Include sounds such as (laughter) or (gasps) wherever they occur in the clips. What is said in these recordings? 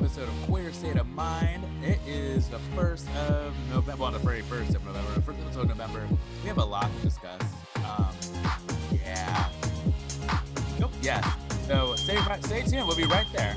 episode of Queer State of Mind. It is the first of November, well, the very first of November, the first episode of November. We have a lot to discuss. Um, yeah. Nope. Yes. So stay stay tuned. We'll be right there.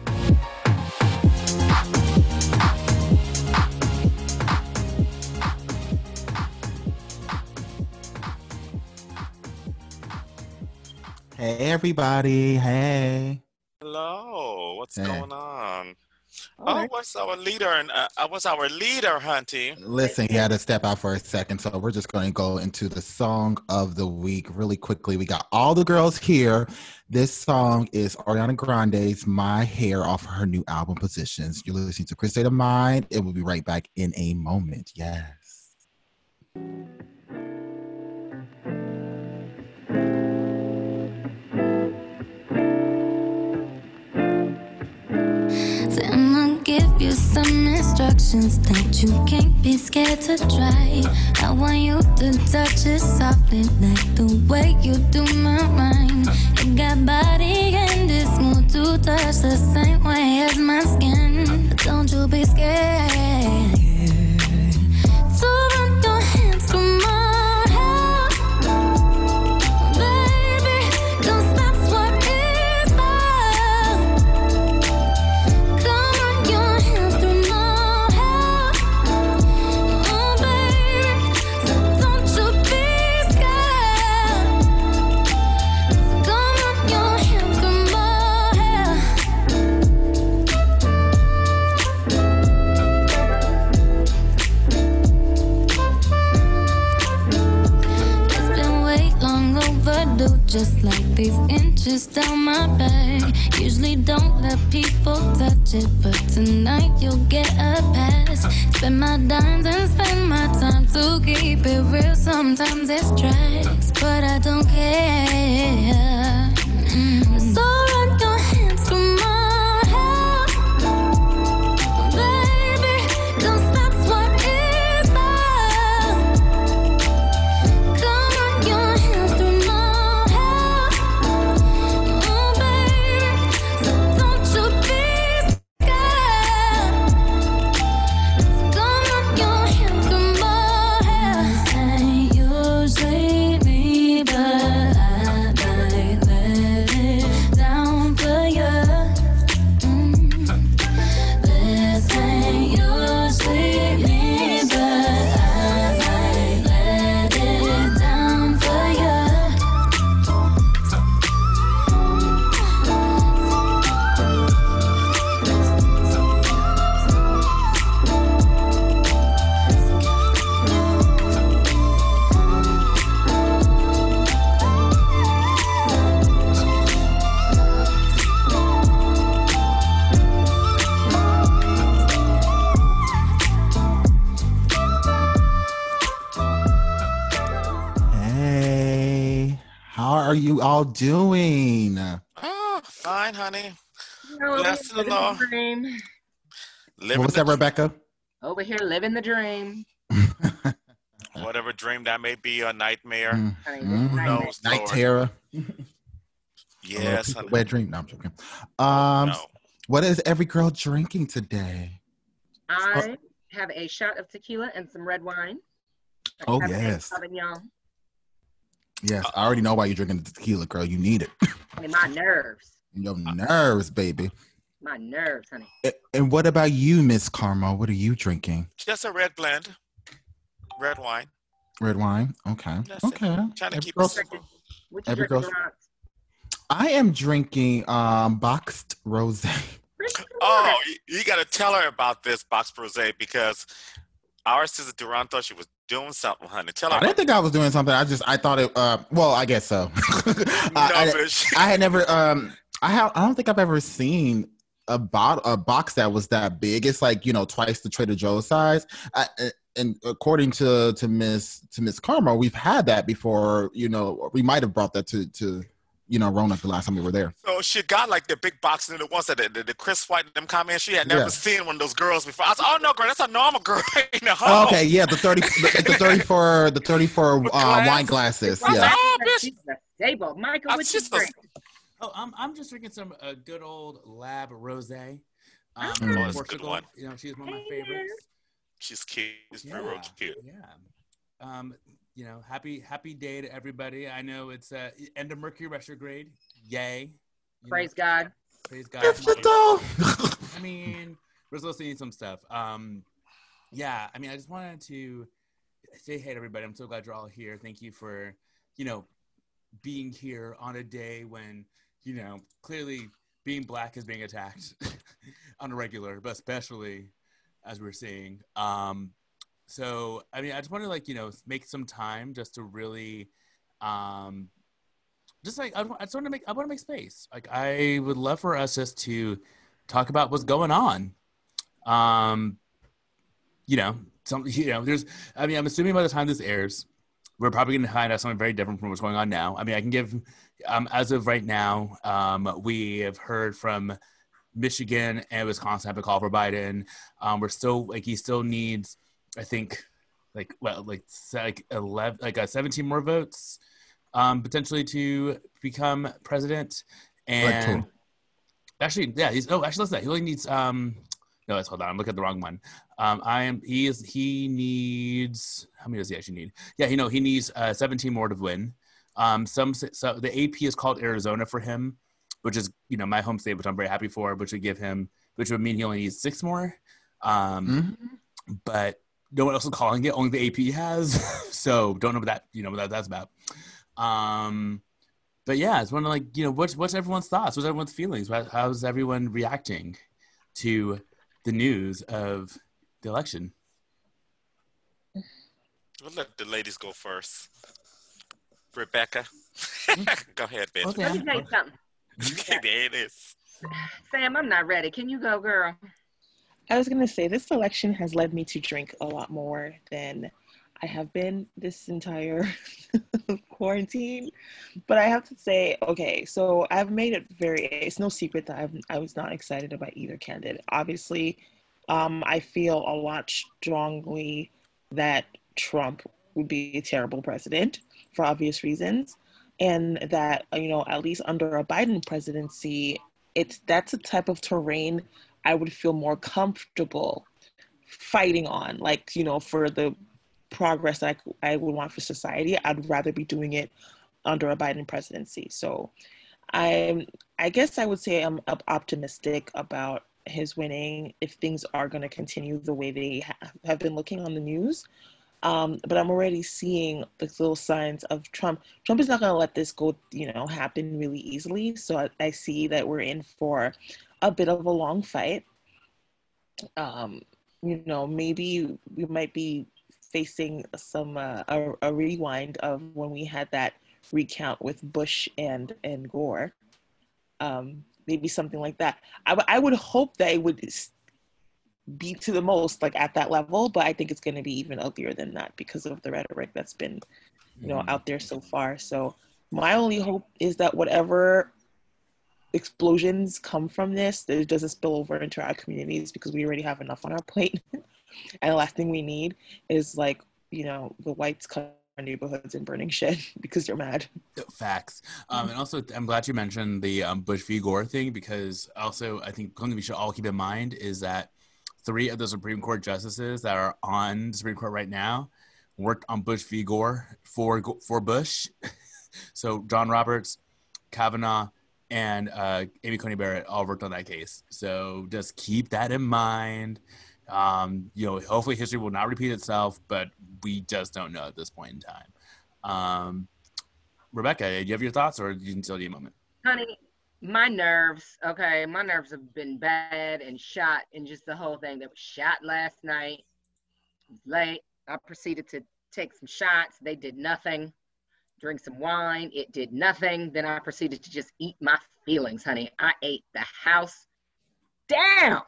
Hey, everybody. Hey. Hello. What's Hey. going on? All oh, right. what's our leader? And uh, uh, what's our leader, Hunty? Listen, he had to step out for a second, so we're just going to go into the song of the week really quickly. We got all the girls here. This song is Ariana Grande's "My Hair" off her new album "Positions." You're listening to Queer State of Mind. It will be right back in a moment. Yes. Give you some instructions that you can't be scared to try. I want you to touch it softly, like the way you do my mind. You got body and it's smooth to touch the same way as my skin. But Don't you be scared. Just like these inches down my back. Usually don't let people touch it, but tonight you'll get a pass. Spend my dimes and spend my time to keep it real. Sometimes it's tracks, but I don't care. Mm. So are you all doing? Oh, fine, honey. Over Blessed here the living Lord. the dream. Living what was the that, Rebecca? Over here living the dream. (laughs) Whatever dream that may be, a nightmare. Mm, Honey, mm. Who knows, Night Lord? terror. Yes, People honey. Wet dream. No, I'm joking. Um, No. what is every girl drinking today? I have a shot of tequila and some red wine. a Oh, yes. Sauvignon. Yes, I already know why you're drinking the tequila, girl. You need it. (laughs) I mean, my nerves. Your nerves, baby. My nerves, honey. A- And what about you, Miss Karma? What are you drinking? Just a red blend. Red wine. Red wine. Okay. That's it. okay. Trying to Every keep girl's- it simple. What you Every drinking, girl's- Laurent? I am drinking um boxed rose. (laughs) Oh, you, you got to tell her about this box rose because our sister Duran thought she was doing something, honey. Tell her. I didn't think I was doing something. I just I thought it. Uh, well, I guess so. (laughs) I, I. I had never. Um, I have. I don't think I've ever seen a bot a box that was that big. It's like you know twice the Trader Joe's size. I, and according to to Miss to Miss Karma, we've had that before. You know, we might have brought that to to you know Roanoke the last time we were there. So she got like the big box and the ones that the, the, the Chris White and them comments. She had never Yeah. seen one of those girls before. I said, "Oh no, girl, that's a normal girl (laughs) in the Oh, home." okay, yeah, the thirty, the, the thirty four, the thirty four (laughs) With uh, glass? wine glasses. Well, Yeah, that's- Oh, that's bitch. the stable. Michael, I what you just a- drink? Oh, I'm I'm just drinking some uh, good old Lab Rosé. Um, Oh, from that's a good Portugal. one. You know, she's one of my Hey, favorites. She's cute. She's real, real cute. Yeah. Um, you know, happy happy day to everybody. I know it's uh, end of Mercury retrograde. Yay. You know, Praise God. praise God. I mean, we're still seeing some stuff. Um, yeah, I mean, I just wanted to say hey to everybody. I'm so glad you're all here. Thank you for, you know, being here on a day when, you know, clearly being black is being attacked (laughs) on a regular, but especially as we're seeing. Um, so, I mean, I just want to like, you know, make some time just to really, um, just like I, just want to make I want to make space. Like I would love for us just to talk about what's going on. Um, you know, some (laughs) you know, there's. I mean, I'm assuming by the time this airs, we're probably going to find out something very different from what's going on now. I mean, I can give, um, as of right now, um, we have heard from Michigan and Wisconsin have a call for Biden. Um, we're still like he still needs, I think, like well, like like eleven, like uh, 17 more votes, um, potentially to become president. And actually, yeah, he's oh, actually, let's listen, he only needs um. No, let's hold on. I'm looking at the wrong one. Um, I am. He is. He needs. How many does he actually need? Yeah, you know, he needs uh, 17 more to win. Um, some so the AP is called Arizona for him, which is you know my home state, which I'm very happy for, which would give him, which would mean he only needs six more. Um, Mhm. but no one else is calling it. Only the AP has. (laughs) so don't know what that you know what that, that's about. Um, but yeah, I just want to like you know what's what's everyone's thoughts? What's everyone's feelings? How- How's everyone reacting to the news of the election? We'll let the ladies go first. Rebecca, (laughs) go ahead, bitch. Okay. Let me tell you something. Okay, there it is. Sam, I'm not ready. Can you go, girl? I was gonna say this election has led me to drink a lot more than I have been this entire (laughs) quarantine. But I have to say, okay, so I've made it very. It's no secret that I've, I was not excited about either candidate. Obviously, um, I feel a lot strongly that Trump would be a terrible president for obvious reasons, and that you know at least under a Biden presidency, it's that's a type of terrain I would feel more comfortable fighting on, like, you know, for the progress that I, I would want for society. I'd rather be doing it under a Biden presidency. So I'm, I guess I would say I'm optimistic about his winning if things are going to continue the way they ha- have been looking on the news. Um, but I'm already seeing the little signs of Trump. Trump is not going to let this go, you know, happen really easily. So I, I see that we're in for a bit of a long fight. Um, you know, maybe we might be facing some uh, a, a rewind of when we had that recount with Bush and and Gore. Um, maybe something like that. I, w- I would hope that it would be to the most like at that level, but I think it's going to be even uglier than that because of the rhetoric that's been you know out there so far. So my only hope is that whatever explosions come from this, that it doesn't spill over into our communities because we already have enough on our (laughs) plate. and the last thing we need is like, you know, the whites our neighborhoods and burning shit (laughs) because you're mad. Facts. Um, and also, I'm glad you mentioned the um, Bush v. Gore thing because also I think something we should all keep in mind is that three of the Supreme Court justices that are on the Supreme Court right now worked on Bush v. Gore for for Bush. (laughs) so John Roberts, Kavanaugh, and uh, Amy Coney Barrett all worked on that case. So just keep that in mind. Um, you know, hopefully history will not repeat itself, but we just don't know at this point in time. Um, Rebecca, do you have your thoughts, or you can still need a moment? honey, my nerves, okay, my nerves have been bad and shot and just the whole thing that was shot last night. Late. I proceeded to take some shots. They did nothing. Drink some wine. It did nothing. Then I proceeded to just eat my feelings, honey. I ate the house down.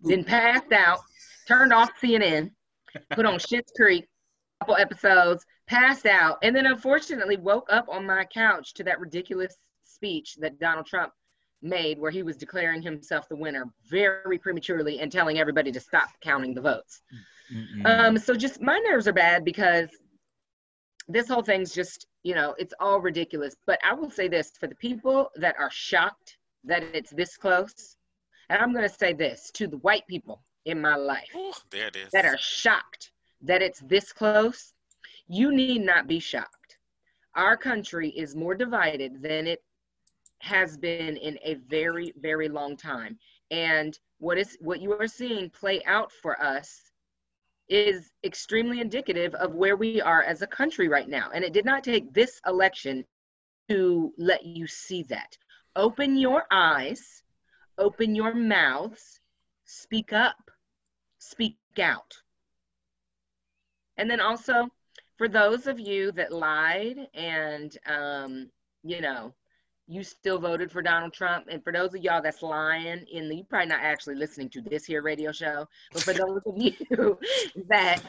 Then passed out, turned off CNN, put on Schitt's Creek, couple episodes, passed out, and then unfortunately woke up on my couch to that ridiculous speech that Donald Trump made where he was declaring himself the winner very prematurely and telling everybody to stop counting the votes. Um, so just my nerves are bad because this whole thing's just, you know, it's all ridiculous. But I will say this for the people that are shocked that it's this close, and I'm going to say this to the white people in my life Ooh, there it is. that are shocked that it's this close, you need not be shocked. Our country is more divided than it has been in a very, very long time. And what is what you are seeing play out for us is extremely indicative of where we are as a country right now. And it did not take this election to let you see that. Open your eyes, open your mouths, speak up, speak out. And then also, for those of you that lied and, um, you know, you still voted for Donald Trump. And for those of y'all that's lying in the, you probably not actually listening to this here radio show, but for those of you (laughs) that,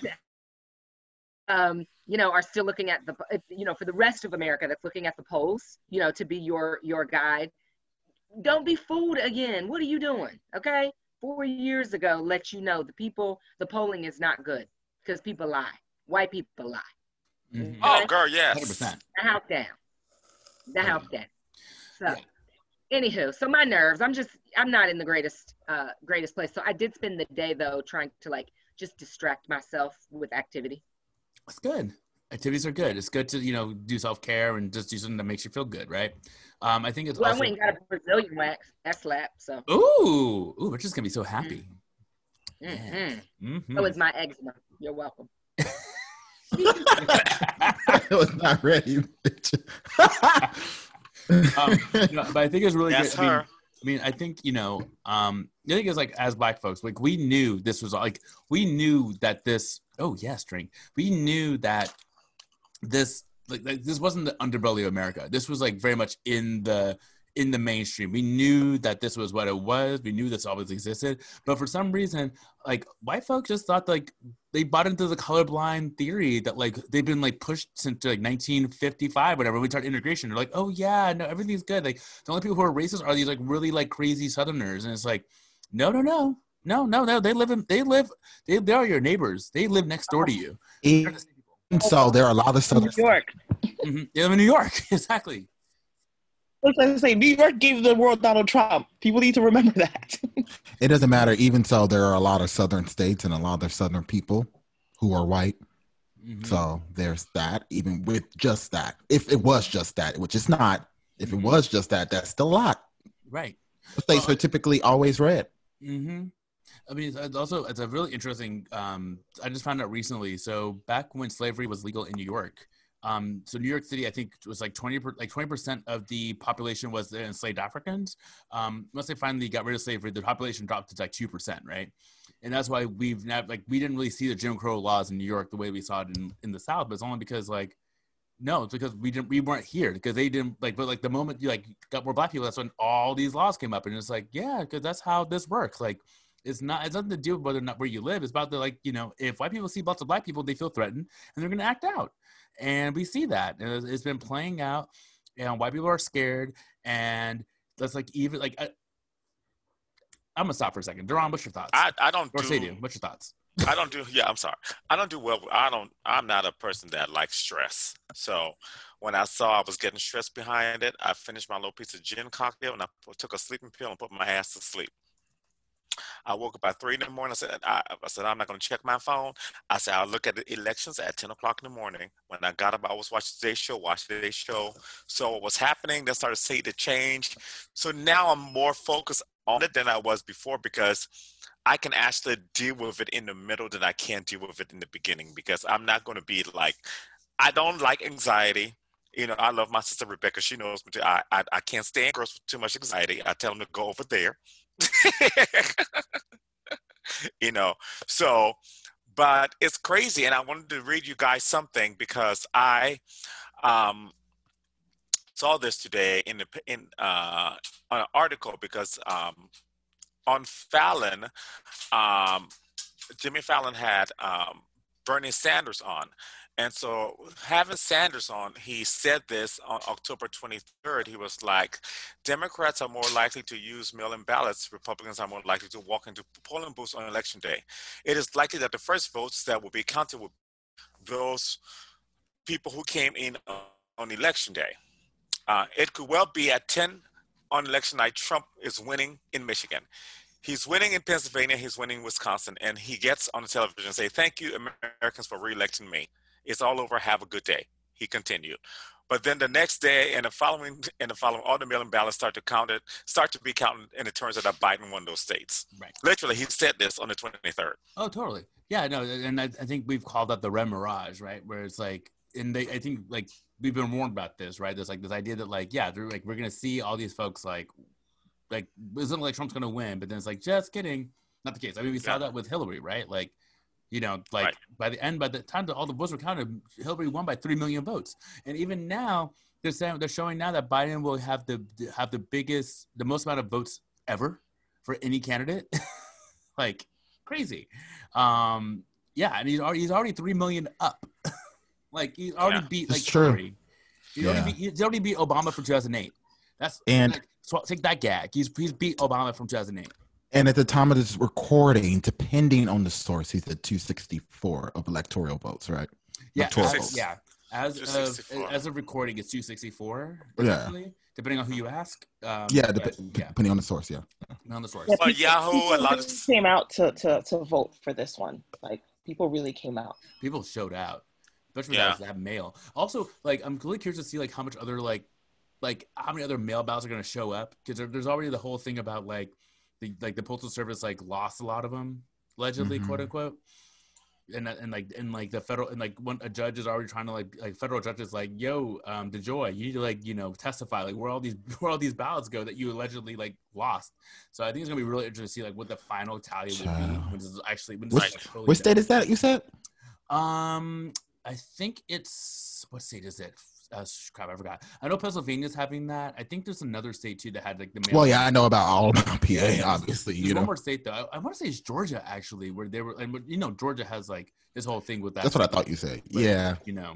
um, you know, are still looking at the, you know, for the rest of America that's looking at the polls, you know, to be your your guide, don't be fooled again. What are you doing? Okay, four years ago, let you know the people, the polling is not good because people lie. White people lie. Mhm. Oh, girl, yes. 100%. The house down. The house down. So, anywho, so my nerves. I'm just. I'm not in the greatest, uh, greatest place. So I did spend the day though trying to like just distract myself with activity. It's good. Activities are good. It's good to you know do self care and just do something that makes you feel good, right? Um, I think it's Well, I also. went and got a Brazilian wax. That slap. So. Ooh, ooh, we're just gonna be so happy. mhm. Mhm. So is my eczema. You're welcome. (laughs) (laughs) I was not ready. (laughs) um, but I think it's really That's good. I mean. I mean, I think you know. Um, the thing is, like, as Black folks, like, we knew this was like, we knew that this. Oh yes, drink. We knew that this, like, like, this wasn't the underbelly of America. This was like very much in the in the mainstream. We knew that this was what it was. We knew this always existed. But for some reason, like white folks just thought like they bought into the colorblind theory that like they've been like pushed since like 1955, whatever. When we started integration, they're like, oh yeah, no, everything's good. Like the only people who are racist are these like really like crazy Southerners, and it's like, no, no, no, no, no, no. They live in, they live, they, they are your neighbors. They live next door to you. Even so, there are a lot of Southerners. New southern York. Mhm. They live in New York, (laughs) exactly. That's what I say. New York gave the world Donald Trump. People need to remember that. (laughs) It doesn't matter. Even so, there are a lot of southern states and a lot of southern people who are white. Mhm. So there's that. Even with just that, if it was just that, which it's not. If it Mhm. was just that, that's still a lot. Right. The states Well, are typically always red. hmm I mean, it's- it's also it's a really interesting. Um, I just found out recently. So back when slavery was legal in New York, um, so New York City, I think was like twenty per, like twenty percent of the population was the enslaved Africans. Um, once they finally got rid of slavery, the population dropped to like two percent, right? And that's why we've not like we didn't really see the Jim Crow laws in New York the way we saw it in in the South. But it's only because like no, it's because we didn't we weren't here because they didn't like. But like the moment you like got more black people, that's when all these laws came up, and it's like yeah, because that's how this works. Like it's not it's nothing to do with whether or not where you live. It's about the like you know if white people see lots of black people, they feel threatened and they're gonna act out, and we see that it's, it's been playing out, and white people are scared, and that's like even like I, I'm gonna stop for a second. Duran, what's your thoughts? I, I don't or do. Sadie, what's your thoughts? I don't do. Yeah, I'm sorry. I don't do well. I don't. I'm not a person that likes stress. So when I saw I was getting stressed behind it, I finished my little piece of gin cocktail and I took a sleeping pill and put my ass to sleep. I woke up at three in the morning. I said, I, I said, I'm not going to check my phone. I said, I'll look at the elections at 10 o'clock in the morning. When I got up, I was watching today's show, watching today's show. So what was happening, then started seeing the change. So now I'm more focused on it than I was before because I can actually deal with it in the middle than I can deal with it in the beginning because I'm not going to be like, I don't like anxiety. You know, I love my sister Rebecca. She knows me. I, I I can't stand girls with too much anxiety. I tell them to go over there. (laughs) you know, so, but it's crazy, and I wanted to read you guys something because I um, saw this today in the in uh, an article because um, on Fallon, um, Jimmy Fallon had um, Bernie Sanders on. And so, having Sanders on, he said this on October 23rd. He was like, Democrats are more likely to use mail in ballots, Republicans are more likely to walk into polling booths on election day. It is likely that the first votes that will be counted will be those people who came in on election day. Uh, it could well be at 10 on election night, Trump is winning in Michigan. He's winning in Pennsylvania, he's winning in Wisconsin, and he gets on the television and say, Thank you, Americans, for re-electing me. It's all over. Have a good day. He continued. But then the next day and the following and the following, all the mail-in ballots start to count it, start to be counted, and it turns out that Biden won those states. Right. Literally, he said this on the 23rd. Oh, totally. Yeah, no, and I, I think we've called that the red mirage, right? Where it's like, and they, I think like we've been warned about this, right? There's like this idea that like, yeah, they're like we're gonna see all these folks like, like isn't like Trump's gonna win, but then it's like just kidding, not the case. I mean, we saw that with Hillary, right? Like, you know, like Right. by the end, by the time that all the votes were counted, Hillary won by three million votes, and even now they're saying they're showing now that Biden will have the have the biggest, the most amount of votes ever for any candidate, (laughs) like crazy. Um, yeah, and he's already he's already three million up. (laughs) like he's already Yeah. beat It's like true. Hillary. He's, Yeah. already beat, he's already beat Obama from 2008. That's And- like, so take that gag. He's he's beat Obama from 2008. And at the time of this recording, depending on the source, he's at 264 of electoral votes, right? Yeah, Electoral as, votes. yeah. As of as of recording, it's 264. Yeah. Depending on who you ask. Um, Yeah, dep- yeah, depending on the source, yeah. on the source. Yeah, Well, people- Yahoo, people a lot really came out to, to, to vote for this one. Like people really came out. people showed out especially Yeah. yeah. that, that mail also like i'm really curious to see like how much other like like how many other mail ballots are going to show up because there, there's already the whole thing about like the like the postal service like lost a lot of them allegedly Mhm. quote unquote and and like and like the federal and like one a judge is already trying to like like federal judge is like yo um DeJoy you need to like you know testify like where all these (laughs) where all these ballots go that you allegedly like lost so I think it's gonna be really interesting to see like what the final tally will be when this is actually when Which- totally Which state is that? You said? Um, I think it's what state is it? Uh, crap, I forgot. I know Pennsylvania's having that. I think there's another state too that had like the. mail- Well, yeah, I know about all about PA, Yeah, yeah. obviously. There's You one know, more state though. I, I want to say it's Georgia actually, where they were, and you know, Georgia has like this whole thing with that. that's what I thought you said. but, Yeah. you know,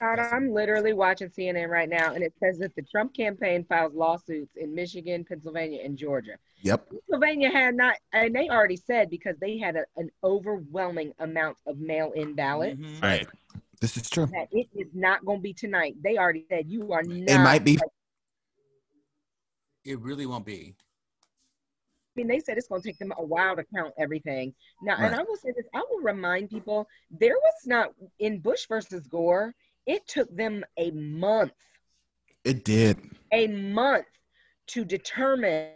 God, I'm literally watching CNN right now, and it says that the Trump campaign files lawsuits in Michigan, Pennsylvania, and Georgia. Yep. Pennsylvania had not, and they already said because they had a, an overwhelming amount of mail-in ballots Mhm. Right. This is true. that it is not going to be tonight. They already said you are not. It might be. it really won't be. I mean, they said it's going to take them a while to count everything. Now, and I will say this: I will remind people there was not in Bush versus Gore. It took them a month, It did. a month to determine,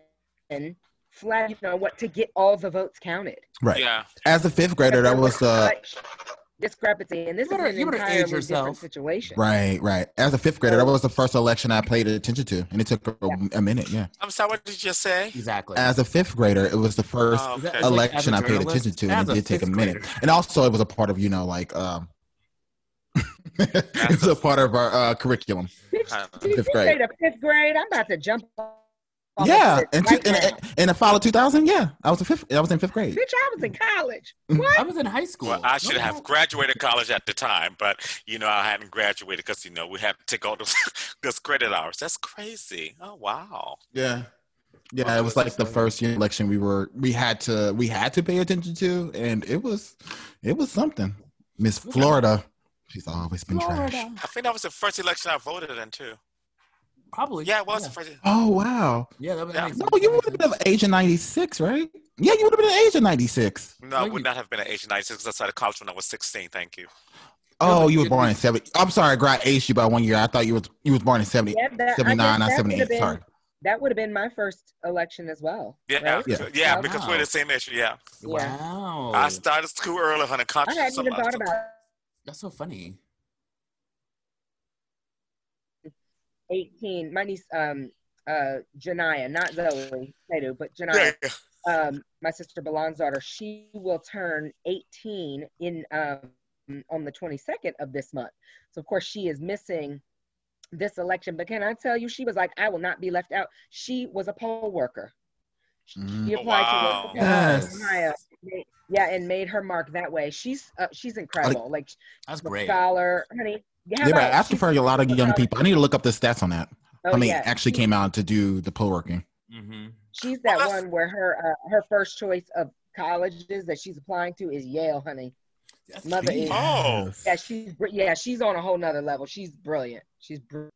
flat, you know, what to get all the votes counted. Right. Yeah. As a fifth grader, that was uh such discrepancy, and this You better- is an you better age entirely different yourself. situation. right, right. As a fifth grader, that was the first election I paid attention to, and it took a, a minute. Yeah. I'm sorry. What did you just say? Exactly. As a fifth grader, it was the first Oh, okay. it's like, election as a I paid attention to, and it did take a minute. grader. And also, it was a part of you know like um, (laughs) it was a part of our uh, curriculum. Bitch, did you Fifth grade. fifth grade? I'm about to jump. Off Yeah, of this and right in, now. in, in the fall of 2000, yeah, I was a fifth. I was in fifth grade. Bitch, I was in college. Mm-hmm. What? I was in high school. Well, I should No, have no. graduated college at the time, but you know I hadn't graduated because you know we had to take all those (laughs) those credit hours. That's crazy. Oh wow. Yeah. Yeah, Okay, it was like the first year election we were we had to we had to pay attention to, and it was it was something. Miss Florida, she's always been trash. I think that was the first election I voted in too. Probably. Yeah, it was Yeah, the first. Oh wow! yeah that, that Yeah. makes No, you would have been of age of '96, right? Yeah, you would have been of age of '96. No, I would not have been at age of 96 because I started college when I was 16. Thank you. Oh, but you were born in '70. I'm sorry, I got aged you by one year. I thought you was you was born in '70, Yeah, that, 79, not '78. Sorry. that would have been my first election as well. Yeah, right? yeah, Yeah. because we're the same age. Yeah, Yeah. Wow. I started school early, honey. I Conscious hadn't even thought about That's so funny. 18. My niece, um, uh, Janaya, not Zoe, Sadu, but Yeah, Janaya, yeah. um, my sister Belon's daughter, she will turn 18 in um, on the 22nd of this month. So of course she is missing this election. But can I tell you, she was like, I will not be left out. She was a poll worker. She Mm. Applied wow. to work Yes. Janaya, yeah, and made her mark that way. She's uh, she's incredible. Like That's she's a great. scholar, honey. Yeah, They were asking for a lot of young people. I need to look up the stats on that. Oh, How many yeah. actually came out to do the poll working? Mm-hmm. She's that Well, one where her uh, her first choice of colleges that she's applying to is Yale, honey. Mother is- Oh. Yeah, she's yeah, she's on a whole nother level. She's brilliant. She's br-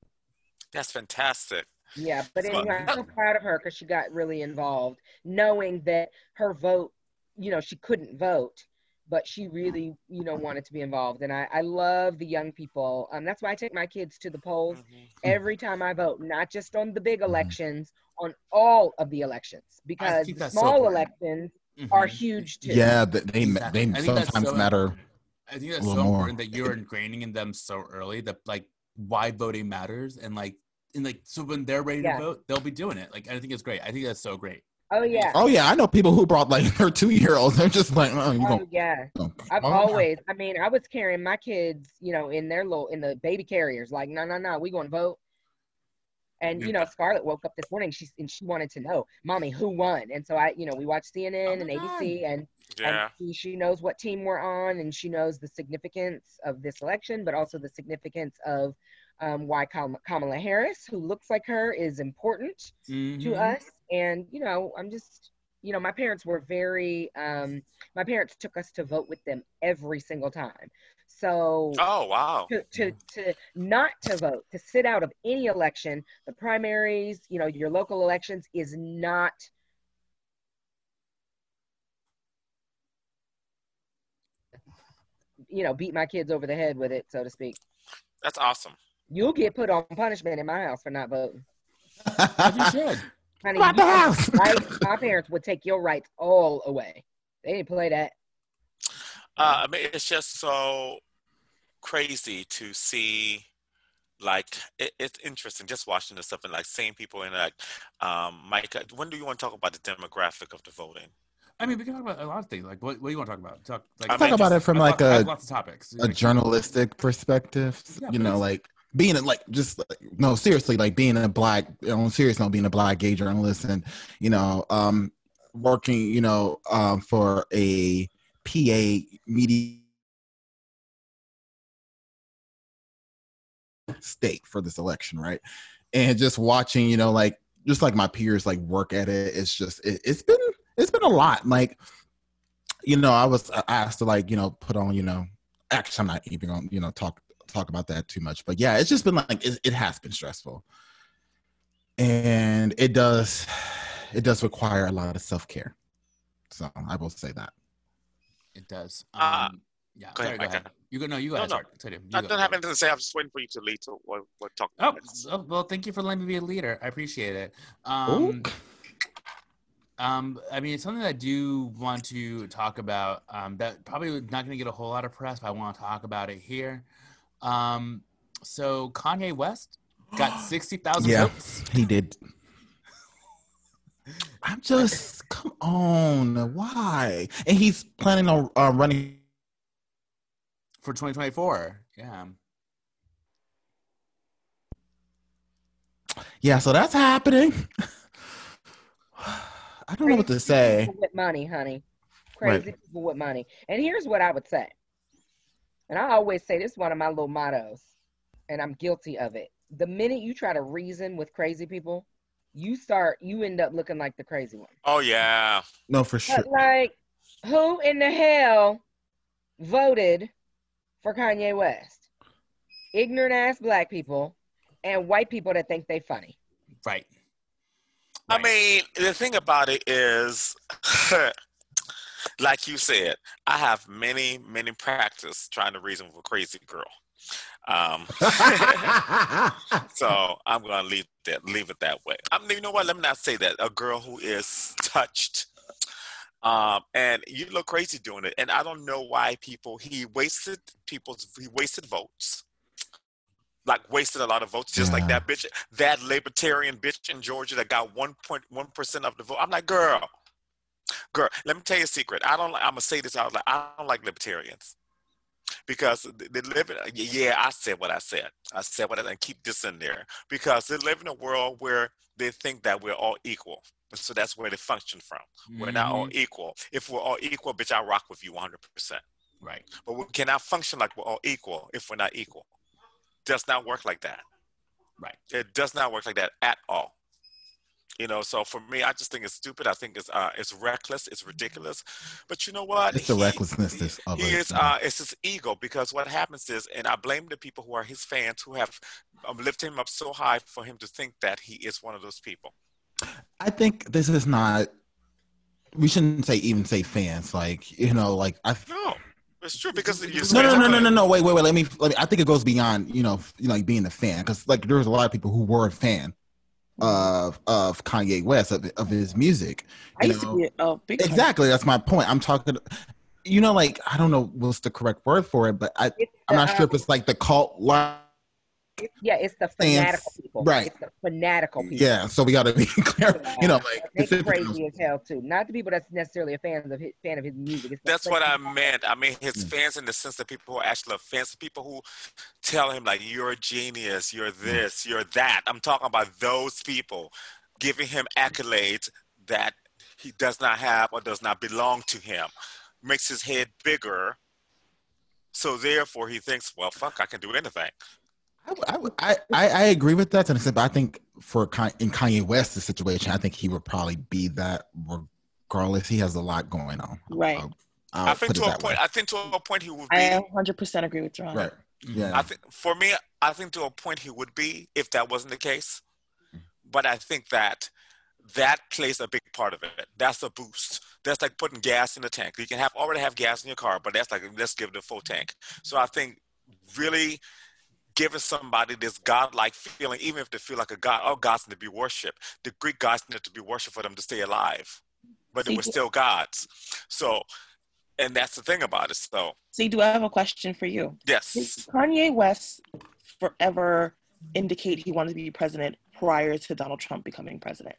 That's fantastic. yeah, but Well, anyway, I'm so proud of her because she got really involved, knowing that her vote, you know, she couldn't vote, but she really, you know, wanted to be involved. And I, I love the young people. Um, that's why I take my kids to the polls Mhm. every time I vote, not just on the big elections, on all of the elections, because think the that's so small important. elections Mhm. are huge too. Yeah, th- they Exactly. They sometimes so- matter. I think that's a so little more. important that you're ingraining in them so early that like why voting matters and like and like so when they're ready Yeah. to vote, they'll be doing it. Like I think it's great. I think that's so great. Oh yeah. Oh yeah, I know people who brought like (laughs) their two year olds. They're just like, oh, you Oh go. yeah. oh, I've oh, always, I mean, I was carrying my kids, you know, in their little, in the baby carriers, like, no, no, no, we going to vote. And, you know, Scarlett woke up this morning, she's, and she wanted to know, mommy, who won? And so I, you know, we watched CNN Oh and my ABC and, Yeah. and she, she knows what team we're on and she knows the significance of this election, but also the significance of um, why Kamala Harris, who looks like her, is important to Mhm. us and you know i'm just you know my parents were very um my parents took us to vote with them every single time so Oh wow. to, to to not to vote to sit out of any election the primaries you know your local elections is not you know beat my kids over the head with it so to speak That's awesome. you'll get put on punishment in my house for not voting (laughs) you should. Honey, Not you the house. rights. (laughs) my parents would take your rights all away they didn't play that Uh, I mean, it's just so crazy to see. Like, it, it's interesting just watching this stuff and like seeing people in like, um, Mike. When do you want to talk about the demographic of the voting? I mean, we can talk about a lot of things. Like, what, what do you want to talk about? Talk like I Talk mean, about just- it from I like lots- a lots of topics. a journalistic perspective. Yeah, you know, please. like being a, like just like, no seriously, like being a black on serious note, being a black gay journalist, and you know, um, working, you know, um, for a PA media state for this election, right? And just watching, you know, like just like my peers like work at it, it's just it, it's been it's been a lot. Like, you know, I was asked to like, you know, put on, you know, actually I'm not even gonna, you know, talk talk about that too much. But yeah, it's just been like it, it has been stressful. And it does it does require a lot of self-care. So I will say that. It does. Uh, Um, yeah. go sorry, ahead, go Micah. ahead. You go. No, you go. No, ahead, no. sorry. Sorry, you I go, don't go. have anything to say. I'm just waiting for you to lead to what what talk. Oh, next. oh, well, thank you for letting me be a leader. I appreciate it. Um, um, I mean, it's something that I do want to talk about. Um, that probably not going to get a whole lot of press, but I want to talk about it here. Um, so Kanye West got (gasps) sixty thousand Yeah. votes. He did. I'm just come on, why? And he's planning on uh, running. for 2024. Yeah. Yeah, so that's happening. (sighs) I don't know what to say. with money, honey. Right. Crazy people with money. And here's what I would say. And I always say this is one of my little mottos, and I'm guilty of it. The minute you try to reason with crazy people, you start you end up looking like the crazy one. Oh yeah. No, for sure. But like, who in the hell voted for Kanye West? Ignorant ass black people and white people that think they funny. Right. I mean, the thing about it is, (laughs) like you said, I have many, many practice trying to reason with a crazy girl. Um, (laughs) so I'm gonna leave that leave it that way. I mean, you know what? Let me not say that. A girl who is touched, um, and you look crazy doing it. And I don't know why people he wasted people's he wasted votes. Like wasted a lot of votes, just like that bitch, that libertarian bitch in Georgia that got 1.1 percent of the vote. I'm like, girl, girl. Let me tell you a secret. I don't. like I'm gonna say this out loud. I don't like libertarians because they live in yeah i said what i said i said what i and keep this in there because they live in a world where they think that we're all equal so that's where they function from we're not all mm-hmm. equal if we're all equal bitch i rock with you 100% Right. but we cannot function like we're all equal if we're not equal does not work like that Right. it does not work like that at all you know so for me i just think it's stupid i think it's uh it's reckless it's ridiculous but you know what It's the He- recklessness this- of he it, is uh it's his ego because what happens is and i blame the people who are his fans who have um, lifted him up so high for him to think that he is one of those people I think this is not. We shouldn't say even say fans. Like you know, like I. no it's true because No, no, no, no, no, no. Wait, wait, wait. Let me. Let me. I think it goes beyond you know, you know, like being a fan because like there's a lot of people who were a fan of of Kanye West of of his music. I used know? to be a big. Exactly. That's my point. I'm talking. You know, like I don't know what's the correct word for it, but I It's I'm the, not sure if um, it's like the cult line. It's, yeah, it's the Fans- fanatical people. right. It's the fanatical people. Yeah, so we got to be (laughs) clear. You know, like they it's- crazy as hell too. Not the people that's necessarily a fan of his, fan of his music. It's that's what i crazy- meant i mean his Mm. fans in the sense that people who actually are fans people who tell him like you're a genius you're Mm. this you're that i'm talking about those people giving him accolades that he does not have or does not belong to him makes his head bigger so therefore he thinks well fuck i can do anything I, I, I, I, I agree with that to an extent, but I think for in Kanye West's situation, I think he would probably be that regardless. He has a lot going on. Right. I'll, I'll i think to a point way. i think to a point he would be I 100% agree with Ron. Right. Yeah. I think for me, I think to a point he would be if that wasn't the case. But I think that that plays a big part of it. That's a boost. That's like putting gas in the tank. You can have already have gas in your car, but that's like let's give it a full tank. So I think really giving somebody this godlike feeling, even if they feel like a god, all gods need to be worshipped. The Greek gods need to be worshipped for them to stay alive, but they were still gods. So, and that's the thing about it. So See, do I have a question for you? Did yes, Kanye West forever indicate he wanted to be president prior to Donald Trump becoming president?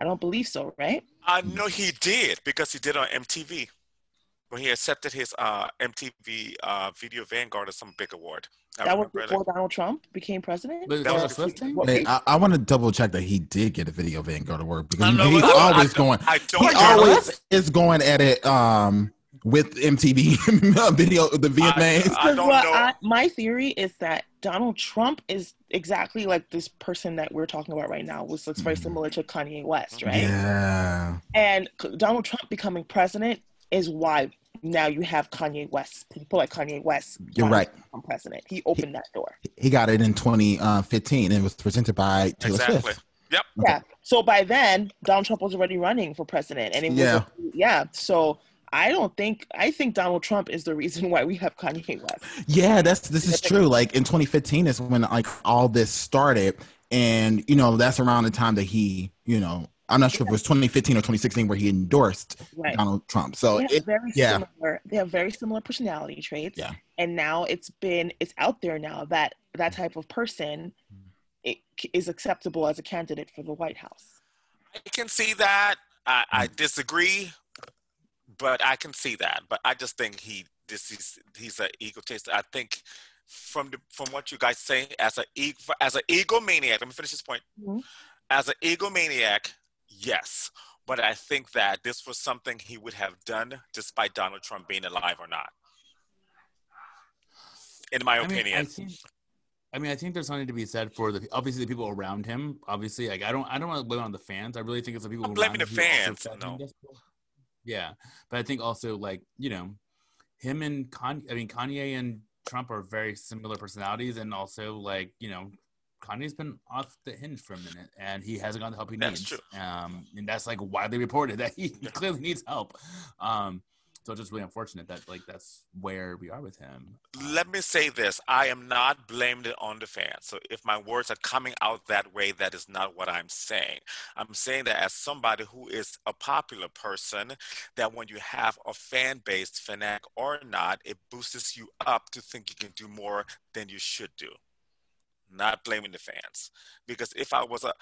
I don't believe so, right? I know he did because he did on MTV when he accepted his uh, MTV uh, Video Vanguard or some big award. I that was remember before Donald Trump became president. But That that a was Swift thing? What- Hey, I, I want to double check that he did get a video Vanguard go to work because he- know, he's but I- I always don't- going. I don't He know. always is going at it um, with MTV (laughs) video, the VMAs. I don't Well, know. I- my theory is that Donald Trump is exactly like this person that we're talking about right now, which looks very Mhm. similar to Kanye West, right? Yeah. And Donald Trump becoming president is why now you have Kanye West, people like Kanye West. You're wanting right. to become president. He opened that door. He got it in 2015 and it was presented by Taylor exactly. Swift. Yep. Yeah. So by then, Donald Trump was already running for president, and it was Yeah. yeah. So I don't think I think Donald Trump is the reason why we have Kanye West. Yeah, that's this is true. Like in 2015 is when like all this started, and you know that's around the time that he, you know, I'm not sure if it was 2015 or 2016 where he endorsed Right. Donald Trump. So they have it, very yeah. similar. They have very similar personality traits. Yeah. And now it's been it's out there now that that type of person it, is acceptable as a candidate for the White House. I can see that. I, I disagree, but I can see that. But I just think he this is he's an egotist. I think from the from what you guys say as a as an egomaniac. Let me finish this point. Mhm. As an egomaniac, yes. But I think that this was something he would have done despite Donald Trump being alive or not. In my I mean, opinion. I think, I mean, I think there's something to be said for the obviously the people around him. Obviously, like I don't, I don't want to blame on the fans. I really think it's the people. I'm blaming around the him who also fans, no. Yeah, but I think also like you know, him and Kanye. I mean, Kanye and Trump are very similar personalities, and also like you know, Kanye's been off the hinge for a minute, and he hasn't gotten the help he That's needs. true. Um, and that's like widely reported that he (laughs) clearly needs help. Um, so it's just really unfortunate that like that's where we are with him. Let me say this I am not blaming it on the fans. So if my words are coming out that way, that is not what I'm saying. I'm saying that as somebody who is a popular person, that when you have a fan base, fanatic or not, it boosts you up to think you can do more than you should do. Not blaming the fans. Because if I was a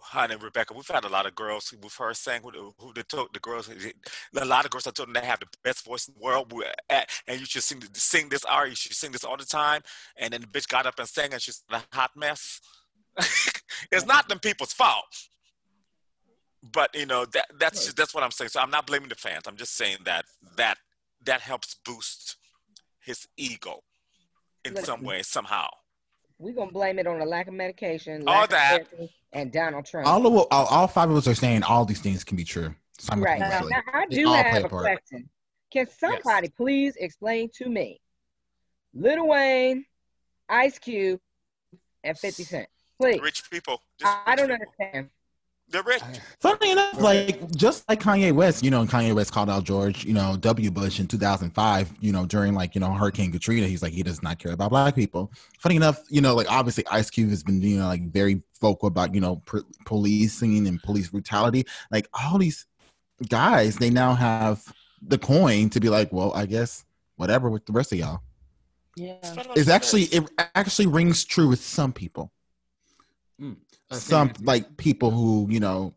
honey Rebecca, we've had a lot of girls with her saying who, who they told the girls, a lot of girls I told them they have the best voice in the world, and you should sing sing this aria, you should sing this all the time. And then the bitch got up and sang, and she's a hot mess. (laughs) it's not them people's fault, but you know that that's just, that's what I'm saying. So I'm not blaming the fans. I'm just saying that that that helps boost his ego in some way somehow. We're gonna blame it on a lack of medication, all that, and Donald Trump. All of all, all five of us are saying all these things can be true. Right now, now I do have a question. Can somebody yes. please explain to me, Lil Wayne, Ice Cube, and Fifty Cent? Please, rich people. I, I don't understand. They're rich. Funny enough, like just like Kanye West, you know, and Kanye West called out George, you know, W. Bush in 2005, you know, during like, you know, Hurricane Katrina. He's like, he does not care about black people. Funny enough, you know, like obviously Ice Cube has been, you know, like very vocal about, you know, pr- policing and police brutality. Like all these guys, they now have the coin to be like, well, I guess whatever with the rest of y'all. Yeah. It's actually, it actually rings true with some people. Mm some like people who you know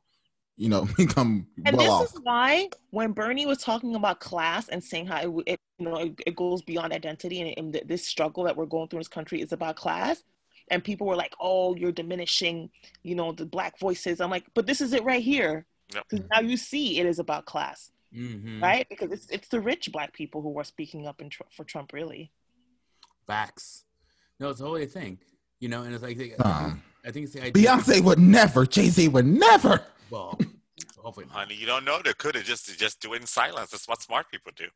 you know (laughs) become and well this off. is why when bernie was talking about class and saying how it, it you know it, it, goes beyond identity and, and this struggle that we're going through in this country is about class and people were like oh you're diminishing you know the black voices i'm like but this is it right here because yep. now you see it is about class mm-hmm. right because it's, it's the rich black people who are speaking up in tr- for trump really facts no it's totally a thing you know and it's like um. I think it's the idea. Beyonce would never. Jay Z would never. Well, (laughs) hopefully, not. honey, you don't know. They could have just just do it in silence. That's what smart people do.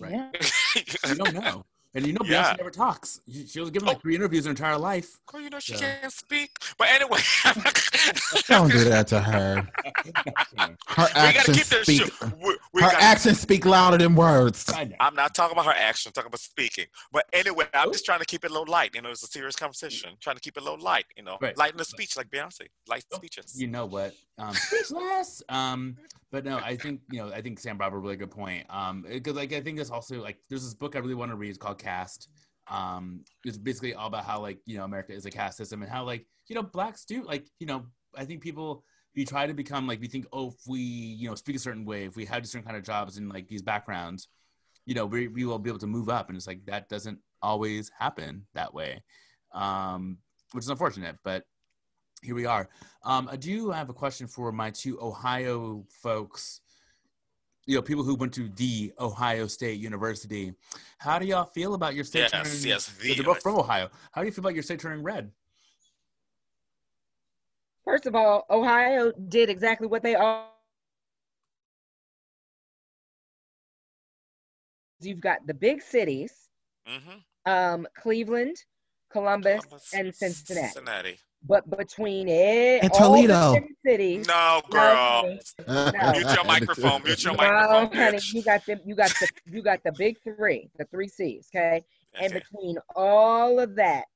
Right. Yeah. you don't know. And you know, Beyonce never talks. She was given like oh. three interviews her entire life. Girl, you know she so. can't speak. But anyway, (laughs) don't do that to her. (laughs) Her actions speak. We, we her actions speak louder than words. I'm not talking about her actions. I'm talking about speaking. But anyway, I'm oh. just trying to keep it low light. You know, it's a serious conversation. I'm trying to keep it low light. You know, right. light in the speech like Beyonce. Light oh, speeches. You know what? Um, um, but no, I think you know, I think Sam brought a really good point. Um, because like I think it's also like there's this book I really want to read It's called Caste. Um, it's basically all about how like you know America is a caste system and how like you know blacks do like you know I think people we try to become like we think oh if we you know speak a certain way if we have a certain kind of jobs and like these backgrounds you know we, we will be able to move up and it's like that doesn't always happen that way um which is unfortunate but here we are. Um, I do have a question for my two Ohio folks. You know, people who went to the Ohio State University. How do y'all feel about your state yes, turning? Yes, the they're both from Ohio. How do you feel about your state turning red? First of all, Ohio did exactly what they all. You've got the big cities, mm-hmm. um, Cleveland, Columbus, Columbus, and Cincinnati. Cincinnati. But between it and Toledo cities, no girl, no. mute your microphone, mute your microphone. No, honey, you got them. You got the you got the big three, the three C's. Okay, and between all of that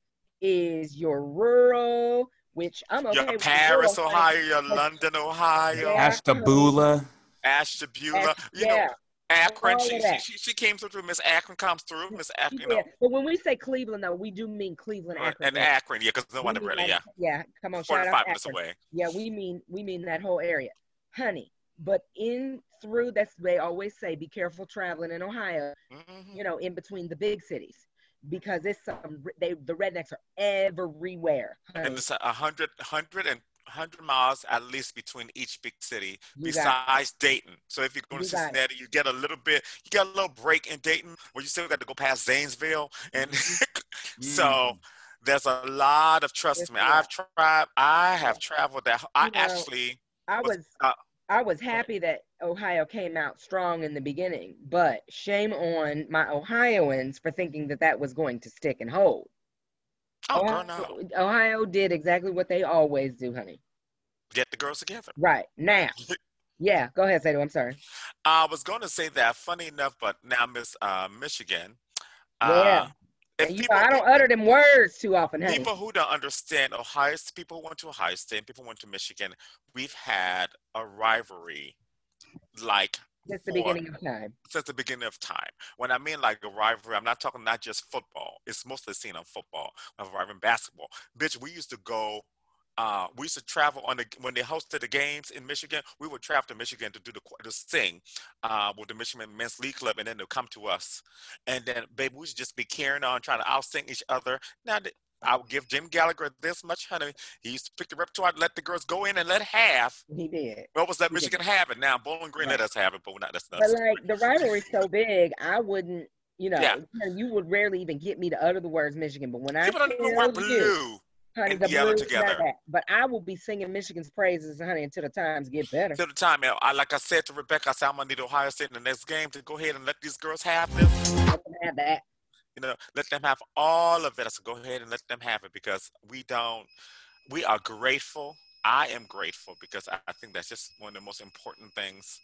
is your rural, which I'm okay. Your Paris, rural, Ohio, your London, Ohio, Ashtabula, Ashtabula. You yeah. know, Akron. She, she, she, she came through. Miss Akron comes through. Miss Akron. You know. But when we say Cleveland, though, we do mean Cleveland, Akron. And Akron, yeah, because no one really, yeah. Yeah, come on, shout out minutes away. Yeah, we mean we mean that whole area, honey. But in through that's they always say be careful traveling in Ohio. Mm-hmm. You know, in between the big cities because it's some they the rednecks are everywhere. Honey. And it's a hundred hundred and 100 miles at least between each big city you besides Dayton. So if you go to Cincinnati, you get a little bit, you get a little break in Dayton where you still got to go past Zanesville. And mm-hmm. (laughs) so mm. there's a lot of, trust yes, me, I've tried, I have traveled that. I you know, actually, I was, uh, I was happy that Ohio came out strong in the beginning, but shame on my Ohioans for thinking that that was going to stick and hold. Oh, Ohio, girl, no. Ohio did exactly what they always do, honey. Get the girls together. Right now, (laughs) Yeah, go ahead, Sado. I'm sorry. I was going to say that. Funny enough, but now Miss uh, Michigan. Yeah. Uh, And you know, I don't utter them words too often, honey. people who don't understand Ohio, people who went to Ohio State, people who went to Michigan, we've had a rivalry like Since the beginning of time. since the beginning of time. When I mean like a rivalry, I'm not talking not just football. It's mostly seen on football. A rivalry basketball. Bitch, we used to go. Uh, we used to travel on the when they hosted the games in Michigan. We would travel to Michigan to do the to sing uh, with the Michigan Men's Glee Club, and then they'll come to us. And then, baby, we should just be carrying on, trying to out sing each other. Now, I'll give Jim Gallagher this much, honey. He used to pick the repertoire, let the girls go in and let half. He did. What was that He did. Michigan have it? Now Bowling Green let us have it, but we're not. That's not. But like the rivalry's so big, I wouldn't, you know, Yeah. you would rarely even get me to utter the words Michigan. But when I People don't even wear you, blue. honey, and yellow together. that. But I will be singing Michigan's praises, honey, until the times get better. Till the time, I like I said to Rebecca, I said I'm gonna need Ohio State in the next game to go ahead and let these girls have this. Have that. You know, let them have all of it. I said, go ahead and let them have it because we don't. We are grateful. I am grateful because I, I think that's just one of the most important things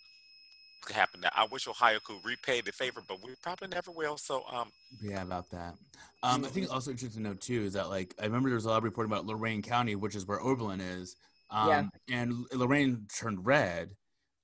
to happen. Now, I wish Ohio could repay the favor, but we probably never will. So, um, Yeah, about that. Um, I think also interesting to note too is that like I remember there was a lot of reporting about Lorain County, which is where Oberlin is. Um, Yeah. And Lorraine turned red.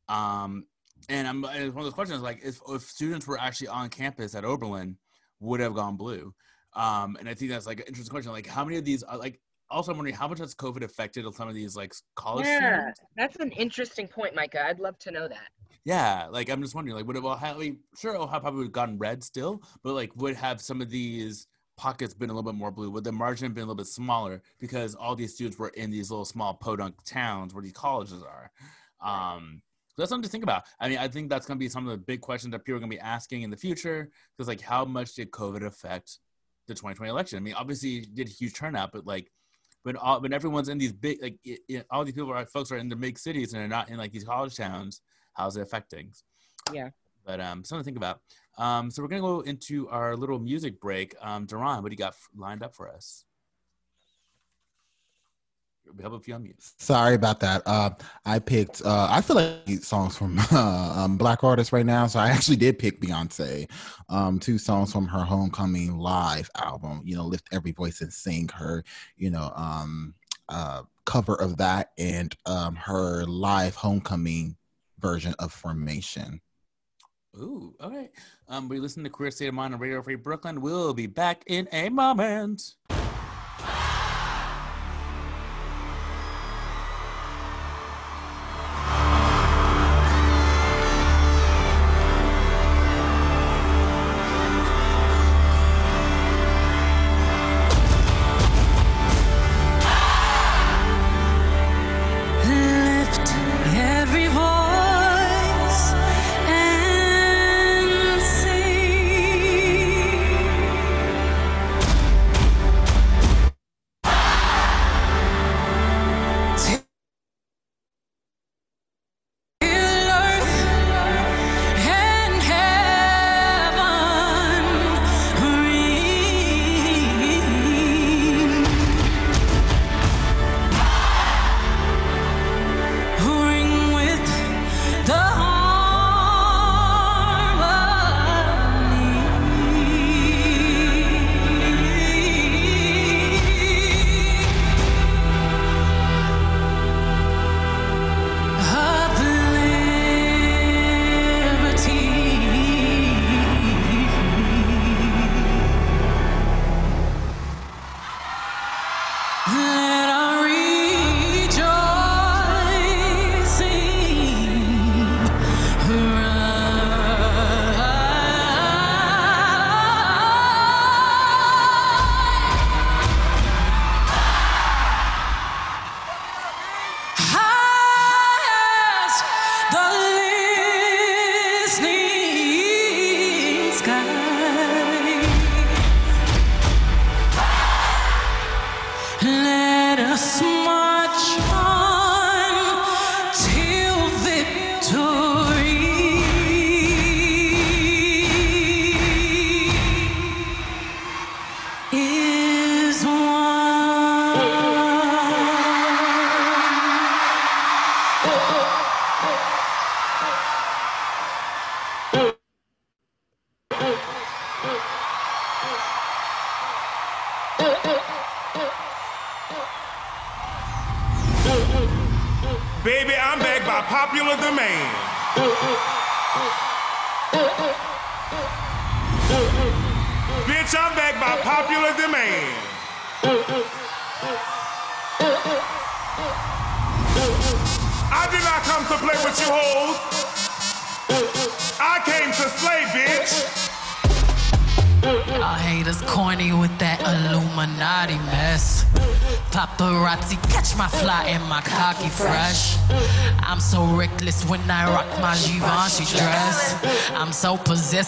Um, and I'm and one of those questions like if if students were actually on campus at Oberlin, would have gone blue. Um, and I think that's like an interesting question. Like how many of these are like also I'm wondering how much has COVID affected some of these like college Yeah, students? that's an interesting point, Micah. I'd love to know that. Yeah, like I'm just wondering, like, would have Ohio? I mean, sure, Ohio probably would have gotten red still, but like, would have some of these pockets been a little bit more blue? Would the margin have been a little bit smaller because all these students were in these little small podunk towns where these colleges are? Um, that's something to think about. I mean, I think that's going to be some of the big questions that people are going to be asking in the future because, like, how much did COVID affect the 2020 election? I mean, obviously, it did a huge turnout, but like. When all when everyone's in these big like it, it, all these people are folks are in the big cities and they're not in like these college towns, how's it affecting? Yeah. But um, something to think about. Um, so we're gonna go into our little music break. Um, Duran, what do you got f- lined up for us? We have a few. Sorry about that. Uh, I picked. Uh, I feel like songs from uh, (laughs) um, black artists right now, so I actually did pick Beyonce. Um, two songs from her Homecoming live album. You know, lift every voice and sing her. You know, um, uh, cover of that and um, her live Homecoming version of Formation. Ooh, all right. Um, we listen to Queer State of Mind on Radio Free Brooklyn. We'll be back in a moment.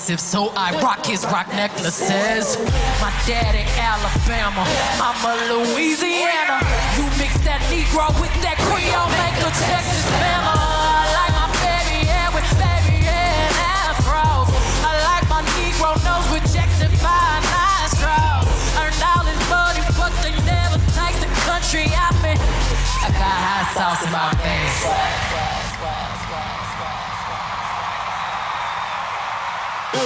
Possessive, so I rock his Roc necklaces. My daddy Alabama, mama Louisiana. You mix that Negro with that Creole, make a Texas Bama. I like my baby hair with baby hair and afros. I like my Negro nose with Jackson 5 nostrils. Earned all this money, but they never take the country out me. I got hot sauce in my face. I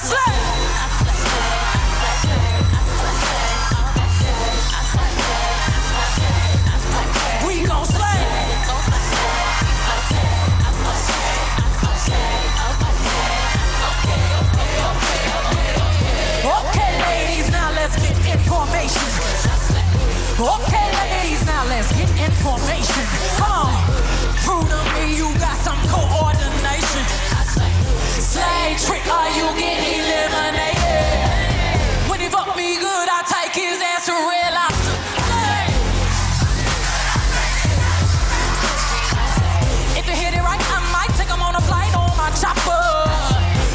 slay. We gon' slay. Okay, ladies, now let's get information. Okay, ladies, now let's get information. Slay trick, or you get eliminated. When he fuck me good, I take his ass to red lobster. If you hit it right, I might take him on a flight on my chopper.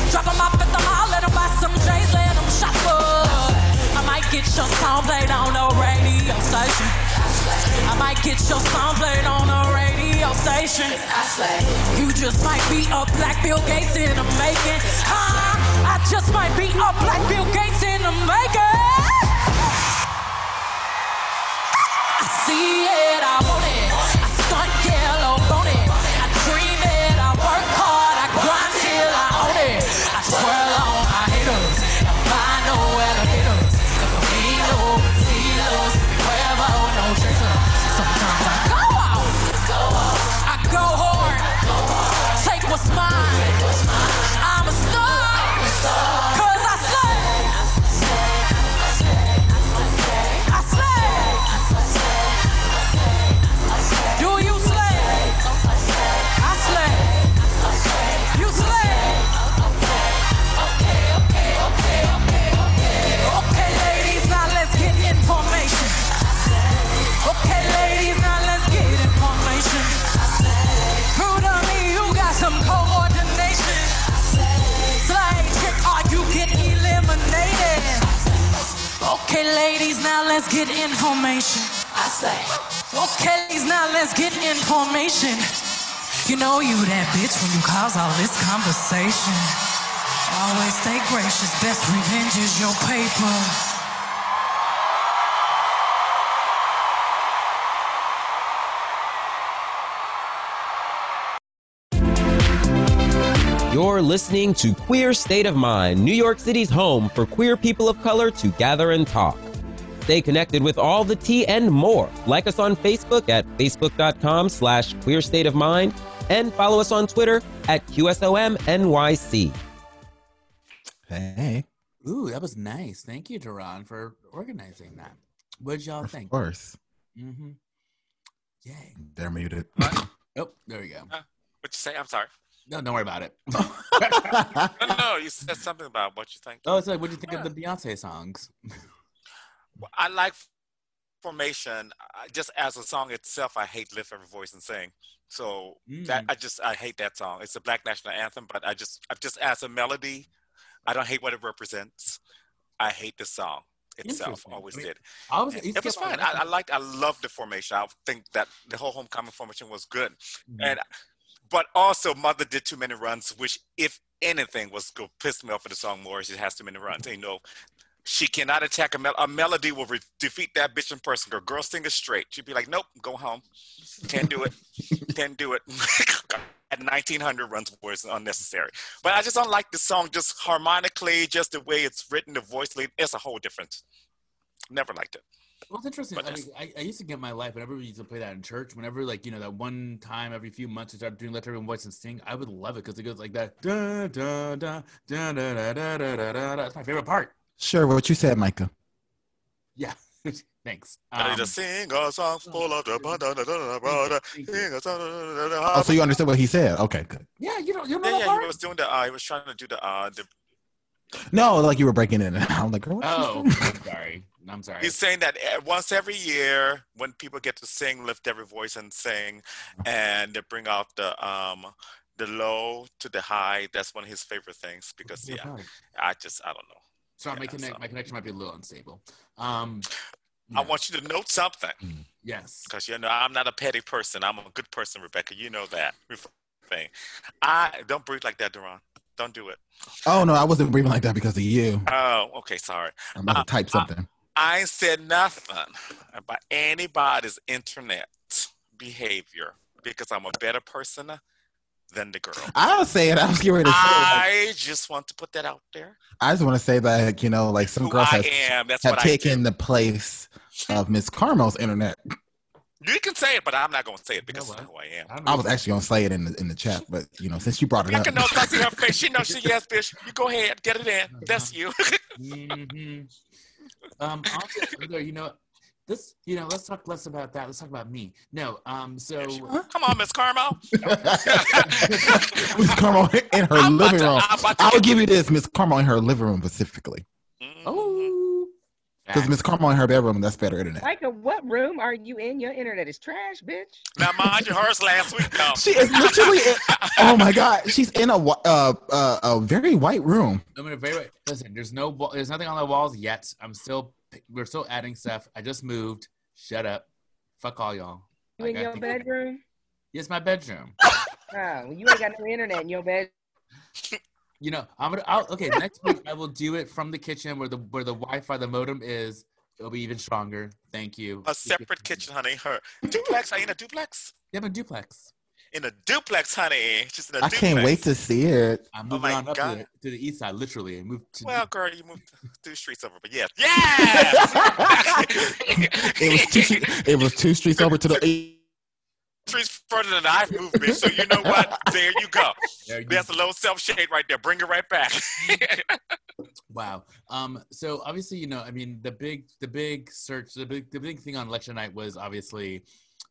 Drop him off at the mall, let him buy some J's, let him shop up. I might get your song played on a radio station. I might get your song played on a radio station. You just might be a black Bill Gates in the making. Huh? I just might be a black Bill Gates in the making. I see it, I want it. Let's get information. I say. Okay, ladies, now let's get information. You know you that bitch when you cause all this conversation. Always stay gracious, best revenge is your paper. You're listening to Queer State of Mind, New York City's home for queer people of color to gather and talk. Stay connected with all the tea and more. Like us on Facebook at facebook.com slash queer state of mind and follow us on Twitter at QSOMNYC. Hey, Ooh, that was nice. Thank you, Duran, for organizing that. What did y'all of think? course. Mm-hmm. Yay. They're muted. Oh, there we go. What'd you say? I'm sorry. No, don't worry about it. (laughs) No, no, you said something about what you think. oh, it's like, what do you think of the Beyonce songs? (laughs) I like formation just as a song itself. I hate lift every voice and sing. So that Mm. I just I hate that song. It's a black national anthem, but I just I just as a melody, I don't hate what it represents. I hate the song itself. Always I mean, did. I was- it was fine. I, I liked. I loved the formation. I think that the whole homecoming formation was good, Mm-hmm. and but also Mother did too many runs, which if anything was go piss me off for the song more. She has too many runs. You know, she cannot attack a, mel- a melody will re- defeat that bitch in person. Girl, girl sing it straight. She'd be like, nope, go home. Can't do it. Can't do it. (laughs) At 1900 runs was unnecessary. But I just don't like the song just harmonically, just the way it's written, the voice lead. It's a whole difference. Never liked it. Well, it's interesting. I, mean, I, I used to get my life whenever we used to play that in church. Whenever, like, you know, that one time every few months we started doing Let Everyone Voice and Sing, I would love it because it goes like that. Da, da, da, da, da, da, da, da, da, da. That's my favorite part. Sure, what you said, Micah. Yeah. (laughs) Thanks. I need Um, to sing a song full of the Oh, so you understood what he said? Okay, good. Yeah, you don't. You know Yeah, yeah, part? he was doing the. Uh, he was trying to do the. Uh, the No, like you were breaking it. (laughs) I'm like, what Oh. I'm sorry. I'm sorry. He's saying that eh, once every year, when people get to sing, lift every voice and sing, and they bring out the um the low to the high. That's one of his favorite things because Yeah, yeah. I just I don't know. Sorry, my, connect, so- my connection might be a little unstable. Um, I want you to note something yes. because you know I'm not a petty person. I'm a good person, Rebecca. You know that. Thing. I don't breathe like that, Duran. Don't do it. Oh no, I wasn't breathing like that because of you. Oh, okay, sorry. I'm about to type something. I ain't said nothing about anybody's internet behavior because I'm a better person than the girl. I was saying, I was getting ready to say. like, I just want to put that out there. I just want to say that you know, like some Who girls I have, am, that's have taken the place of Miss Carmel's internet. You can say it, but I'm not going to say it because of who I am. I was actually gonna say it in the in the chat, but you know, since you brought it Rebecca up, knows I see her face. She knows she yes, bitch. You go ahead, get it in. (laughs) That's you. hmm Um, also, you know, this, you know, let's talk less about that. Let's talk about me. No, um, so Come on, Miss Carmel. (laughs) Miss Carmel in her I'm living to- room. I'm about to I will give you this, Miss Carmel in her living room specifically, oh, because Miss Carmel in her bedroom, that's better internet. Micah, what room are you in? Your internet is trash, bitch. Now, mind you, hers last week, though. She is literally. In, (laughs) oh my God, she's in a uh, uh, a very white room. I'm gonna very listen. There's no, there's nothing on the walls yet. I'm still, we're still adding stuff. I just moved. Shut up. Fuck all y'all. You I in got your things- bedroom? Yes, my bedroom. Oh, you ain't got no internet in your bed. You know, I'm gonna. I'll, okay, next week I will do it from the kitchen where the where the Wi-Fi, the modem is. It'll be even stronger. Thank you. A separate kitchen, honey. Her duplex. Are you in a duplex? Yeah, I'm a duplex. In a duplex, honey. She's in a I duplex. I can't wait to see it. I'm Oh my on up to God. the, to the east side, literally. I moved to. Well, girl, you moved (laughs) two streets over, but yeah, yes. It was two. It was two streets over to the. East. Streets further than I've moved, bitch. So you know what? (laughs) There you go. There you There's a little self shade right there. Bring it right back. (laughs) Wow. Um. So obviously, you know, I mean, the big, the big search, the big, the big thing on election night was obviously,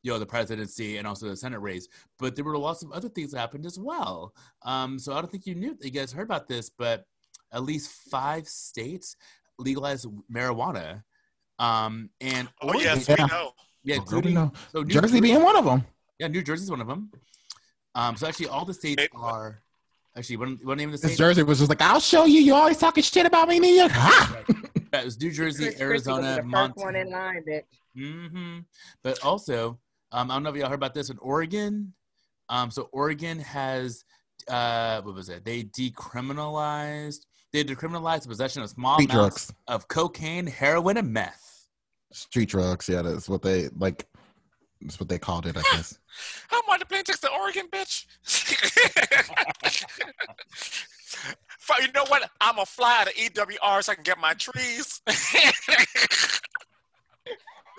you know, the presidency and also the Senate race. But there were lots of other things that happened as well. Um. So I don't think you knew, you guys heard about this, but at least five states legalized marijuana. Um. And oh yes, Yeah. we know. yeah, including no. so New Jersey being one of them. Yeah, New Jersey's one of them. Um. So actually, all the states It- are. Actually, what, what name of the This state? Jersey was just like, I'll show you. You always talking shit about me, New York. Ha! Yeah, it was New Jersey, Chris Christie was Arizona, the first Montana. one in line, bitch. hmm But also, um, I don't know if y'all heard about this in Oregon. Um, so Oregon has, uh, what was it? They decriminalized. They decriminalized possession of small Street amounts drugs. of cocaine, heroin, and meth. Street drugs. Yeah, that's what they like. That's what they called it, I guess. (laughs) I'm on the plane tickets to Oregon, bitch. (laughs) You know what? I'm a fly to EWR so I can get my trees. (laughs)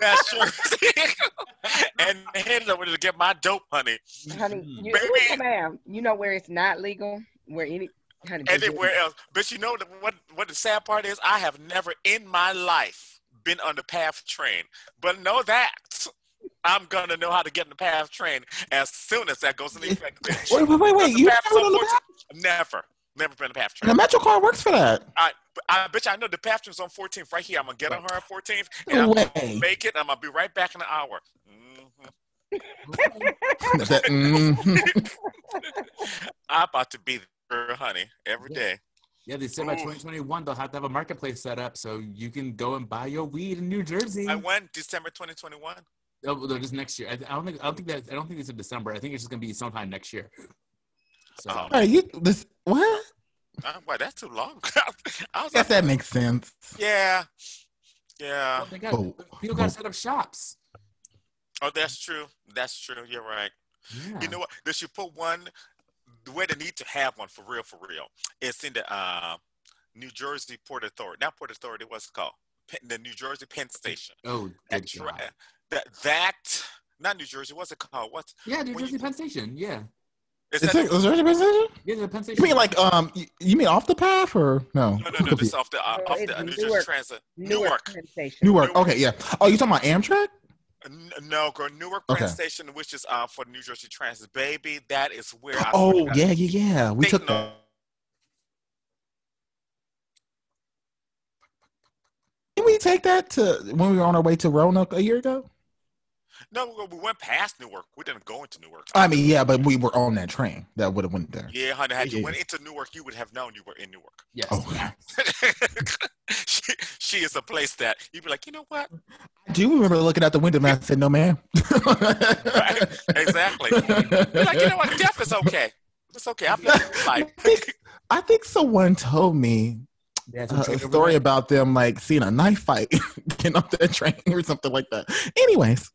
That's true. (laughs) and headed over to get my dope, honey. Honey, you, Baby. ma'am, you know where it's not legal? Where any, honey, Anywhere else. But you know what? What the sad part is? I have never in my life been on the PATH train. But know that I'm gonna know how to get in the PATH train as soon as that goes into effect. (laughs) Wait, wait, wait, wait. You PATH is never on the unfortunate- Never. Never been to Path And the Metro card works for that. I, I bet you I know the path train's on 14th right here. I'm gonna get on her at 14th, and No I'm way. gonna make it. I'm gonna be right back in an hour. (laughs) That- mhm. I'm about to be there, honey, every day. Yeah, they said by 2021 they'll have to have a marketplace set up so you can go and buy your weed in New Jersey. I went December 2021. Oh, no, just next year. I, I don't think. I don't think that. I don't think it's in December. I think it's just gonna be sometime next year. So Oh. Hey, you this what? Uh, why that's too long? (laughs) I was Guess like, that makes sense. yeah, yeah. Well, got, Oh, people got oh. to set up shops. Oh, that's true. That's true. You're right. Yeah. You know what? They should put one. The way they need to have one for real, for real. It's in the uh, New Jersey Port Authority. Not Port Authority. What's it called? Penn, the New Jersey Penn Station. oh, That, good tra- God. that that not New Jersey. What's it called? What? Yeah, New when Jersey you- Penn Station. Yeah. Is Is that? it, is there a position? Yeah, the Penn Station. You mean like um? You, you mean off the path or no? no, no, no. This off the uh, No, off the uh, New Newark. Jersey Transit. Newark, Newark. Penn Station. Newark. Newark. Okay, yeah. Oh, you talking about Amtrak? No, girl, Newark Penn Okay. Station, which is uh, for New Jersey Transit, baby. That is where. I Oh yeah, yeah, yeah. We took know- that. Didn't we take that to when we were on our way to Roanoke a year ago? No, we- we went past Newark. We didn't go into Newark. I mean, yeah, but we were on that train that would have went there. Yeah, honey. Had you Yeah. went into Newark, you would have known you were in Newark. Yes. Oh, (laughs) she, she is a place that you'd be like, you know what? I do remember looking out the window and I said, "No, ma'am." Right? Exactly. You're like, you know what? Death is okay. It's okay. I'm living I think I think someone told me Yeah, uh, a story about them like seeing a knife fight (laughs) getting off that train or something like that. Anyways,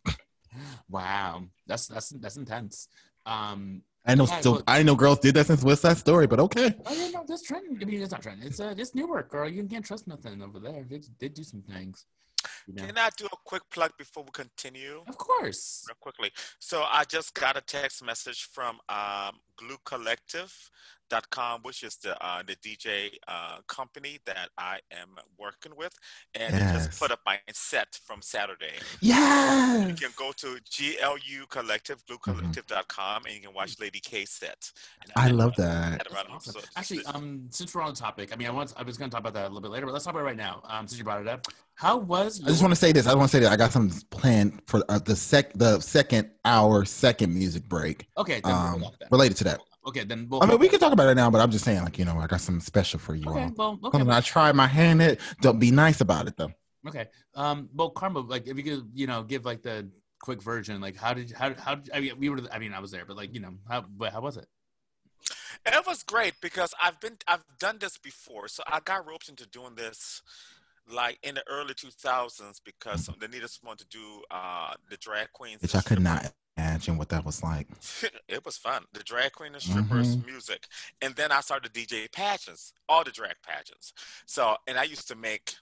Wow, that's that's that's intense. Um, I know Yeah, still well- I know girls did that since West Side Story, but okay. oh yeah, no, that's trend. I mean, it's not trend. It's uh, it's Newark, girl. You can't trust nothing over there. They they do some things. You know? Can I do a quick plug before we continue? Of course. real quickly. So I just got a text message from um, gluecollective.com, which is the uh, the DJ uh, company that I am working with, and they Yes. just put up my set from Saturday. Yes. You can go to GLU Collective, gluecollective.com, and you can watch Lady K set. I had- love that. it right on. Awesome. So- Actually, um, since we're on the topic, I mean, I want I was going to talk about that a little bit later, but let's talk about it right now. Um, since you brought it up, how was? I just want to say this. I want to say that I got something planned for uh, the sec the second hour second music break Okay, then we'll um, hold off then. related to that. Okay, then we'll. I mean, we can talk about it now, but I'm just saying, like, you know, I got something special for you Okay, all. well, okay. Something I try my hand at. Don't be nice about it though. Okay. Um. Well, Karma, like, if you could, you know, give like the quick version, like, how did how how I mean, we were. I mean, I was there, but like, you know, how but how was it? It was great because I've been I've done this before, so I got roped into doing this like in the early 2000s because they needed someone to do uh the drag queens. Which I could not imagine what that was like. (laughs) it was fun. The drag queen and strippers Mhm. music, and then I started DJ pageants, all the drag pageants. So, and I used to make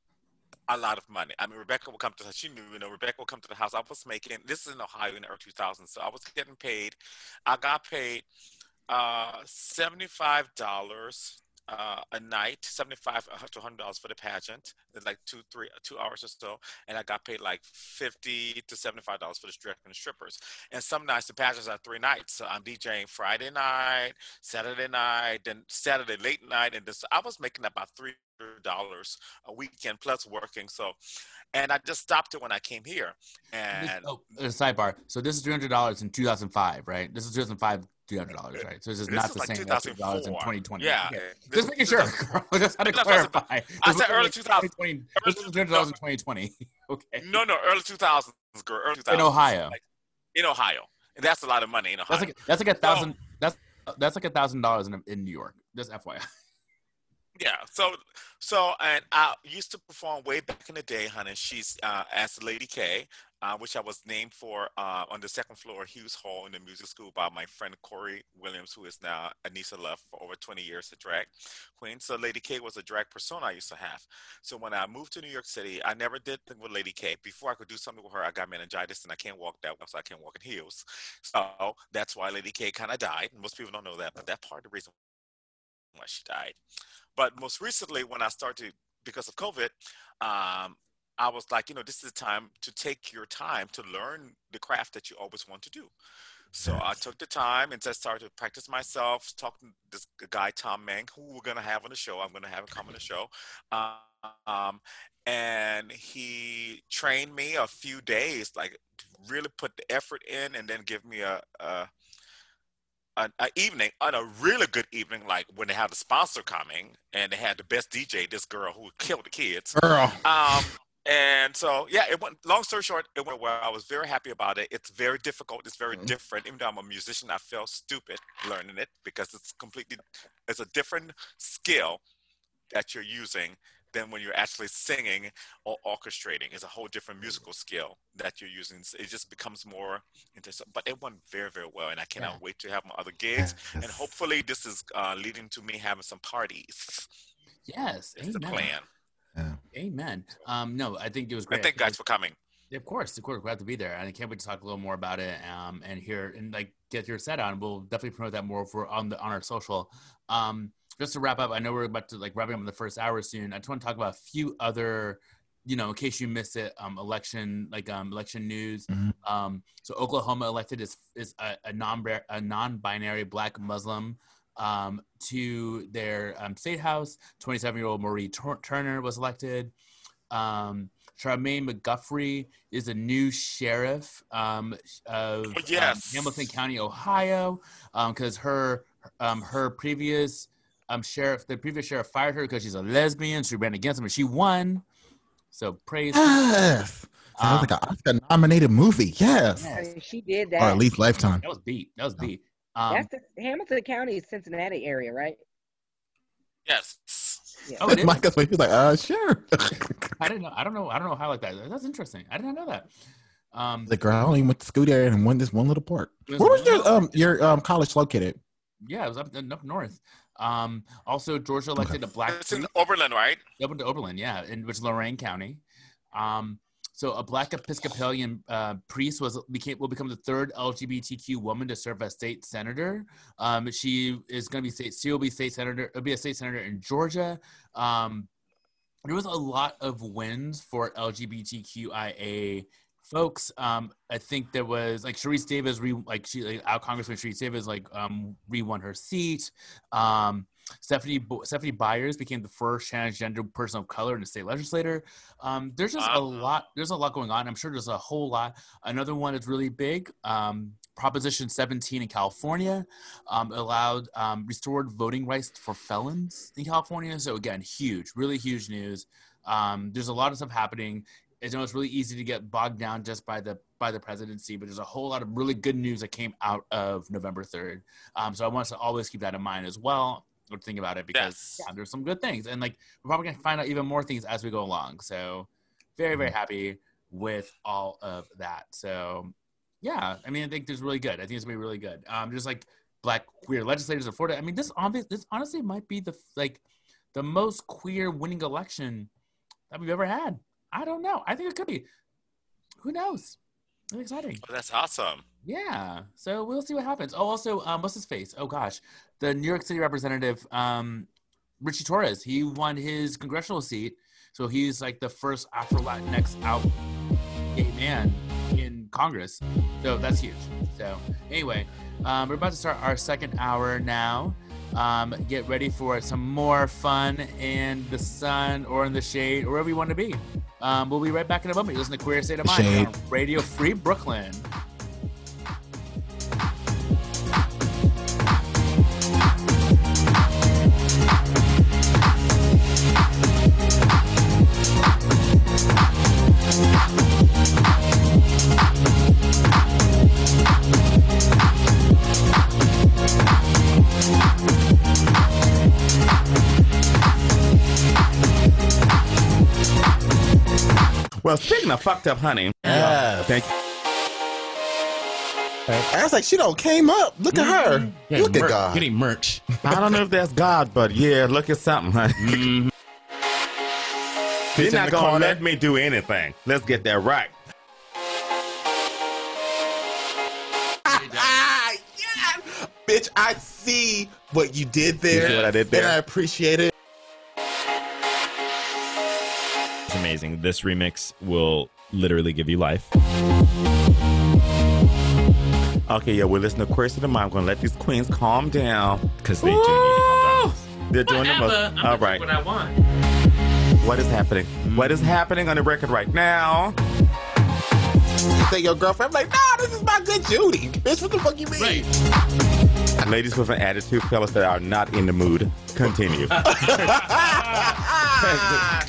a lot of money. I mean, Rebecca would come to she knew, you know, Rebecca would come to the house. I was making this is in Ohio in the early 2000s, so I was getting paid. I got paid uh seventy-five dollars uh, a night, seventy-five to hundred dollars for the pageant, It's like two, three, two hours or so, and I got paid like fifty to seventy-five dollars for the strip and the strippers. And some nights the pageants are three nights, so I'm DJing Friday night, Saturday night, then Saturday late night, and this I was making about three dollars a weekend plus working. So, and I just stopped it when I came here, and oh, sidebar. So this is three hundred dollars in two thousand five, right? This is two thousand five, three hundred dollars, right? So this is This not is the like same as two dollars in twenty twenty. Yeah, Okay. this- Just making sure. (laughs) Just had to That's what I said. clarify. I This said early 2000. 2020 This was two hundred dollars in twenty twenty. (laughs) Okay. no, no, early two thousands, girl, early two In thousands, Ohio. in Ohio, and that's a lot of money in Ohio. That's like that's like a thousand. That's that's like a thousand dollars in in New York. Just FYI. Yeah. So, so, and I used to perform way back in the day, honey. She's uh, as Lady K, uh, which I was named for uh, on the second floor of Hughes Hall in the music school by my friend Corey Williams, who is now Anissa Love for over 20 years, a drag queen. So Lady K was a drag persona I used to have. So when I moved to New York City, I never did thing with Lady K. Before I could do something with her, I got meningitis and I can't walk that well, so I can't walk in heels. So that's why Lady K kind of died. Most people don't know that, but that's part of the reason why she died. But most recently, when I started, because of COVID, um, I was like, you know, this is the time to take your time to learn the craft that you always want to do. So I took the time and just started to practice myself, talking to this guy, Tom Meng, who we're going to have on the show. I'm going to have him come on the show. Um, and he trained me a few days, like really put the effort in and then give me a, a an, an evening, on a really good evening, like when they had the sponsor coming and they had the best DJ, this girl who killed the kids. Girl. Um, and so, yeah, it went. Long story short, it went well. I was very happy about it. It's very difficult. It's very different. Even though I'm a musician, I felt stupid learning it because it's completely. It's a different skill that you're using than when you're actually singing or orchestrating. It's a whole different musical skill that you're using. It just becomes more interesting. But it went very, very well, and I cannot wait to have my other gigs. (laughs) And hopefully, this is uh, leading to me having some parties. Yes, It's the plan. Amen. Um, no, I think it was I great. thank guys for coming. Of course, of course, glad to be there, and I can't wait to talk a little more about it. Um, and hear and like get your set on. We'll definitely promote that more for on the on our social. Um, just to wrap up, I know we're about to like wrapping up in the first hour soon. I just want to talk about a few other, you know, in case you missed it, um, election like um election news. Mhm. Um, so Oklahoma elected is is a, a non a non-binary Black Muslim um, to their um, state house. 27 year old Mauree Tur- Turner was elected. Um, Charmaine McGuffey is a new sheriff um, of um. Hamilton County, Ohio, because her um, her previous um, sheriff, the previous sheriff fired her because she's a lesbian. She ran against him and she won. So praise. Yes. Sounds like an Oscar nominated movie. Yes. And she did that. Or that. at least Lifetime. That was beat. That was beat. Um, That's the Hamilton County, Cincinnati area, right? Yes. Yeah. Oh, it (laughs) is? Mike was like, uh, sure. I didn't know. I don't know. I don't know how like that. That's interesting. I did not know that. Um, the girl I only went to school there and won this one little part. Where was your um your um college located? yeah, it was up up north. Um, also, Georgia elected a black. It's in priest- Oberlin, right? Up into Oberlin, yeah, in which is Lorain County. Um, so a black Episcopalian uh, priest was became will become the third LGBTQ woman to serve as state senator. Um, she is going to be state. She will be state senator. Will be a state senator in Georgia. Um, there was a lot of wins for LGBTQIA folks. Um, I think there was like Sharice Davids, re, like she, like, our Congressman Sharice Davids, like um, re-won her seat. Um, Stephanie Stephanie Byers became the first transgender person of color in the state legislature. Um, there's just a lot. There's a lot going on. I'm sure there's a whole lot. Another one is really big. Um, Proposition 17 in California um, allowed um, restored voting rights for felons in California. So again, huge, really huge news. Um, there's a lot of stuff happening. I know it's really easy to get bogged down just by the by the presidency, but there's a whole lot of really good news that came out of November 3rd. Um, so I want us to always keep that in mind as well. Or think about it because yeah, there's some good things, and like we're probably gonna find out even more things as we go along. So very very happy with all of that. So yeah, I mean I think there's really good. I think it's gonna be really good. Um, just like black queer legislators in Florida. I mean this obvious this honestly might be the like the most queer winning election that we've ever had. I don't know. I think it could be. Who knows? It's exciting. Oh, that's awesome. Yeah. So we'll see what happens. Oh, also, um, what's his face? Oh gosh, the New York City representative, um, Richie Torres. He won his congressional seat, so he's like the first Afro Latinx out gay man in Congress. So that's huge. So anyway, um, we're about to start our second hour now. Um, get ready for some more fun in the sun or in the shade or wherever you want to be. Um, we'll be right back in a moment. You listen to Queer State of Mind Radio Free Brooklyn. Well, speaking of fucked up honey, Yes. thank you. I was like, she don't came up. Look at her. Getting Look at God. getting merch. I don't know if that's God, but yeah, look at something, honey. (laughs) Bitch You're not gonna corner. let me do anything. Let's get that right. Ah, yes. (laughs) (laughs) Bitch, I see what you did there. You see what I did there? And I appreciate it. Amazing. This remix will literally give you life. Okay, yeah, we're listening to Queer State of Mind. I'm gonna let these queens calm down because they do need to calm down. They're doing the most. Whatever. I'm All gonna right. do what I want. What is happening? What is happening on the record right now? Say your girlfriend, I'm like, nah, this is my good Judy. Bitch, what the fuck you mean? Ladies with an attitude, fellas that are not in the mood. Continue. (laughs) (laughs)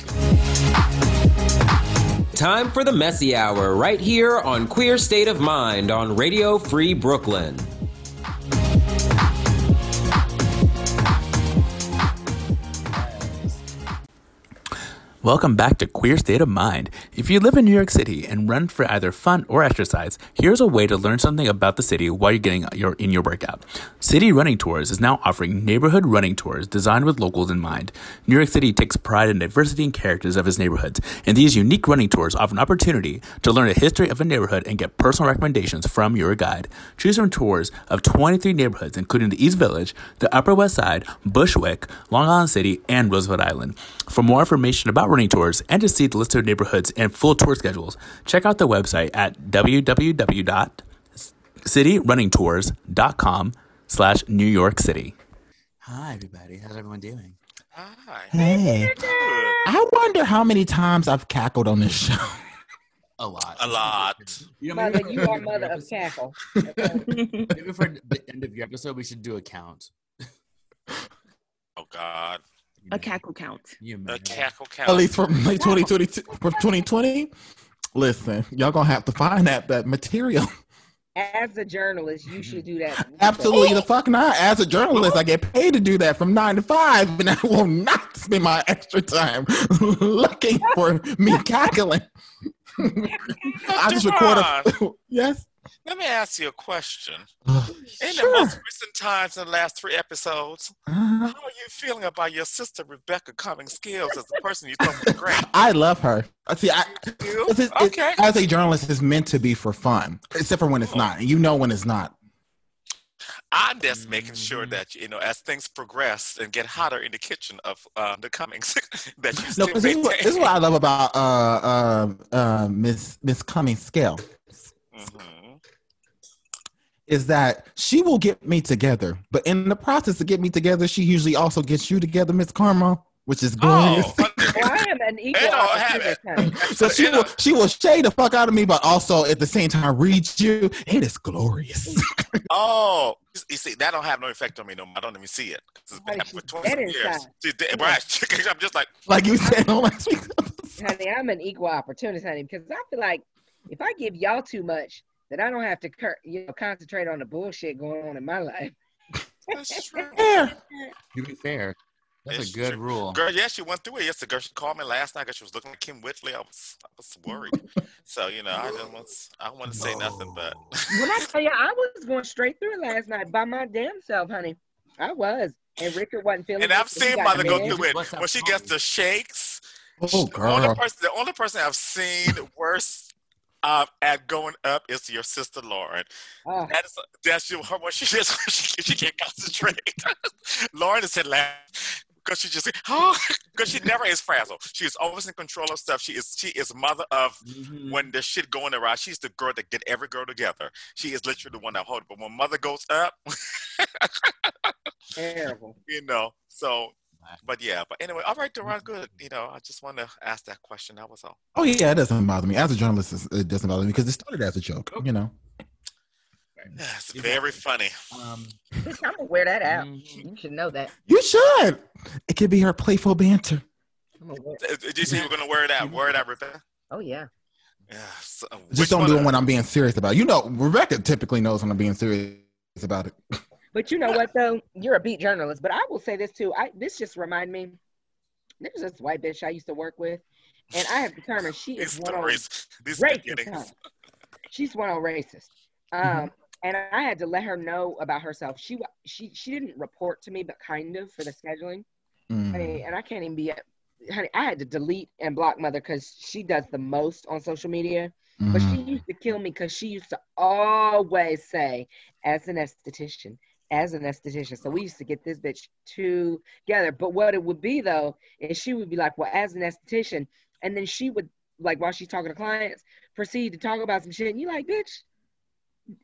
Time for the messy hour right here on Queer State of Mind on Radio Free Brooklyn. Welcome back to Queer State of Mind. If you live in New York City and run for either fun or exercise, here's a way to learn something about the city while you're getting your in your workout. City Running Tours is now offering neighborhood running tours designed with locals in mind. New York City takes pride in diversity and characters of its neighborhoods, and these unique running tours offer an opportunity to learn the history of a neighborhood and get personal recommendations from your guide. Choose from tours of 23 neighborhoods, including the East Village, the Upper West Side, Bushwick, Long Island City, and Roosevelt Island. For more information about running tours and to see the list of neighborhoods and full tour schedules, check out the website at www.cityrunningtours.com slash New York City. Hi, everybody. How's everyone doing? Hi. Hey, I wonder how many times I've cackled on this show. A lot. A lot. You know, Mother, you are mother of episode- cackle. (laughs) Maybe for the end of your episode, we should do a count. Oh God. A cackle count. You A cackle count. At least from like 2022, from 2020. Listen, y'all gonna have to find that that material. As a journalist, you should do that. (laughs) Absolutely the fuck not. As a journalist, I get paid to do that from nine to five, and I will not spend my extra time (laughs) looking for me (laughs) cackling. I just record a yes. Let me ask you a question. Uh, In sure. the most recent times in the last three episodes, Uh-huh. how are you feeling about your sister Rebecca Cummings Skills as the person you thought was great? I love her. See, I, it's- it's- Okay. as a journalist, it's meant to be for fun, except for when it's not. And you know when it's not. I'm just making sure that you know, as things progress and get hotter in the kitchen of uh, the Cummings, (laughs) that you No, still 'cause this, is what, this is what I love about uh, uh, uh, Miss Miss Cummings Scale Mm-hmm. Is that she will get me together, but in the process of getting me together, she usually also gets you together, Miss Karma, which is oh, glorious. Oh, (laughs) Well, I am an equal opportunist, (laughs) so she will she will shade the fuck out of me, but also at the same time read you, and it's glorious. (laughs) Oh, you see, that don't have no effect on me no more. I don't even see it. 'Cause It's been happening for 20 years. inside. She's dead, right? I'm just like, like you said on last week. honey, I'm an equal opportunist, honey, because I feel like if I give y'all too much, then I don't have to cur- you know concentrate on the bullshit going on in my life. That's (laughs) true. To be fair, that's It's a good true. rule. Girl, yeah, she went through it yesterday. Girl, she called me last night because she was looking at Kim Whitley. I was, I was worried. so you know, I didn't want, I don't want to say nothing, but When I (laughs) tell you, I was going straight through it last night by my damn self, honey. I was, and Richard wasn't feeling. and it, I've so seen mother go through it when she gets the shakes. Oh, The only person, the only person I've seen worse uh, at going up is your sister Lauren. Oh. That is that's you- her what she is. (laughs) She, she can't concentrate. (laughs) Lauren is in laugh because she just (gasps) oh because she never is frazzled. She is always in control of stuff. She is she is mother of Mm-hmm. when the shit going around. She's the girl that get every girl together. She is literally the one that hold it. But when mother goes up, (laughs) Terrible. you know. So, but yeah. But anyway, all right, Duran, good. You know, I just want to ask that question. That was all. Oh yeah, it doesn't bother me. As a journalist, it doesn't bother me because it started as a joke. You know. (sighs) It's very funny. Um, I'm gonna wear that out. Mm-hmm. You should know that. You should. It could be her playful banter. I'm gonna wear- Did you say you were gonna wear it out? Wear it out, Rebecca. Oh yeah. Yeah. So, Just don't do of- it when I'm being serious about it. You know, Rebecca typically knows when I'm being serious about it. (laughs) But you know (laughs) what though? You're a beat journalist. But I will say this too. I this just remind me. There's this white bitch I used to work with, and I have determined she is one on racist. She's one on racist. Um, Mm-hmm. and I had to let her know about herself. She she she didn't report to me, but kind of for the scheduling. Mm. Honey, and I can't even be. Honey, I had to delete and block mother because she does the most on social media. But she Mhm. used to kill me because she used to always say, as an esthetician, as an esthetician. So we used to get this bitch together. But what it would be though, is she would be like, well, as an esthetician, and then she would like while she's talking to clients, proceed to talk about some shit. And you like, bitch,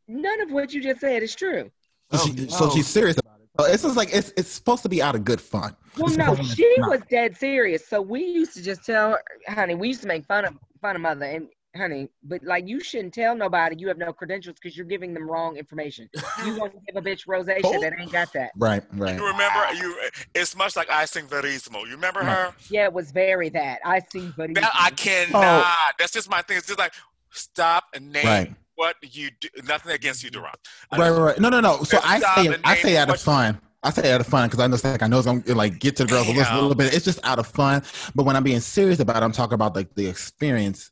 None of what you just said is true. So, she, oh, so she's serious about it. So it's just like it's it's supposed to be out of good fun. Well, It's no, supposed to be she was dead serious. So we used to just tell her, honey, we used to make fun of fun of mother and honey, but like you shouldn't tell nobody you have no credentials because you're giving them wrong information. You (laughs) want to give a bitch rosacea that ain't got that. Right, right. You remember you? It's much like I sing Verismo. You remember her? Yeah, it was very that. I see, but That I cannot. Oh. That's just my thing. It's just like stop and name Right. what you do. Nothing against you, Duran. I Right, right, right. No, no, no. So I say I say out of fun. I say out of fun because I know like I know it's gonna like get to the girls a little, Damn. little bit. It's just out of fun. But when I'm being serious about it, I'm talking about like the experience,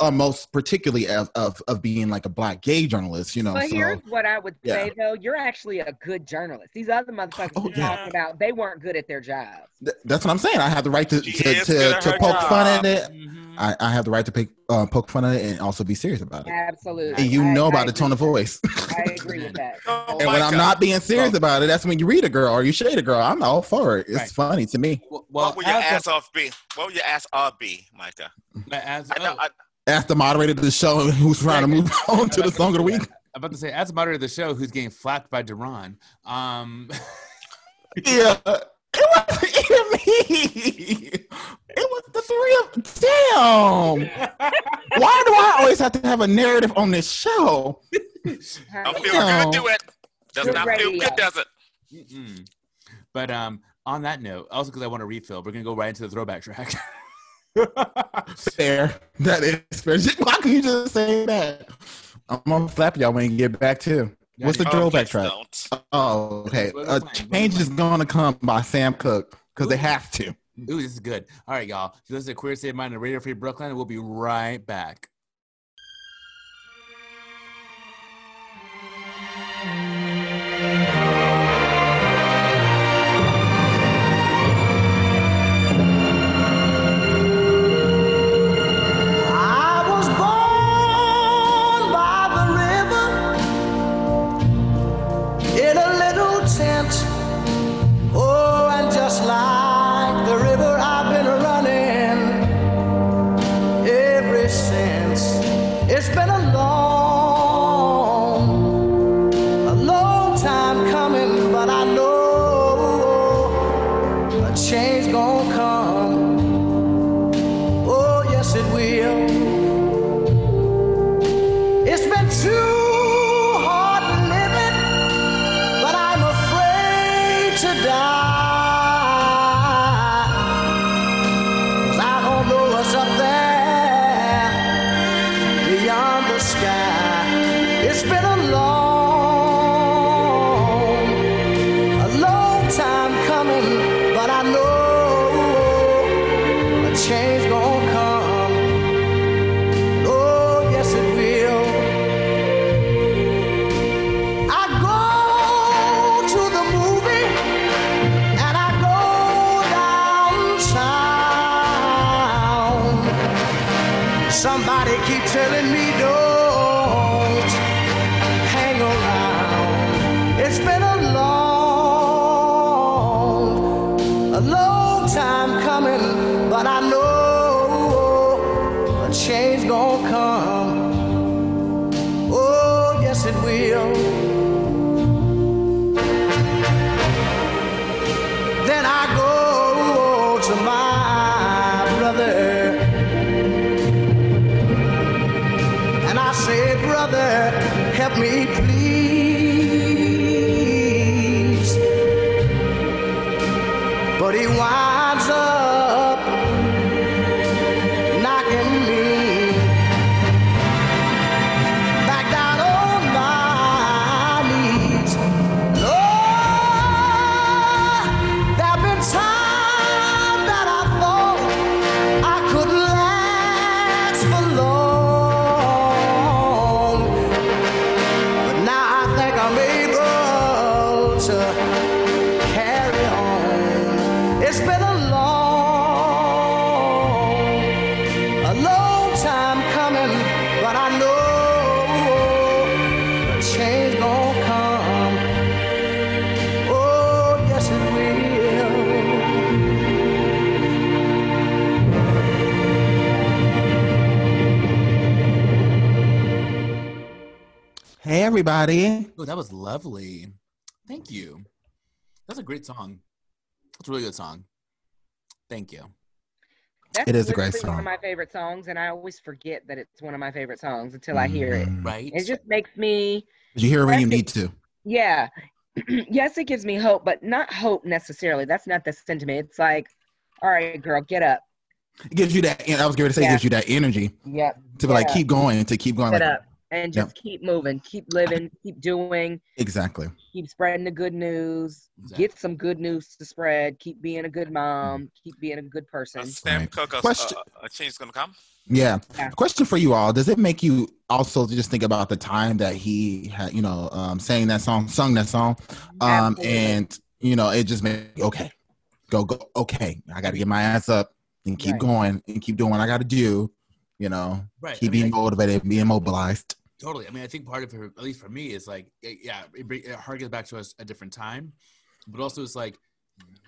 uh, most particularly of, of of being like a black gay journalist. You know, But so here's what I would say yeah. though: you're actually a good journalist. These other motherfuckers Oh, you're talking about, they weren't good at their jobs. th- that's what I'm saying. I have the right to to, to, to her poke fun at it. I, I have the right to pick, uh, poke fun at it and also be serious about it. Absolutely. And you I- know I about the tone of voice. I (laughs) agree with that. Oh and when I'm not being serious about it, that's when you read a girl or you shade a girl. I'm all for it. It's Right. funny to me. Well, what will your as a- ass off be? What will your ass off be, Micah? as, I know. I, Ask the moderator of the show who's trying to move on to the song of the week. I'm about to say, as a moderator of the show, who's getting flapped by Duran, um, (laughs) Yeah. It wasn't even me. It was the three of Damn. Why do I always have to have a narrative on this show? I don't feel Damn. good. Do it. Does Good not feel radio. good, does it? mm-mm. but um, on that note, also because I want to refill, we're gonna go right into the throwback track. (laughs) (laughs) Fair. That is fair. (laughs) Why can you just say that? I'm gonna flap y'all when you get back too. What's the Oh, throwback track? don't. Oh, okay. What A was change is gonna come by Sam Cooke because they have to. Ooh, this is good. All right, y'all. So this is a Queer State of Mind on Radio Free Brooklyn, we'll be right back. That was lovely. Thank you. That's a great song. That's a really good song. Thank you. That's It is a great literally One of my favorite songs, and I always forget that it's one of my favorite songs until I hear it. Mm-hmm. Right. It just makes me, Did you hear it when you need to? yeah. (clears throat) yes, it gives me hope, but not hope necessarily. That's not the sentiment. It's like, all right, girl, get up. It gives you that. I was going to say, it Yeah. gives you that energy Yep. to be like Yeah. keep going, to keep going. Get Like, up and Yep. just keep moving, keep living, keep doing, exactly. keep spreading the good news. Get some good news to spread. Keep being a good mom. Keep being a good person. Sam Right. Cooke, a, Question- a, a change gonna come. Yeah. Yeah. Question for you all: Does it make you also just think about the time that he had, you know, um, sang that song, sung that song, um, Absolutely. and you know, it just made okay, go go. Okay, I got to get my ass up and keep Right. going and keep doing what I got to do. You know, Right. keep I mean, being motivated, being mobilized. Totally. I mean, I think part of it, at least for me, is like, it- yeah, it, bring- it harkens back to us a different time, but also it's like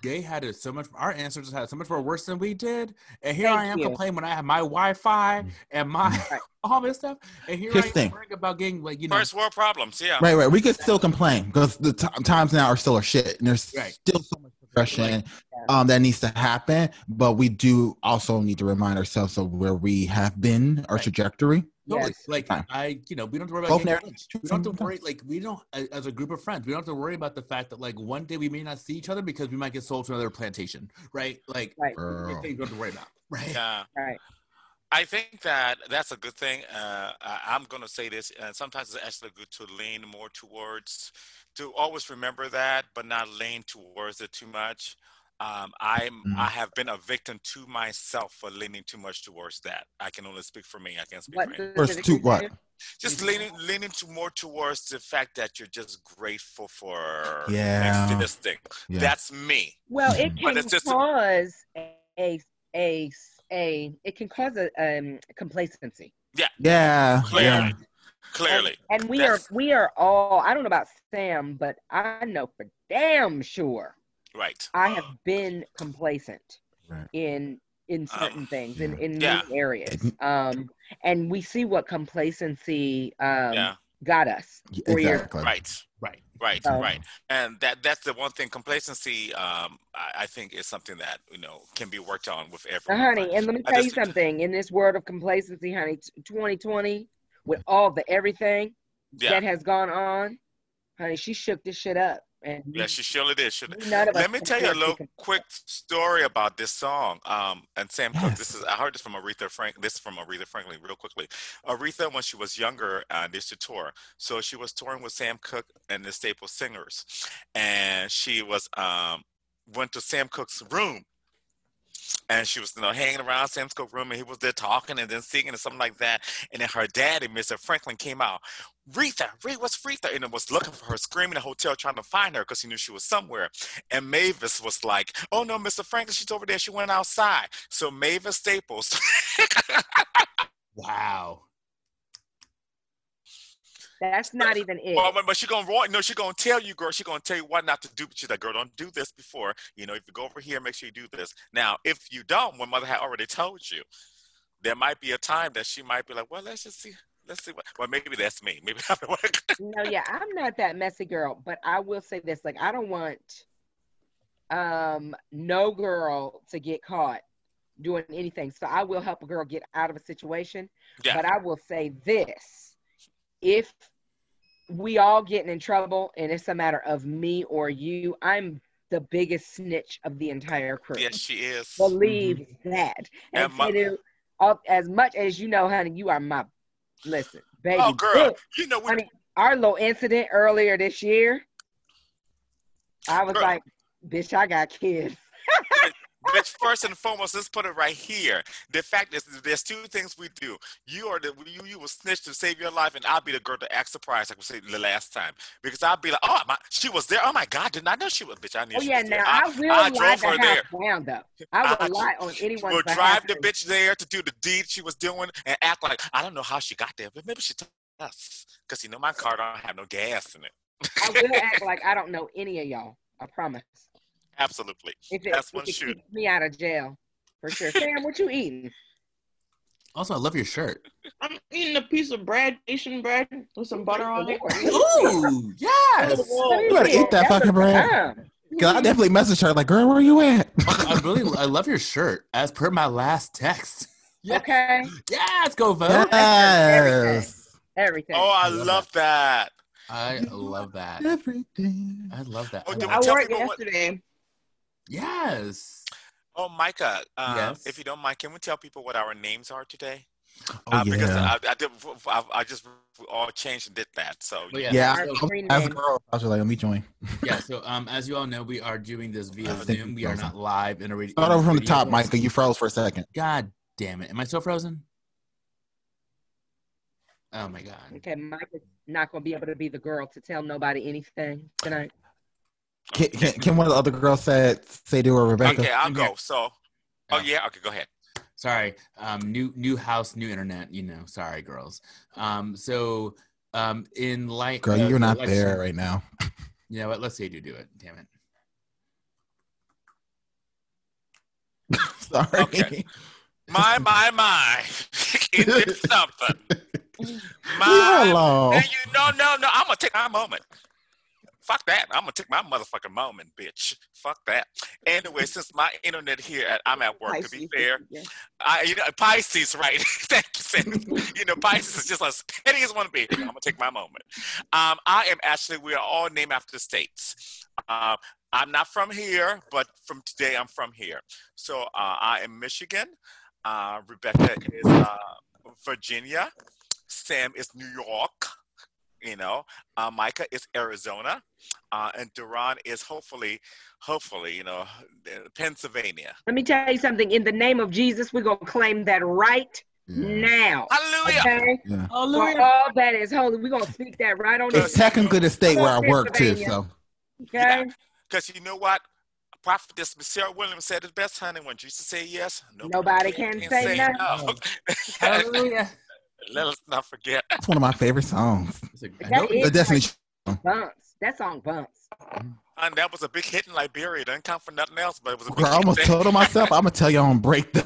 they had it so much. Our ancestors had it so much more worse than we did, and here Thank I am you. complaining when I have my Wi-Fi and my (laughs) all this stuff, and here Here's I the thing. am worrying about getting like you know. First world problems, yeah. Right, right. We could still complain because the t- times now are still a shit, and there's Right. still so much progression um, that needs to happen. But we do also need to remind ourselves of where we have been, our Right. trajectory. Totally. Yes. Like Time. I, you know, we don't have to worry about Both getting We don't have to worry. Like we don't, as a group of friends, we don't have to worry about the fact that like one day we may not see each other because we might get sold to another plantation, right? Like Right. Things we don't have to worry about, (laughs) right? Yeah. Right. I think that that's a good thing. Uh, I, I'm going to say this, and sometimes it's actually good to lean more towards, to always remember that, but not lean towards it too much. Um, I'm Mm. I have been a victim to myself for leaning too much towards that. I can only speak for me. I can't speak What for anyone. First two, what? Just leaning leaning to more towards the fact that you're just grateful for Yeah. existing. Yeah. That's me. Well, it But can it's just- cause a, a a a it can cause a um complacency. Yeah, Clearly. yeah. Clearly. And we That's- are we are all I don't know about Sam, but I know for damn sure Right. I have been complacent Right. in in certain things in in yeah. new areas. Um and we see what complacency um Yeah. got us. Yeah, for exactly. Right. Right. Right, So- right, and that that's the one thing. Complacency, um, I, I think, is something that you know can be worked on with Now, everyone. honey, and let me I tell you something. In this world of complacency, honey, 2020, with all the everything Yeah. that has gone on, honey, she shook this shit up. And Yeah, she surely did. Should none of us Let me (laughs) tell you a little quick story about this song. Um, and Sam Cooke. This is I heard this from Aretha Frank. This is from Aretha Franklin, real quickly. Aretha, when she was younger, uh, they used to tour. So she was touring with Sam Cooke and the Staple Singers, and she was um went to Sam Cooke's room. And she was, you know, hanging around Sam's Cooke's room, and he was there talking and then singing and something like that. And then her daddy, Mr. Franklin, came out. Retha, Rita, what's Retha? And it was looking for her, screaming in the hotel, trying to find her because he knew she was somewhere. And Mavis was like, "Oh no, Mr. Franklin, she's over there. She went outside." So Mavis Staples, (laughs) Wow. That's not even (laughs) it. well, but, but she gonna warn, no, she gonna tell you, girl. She gonna tell you what not to do. But she's like, "Girl, don't do this before. You know, if you go over here, make sure you do this." Now, if you don't, when mother had already told you, there might be a time that she might be like, "Well, let's just see." Let's see what. Well, maybe that's me. (laughs) Maybe I'm no, yeah, I'm not that messy girl, but I will say this: like, I don't want um no girl to get caught doing anything. So I will help a girl get out of a situation. Yeah. But I will say this: if we all getting in trouble and it's a matter of me or you, I'm the biggest snitch of the entire crew. Yes, she is. Believe mm-hmm. that. And, And my- Tanu, all, as much as you know, honey, you are my listen, baby. Oh, girl, look, you know we honey, our little incident earlier this year, I was Girl. like, bitch, I got kids. Bitch, first and foremost, let's put it right here. The fact is, there's two things we do. You are the you you will snitch to save your life, and I'll be the girl to act surprised, like we said the last time, because I'll be like, oh my, she was there. Oh my God, did not know she was. Bitch, I knew Oh yeah, now I, will I lie her there. down though. I will I- lie on anyone. We'll drive the bitch there to do the deed she was doing and act like I don't know how she got there, but maybe she told us because you know my car don't have no gas in it. I will (laughs) act like I don't know any of y'all. I promise. Absolutely, If it, that's if one it shoot. keeps me out of jail, for sure. Sam, what you eating? Also, I love your shirt. I'm eating a piece of bread, Asian bread with some butter on it. Ooh, yes. You better eat that fucking bread. Cause I definitely messaged her like, "Girl, where you at?" (laughs) I really, I love your shirt. As per my last text. (laughs) Okay. Yes, go vote. Yes. Everything. Oh, I love that. I love that. (laughs) Everything. I love that. Oh, I love I wore it people what- yesterday. Yes. Oh, Micah, um, Yes. if you don't mind, can we tell people what our names are today? Oh uh, Because. I, I, did, I, I just all changed and did that. So Well, yeah. yeah, so- I- I was- screen as a name. girl, I was like, "Let me join." yeah. (laughs) So, um, as you all know, we are doing this via Zoom. We are not live in a radio. Start over from the top. Micah. You froze for a second. God damn it! Am I still frozen? Oh my god. Okay, Mike is not gonna be able to be the girl to tell nobody anything tonight. Can, can, can one of the other girls say say to her, Rebecca? okay, I'll go. So, oh yeah, okay, go ahead. Sorry. Um, new new house, new internet. You know. Sorry, girls. Um, so um, in light. Girl, you're the not election- there right now. (laughs) You know what? Let's say you do it. Damn it. (laughs) Sorry. Okay. My, my, my. (laughs) it did something. Leave her My, alone. and you, no, no, no. I'm gonna take my moment. Fuck that. I'm gonna take my motherfucking moment, bitch. Fuck that. Anyway, since my internet here, at, I'm at work. To be fair, yeah. I, you know, Pisces, right? (laughs) Thank you, Sam. You know, Pisces is just as petty as want to be. I'm gonna take my moment. Um, I am actually. We are all named after the states. Uh, I'm not from here, but from today, I'm from here. So uh, I am Michigan. Uh, Rebecca is uh, Virginia. Sam is New York. You know, uh, Micah is Arizona, uh, and Duran is hopefully, hopefully, you know, Pennsylvania. Let me tell you something. In the name of Jesus, we're gonna claim that right now. Hallelujah. Okay. Yeah. For all that is holy, we're gonna speak that right on It's the technically the state where I work too. So Okay. Because you know what? Prophetess Sarah Williams said it best, honey. When Jesus said yes, Nobody can say no. no. Hallelujah. (laughs) Let us not forget. it's one of my favorite songs. That is The Destiny. bumps. That song bumps. And that was a big hit in Liberia. It doesn't count for nothing else, but it was a big Girl, I hit almost there. told her myself. I'm gonna tell you on break though.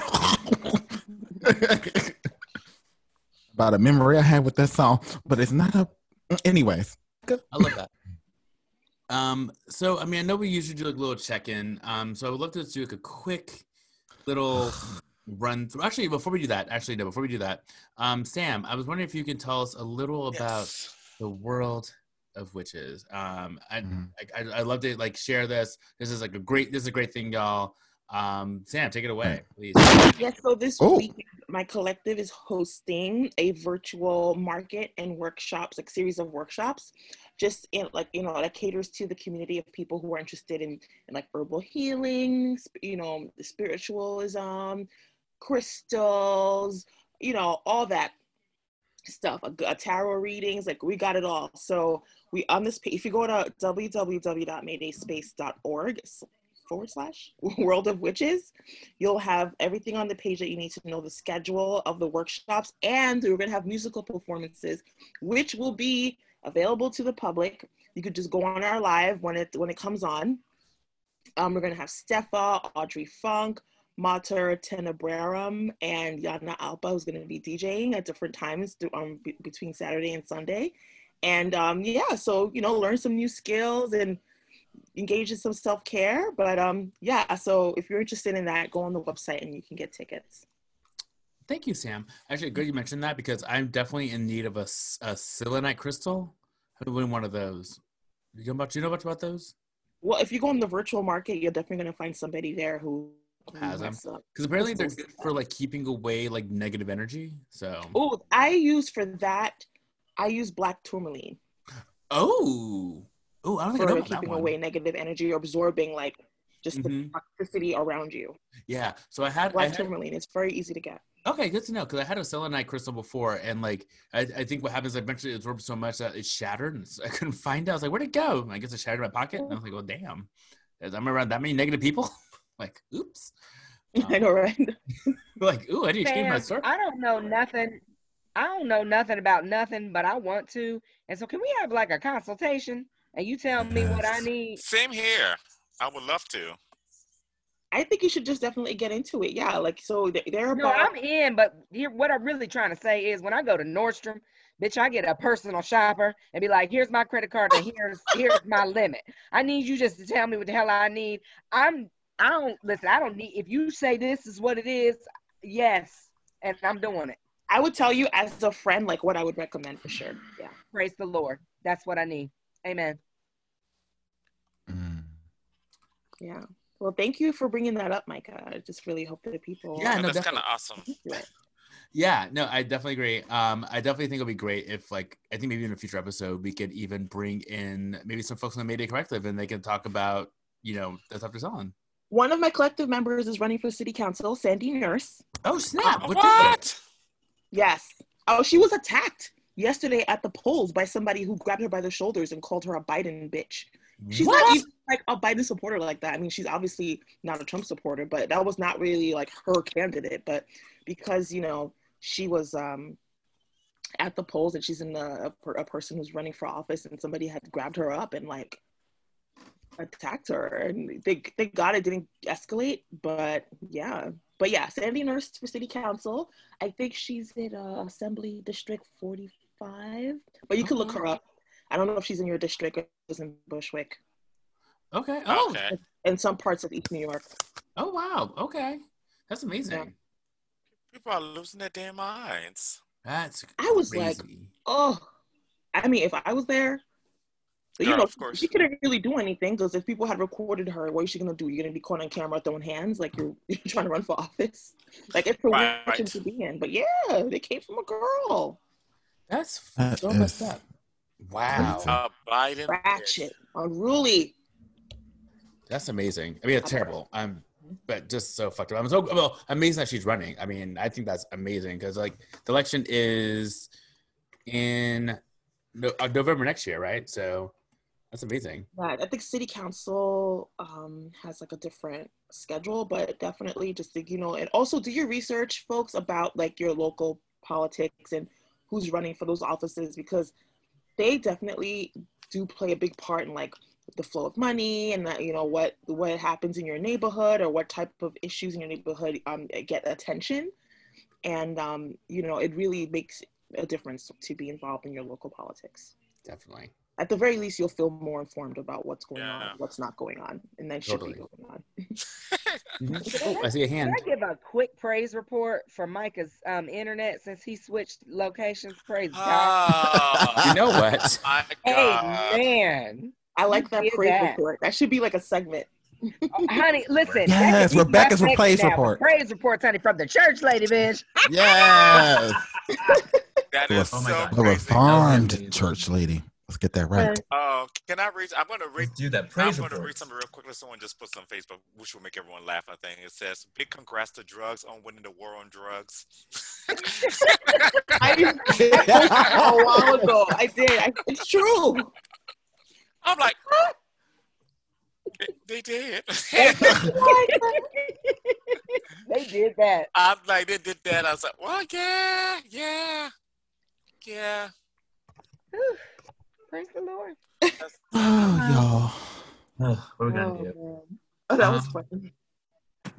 (laughs) About a memory I had with that song, but it's not a. Anyways, I love that. Um, so I mean, I know we usually do like a little check-in. Um, so I would love to do like a quick little (sighs) (sighs) (sighs) run through. Actually, before we do that, actually no, before we do that, um, Sam, I was wondering if you can tell us a little about the world of witches. Um, I, Mm-hmm. I, I, I love to like share this. This is like a great, this is a great thing, y'all. Um, Sam, take it away, please. Yes, so this Oh. week my collective is hosting a virtual market and workshops, like series of workshops, just in like you know that caters to the community of people who are interested in, in like herbal healing, sp- you know, spiritualism, crystals, you know, all that stuff, a, a tarot readings, like we got it all. So we on this page, if you go to www.maydayspace.org forward slash (laughs) world of witches, you'll have everything on the page that you need to know the schedule of the workshops, and we're gonna have musical performances, which will be available to the public. You could just go on our live when it when it comes on. Um, we're gonna have Stefa, Audrey Funk, Mater Tenebrarum, and Yana Alpa, who's gonna be DJing at different times um, be- between Saturday and Sunday. And um, yeah, so you know, learn some new skills and engage in some self care. But um, yeah, so if you're interested in that, go on the website and you can get tickets. Thank you, Sam. Actually, good you mentioned that because I'm definitely in need of a, a selenite crystal. I've been one of those. You know much? Do you know much about those? Well, if you go on the virtual market, you're definitely gonna find somebody there who Has them? Because apparently they're good for like keeping away like negative energy. So. Oh, I use for that. I use black tourmaline Oh. Oh, I don't think I know for about that keeping away negative energy, or absorbing like just Mhm. the toxicity around you. Yeah. So I had. I Black had tourmaline. It's very easy to get. Okay, good to know because I had a selenite crystal before, and like I, I think what happens, I eventually it absorbed so much that it shattered, and I (laughs) couldn't find it. I was like, "Where'd it go?" And I guess it shattered in my pocket, and I was like, "Oh damn, I'm around that many negative people." (laughs) like, oops. (laughs) I know, right? Um, (laughs) like, ooh, I need to change my Sam, circle. I don't know nothing. I don't know nothing about nothing, but I want to. And so, can we have like a consultation? And you tell me what I need. Same here. I would love to. I think you should just definitely get into it. Yeah, like so there. they're No, about I'm in, but here, what I'm really trying to say is when I go to Nordstrom, bitch, I get a personal shopper and be like, here's my credit card and here's here's my limit. I need you just to tell me what the hell I need. I'm I don't listen, I don't need if you say this is what it is, yes, and I'm doing it. I would tell you as a friend like what I would recommend for sure. Yeah. Praise the Lord. That's what I need. Amen. Yeah. Well, thank you for bringing that up, Micah. I just really hope that people. Yeah, no, that's kind of awesome. Yeah, no, I definitely agree. Um, I definitely think it'll be great if, like, I think maybe in a future episode we could even bring in maybe some folks on the Mayday Collective and they can talk about, you know, the stuff they're selling. One of my collective members is running for city council, Sandy Nurse. Oh snap! What? what? Yes. Oh, she was attacked yesterday at the polls by somebody who grabbed her by the shoulders and called her a Biden bitch. She's What? not even like a Biden supporter like that. I mean, she's obviously not a Trump supporter, but that was not really like her candidate. But because you know she was um at the polls and she's in a, a, a person who's running for office, and somebody had grabbed her up and like attacked her, and they thank God it didn't escalate. But yeah, but yeah, Sandy Nurse for city council. I think she's in uh, Assembly District 45, but you can look her up. I don't know if she's in your district or she's in Bushwick. Okay. Oh. Okay. In some parts of East New York. Oh wow. Okay. That's amazing. People are losing their damn minds. That's I was like, oh, I mean, if I was there, but, you Yeah, know, of course. she couldn't really do anything because if people had recorded her, what is she gonna do? You're gonna be caught on camera throwing hands like you're, (laughs) you're trying to run for office. Like it's a weird Right. position to be in. But yeah, they came from a girl. That's That so messed up. Wow. Uh, Biden. Ratchet, unruly. That's amazing. I mean, it's terrible. I'm, but just so fucked up. I'm so well amazing that she's running. I mean, I think that's amazing because like the election is in no, uh, November next year, right? So that's amazing. Right. I think city council um, has like a different schedule, but definitely just think, you know, and also do your research, folks, about like your local politics and who's running for those offices because they definitely do play a big part in like the flow of money and that you know what what happens in your neighborhood or what type of issues in your neighborhood um, get attention and um, you know it really makes a difference to be involved in your local politics Definitely. At the very least you'll feel more informed about what's going Yeah. on what's not going on and then should be going on (laughs) (laughs) Oh, I see a hand. Can I give a quick praise report for Micah's um, internet since he switched locations? Praise God. Ah, You know what? (laughs) my Hey, man. i like that praise that. report that should be like a segment Oh, honey, listen. Yes, that could be Rebecca's praise now. report. Praise reports, honey, from the church lady, bitch. Yes. That The, is Oh my so God. the crazy. reformed church lady. Let's get that right. Oh, can I read? I'm gonna read. do that. I'm gonna read something real quickly. Someone just put some on Facebook, which will make everyone laugh. I think it says, "Big congrats to drugs on winning the war on drugs." I did (laughs) a while ago. I did. I, it's true. I'm like, they, they did. (laughs) They did that. I'm like, they did that. I was like, well, yeah, yeah, yeah. Whew. Praise the Lord. (sighs) Oh, what are we Oh, gonna do? man. Oh, that was Um, fun.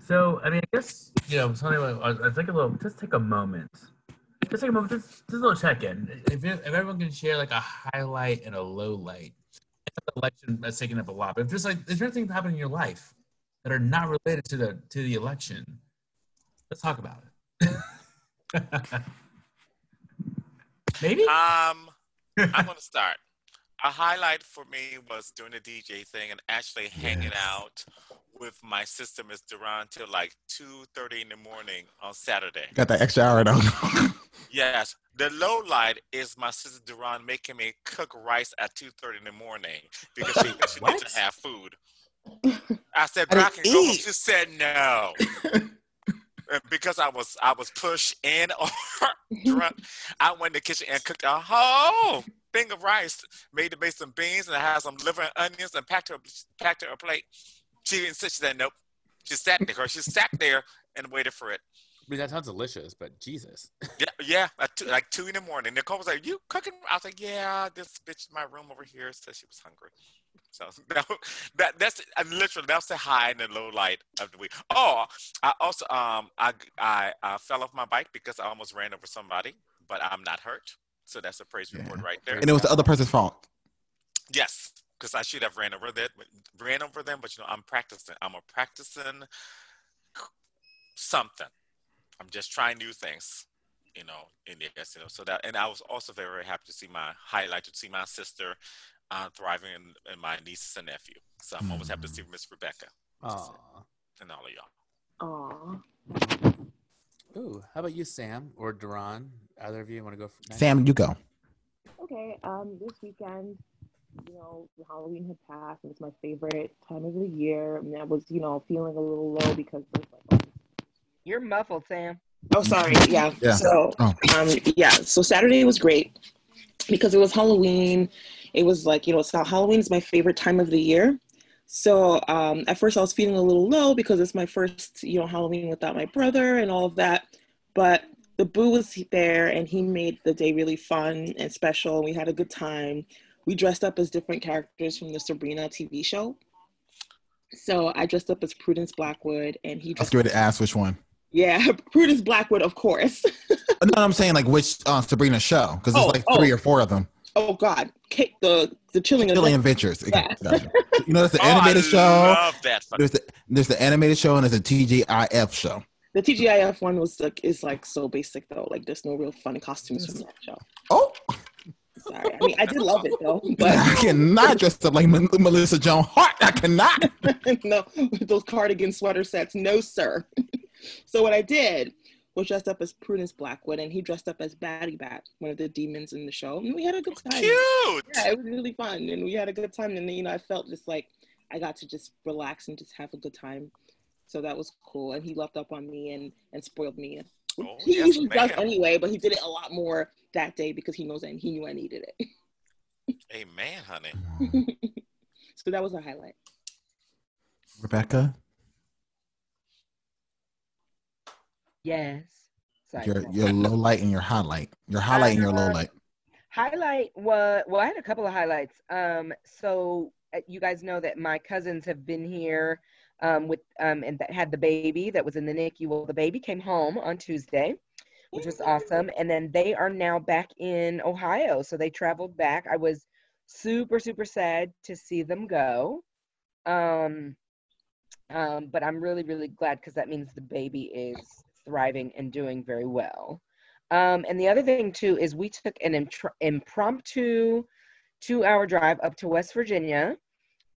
So I mean, I guess you know, something like I I think a little. Just take a moment. Just take a moment. Just, just a little check-in. If, if everyone can share like a highlight and a low light. The election that's taken up a lot, but if there's like is there things happening in your life that are not related to the to the election, let's talk about it. (laughs) Maybe. Um, I'm gonna start. A highlight for me was doing the DJ thing and actually hanging Yes. out with my sister, Miss Duran, till like two thirty in the morning on Saturday. Got that extra hour though. (laughs) Yes. The low light is my sister Duran making me cook rice at two thirty in the morning because she, she What? didn't have food. (laughs) I said, I I can go. home." eat. She said no. (laughs) Because I was I was pushed in or drunk, I went in the kitchen and cooked a whole thing of rice, made the base some beans and I had some liver and onions and packed her packed her a plate. She didn't sit. She said nope. She sat there. She sat there and waited for it. I mean, that sounds delicious, but Jesus. (laughs) Yeah, yeah, at two, like two in the morning. Nicole was like, "You cooking?" I was like, "Yeah, this bitch in my room over here said she was hungry." So (laughs) that, that that's literally that's the high and the low light of the week. Oh, I also um I I, I fell off my bike because I almost ran over somebody, but I'm not hurt. So that's a praise report right there. And it was the other person's fault. Yes, because I should have ran over that, ran over them. But you know, I'm practicing. I'm a practicing something. I'm just trying new things, you know. In yes, you know. So that, and I was also very, very happy to see my highlight to see my sister uh, thriving and, and my nieces and nephew. So I'm always happy to see Miss Rebecca Aw. and all of y'all. Aw. Ooh, how about you, Sam or Duran? Either of you want to go? Next? Sam, you go. Okay, um, this weekend, you know, Halloween had passed, and it's my favorite time of the year. And I was, you know, feeling a little low because there's like You're muffled, Sam. Oh, sorry. Yeah. Yeah. So, Oh. um, yeah. So Saturday was great because it was Halloween. It was like you know, so Halloween is my favorite time of the year. So um, at first I was feeling a little low because it's my first, you know, Halloween without my brother and all of that. But the boo was there and he made the day really fun and special. We had a good time. We dressed up as different characters from the Sabrina TV show. So I dressed up as Prudence Blackwood and he I was going to ask which one. yeah, (laughs) Prudence Blackwood, of course. (laughs) No, I'm saying like which uh, Sabrina show because there's Oh, like oh. three or four of them. oh God, Kate, the the chilling Chilling Adventures. Adventures. Yeah. Gotcha. You know, there's the (laughs) Oh, I animated show. love that. There's the there's the animated show and there's a TGIF show. The TGIF one was like is like so basic though. Like there's no real fun costumes from that show. Oh, Sorry, I mean I did love it though, (laughs) but I cannot dress up like Mel- Melissa Joan Hart. I cannot. (laughs) no, with those cardigan sweater sets, no sir. (laughs) so what I did was dressed up as Prudence Blackwood, and he dressed up as Batibat, one of the demons in the show, and we had a good time. Cute. Yeah, it was really fun, and we had a good time. And you know, I felt just like I got to just relax and just have a good time. So that was cool. And he left up on me and and spoiled me. Oh, (laughs) he yes, usually does anyway, but he did it a lot more that day because he knows and he knew I needed it. Amen, honey. (laughs) so that was a highlight. Rebecca, Yes. Sorry. your your low light and your highlight. Your highlight and your low light. Highlight was well, I had a couple of highlights. Um, so uh, you guys know that my cousins have been here um, with um, and that had the baby that was in the NICU. Well, the baby came home on Tuesday, which was awesome, and then they are now back in Ohio. So they traveled back. I was super super sad to see them go. Um, um, but I'm really really glad because that means the baby is thriving and doing very well. Um, and the other thing too is we took an impr- impromptu two-hour drive up to West Virginia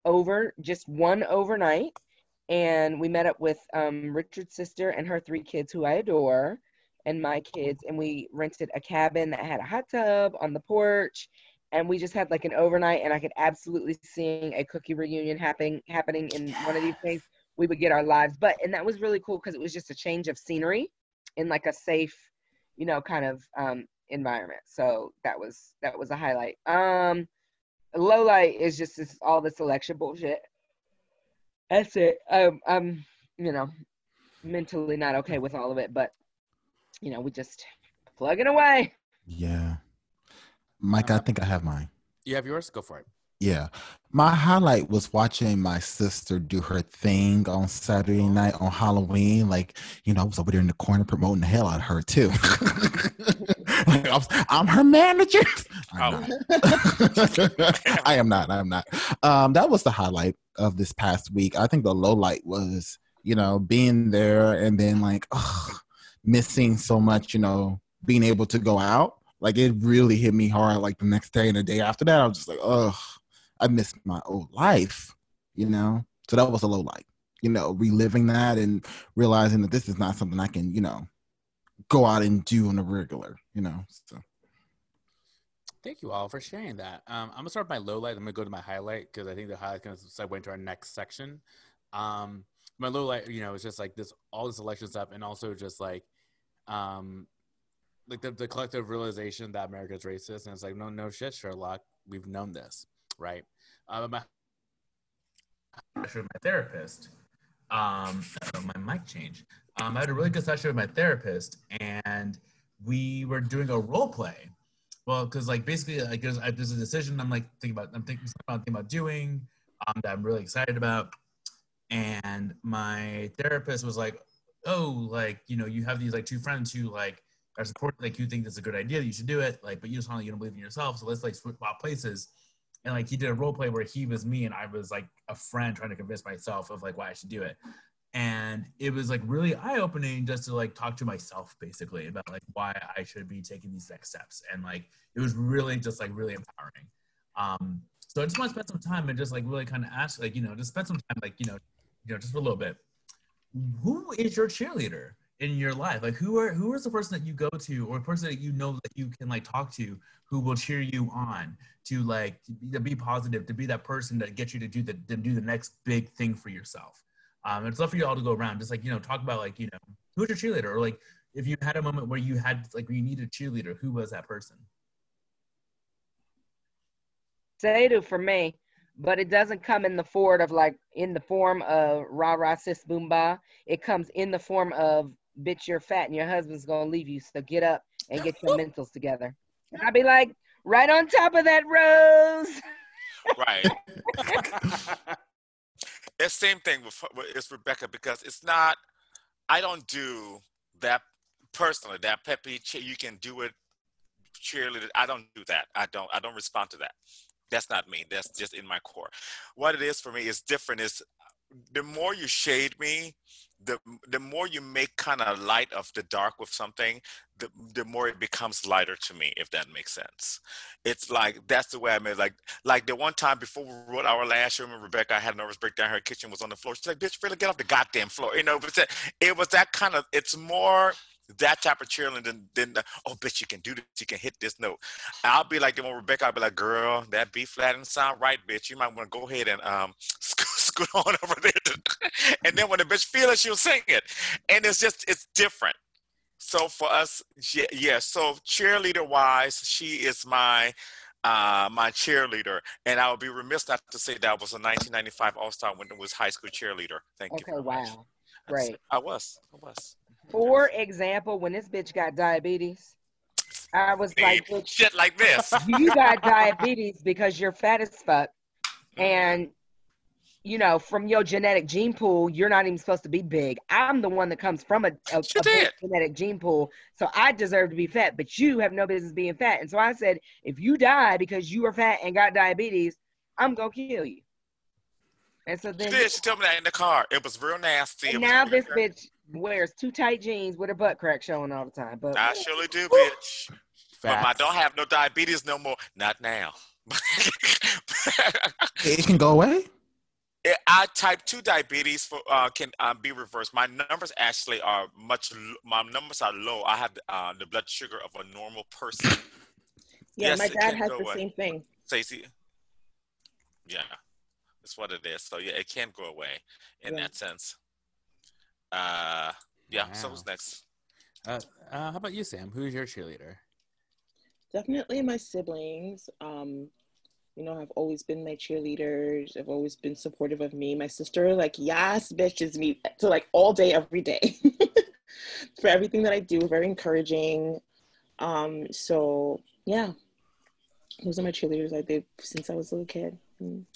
over just one overnight, and we met up with um, Richard's sister and her three kids, who I adore, and my kids, and we rented a cabin that had a hot tub on the porch, and we just had like an overnight, and I could absolutely see a cookie reunion happening happening in one of these things. We would get our lives, but and that was really cool because it was just a change of scenery in like a safe you know, kind of um, environment. So that was that was a highlight. Um, low light is just this, all this election bullshit. That's it. Um, I'm, you know, mentally not okay with all of it, but you know, we just plugging away. Yeah. Mike, I think I have mine. You have yours? Go for it. Yeah. My highlight was watching my sister do her thing on Saturday night on Halloween. Like, you know, I was over there in the corner promoting the hell out of her too. (laughs) (laughs) like, I was, I'm her manager. I'm not. (laughs) I am not. I am not. Um, that was the highlight of this past week. I think the low light was, you know, being there and then like ugh, (sighs) missing so much, you know, being able to go out. Like it really hit me hard like the next day and the day after that. I was just like, oh, I missed my old life, you know? So that was a low light, you know, reliving that and realizing that this is not something I can, you know, go out and do on a regular, you know. So Thank you all for sharing that. Um, I'm gonna start with my low light. I'm gonna go to my highlight because I think the highlight kind of segue into our next section. Um, my low light, you know, is just like this all this election stuff, and also just like, um, like the, the collective realization that America's racist, and it's like, no, no shit, Sherlock, we've known this, right? Um, my, session with my therapist. Um, (laughs) my mic changed. Um, I had a really good session with my therapist, and we were doing a role play. Well, because like basically, like there's, I, there's a decision I'm like thinking about. I'm thinking about thinking about doing um, that I'm really excited about. And my therapist was like, "Oh, like you know, you have these like two friends who like are support like you think it's a good idea you should do it, like, but you just want you don't believe in yourself. So let's like switch places." And like he did a role play where he was me and I was like a friend trying to convince myself of like why I should do it. And it was like really eye opening just to like talk to myself basically about like why I should be taking these next steps. And like it was really just like really empowering. Um, so I just want to spend some time and just like really kind of ask, like, you know, just spend some time, like, you know, you know, just for a little bit. Who is your cheerleader in your life? Like, who are who is the person that you go to, or person that you know that you can like talk to, who will cheer you on to like be, to be positive, to be that person that gets you to do the to do the next big thing for yourself. Um, it's love for you all to go around, just like you know, talk about like you know, who's your cheerleader, or like if you had a moment where you had like you needed a cheerleader, who was that person? Sadu for me, but it doesn't come in the form of like in the form of rah rah sis boom ba. It comes in the form of bitch you're fat and your husband's gonna leave you, so get up and get your (laughs) mentals together. And I'd be like, right on top of that rose. Right. (laughs) (laughs) that same thing with, with it's Rebecca because it's not. I don't do that personally. That peppy, you can do it. Cheerleader, I don't do that. I don't. I don't respond to that. That's not me. That's just in my core. What it is for me is different. Is the more you shade me, the the more you make kind of light of the dark with something, the the more it becomes lighter to me. If that makes sense, it's like that's the way I made. Like like the one time before we wrote our last remember Rebecca I had a nervous breakdown. Her kitchen was on the floor. She's like, "Bitch, really get off the goddamn floor." You know, but it was that kind of. It's more that type of cheerleading than, than the, oh bitch you can do this you can hit this note i'll be like the one rebecca i'll be like girl that b flat didn't sound right bitch you might want to go ahead and um (laughs) scoot, scoot on over there and then when the bitch feel it she'll sing it and it's just it's different so for us yeah, yeah so cheerleader wise she is my uh, my cheerleader, and I would be remiss not to say that was a 1995 All-Star when it was high school cheerleader. Thank you. Okay, very much. wow. Great. I was. I was. For example, when this bitch got diabetes, I was like, bitch, Shit like this. you got diabetes because you're fat as fuck. And, you know, from your genetic gene pool, you're not even supposed to be big. I'm the one that comes from a, a, a big genetic gene pool. So I deserve to be fat, but you have no business being fat. And so I said, if you die because you are fat and got diabetes, I'm going to kill you. And so She then, did. She told me that in the car. It was real nasty. And now this nasty. bitch wears too tight jeans with her butt crack showing all the time. But I surely do, bitch. But I don't have no diabetes no more. Not now. (laughs) It can go away. Eh, I type two diabetes for uh, can uh, be reversed. My numbers actually are much. My numbers are low. I have uh, the blood sugar of a normal person. (laughs) Yeah, Yes, my dad has the away. same thing. Stacey. Yeah, that's what it is. So yeah, it can't go away in Yeah. that sense. Uh, yeah. So who's next? Uh, uh, how about you, Sam? Who's your cheerleader? Definitely my siblings. Um, you know, have always been my cheerleaders. Have always been supportive of me. My sister, like, yes, bitches me to like all day, every day (laughs) for everything that I do. Very encouraging. Um, so yeah, those are my cheerleaders I did since I was a little kid. And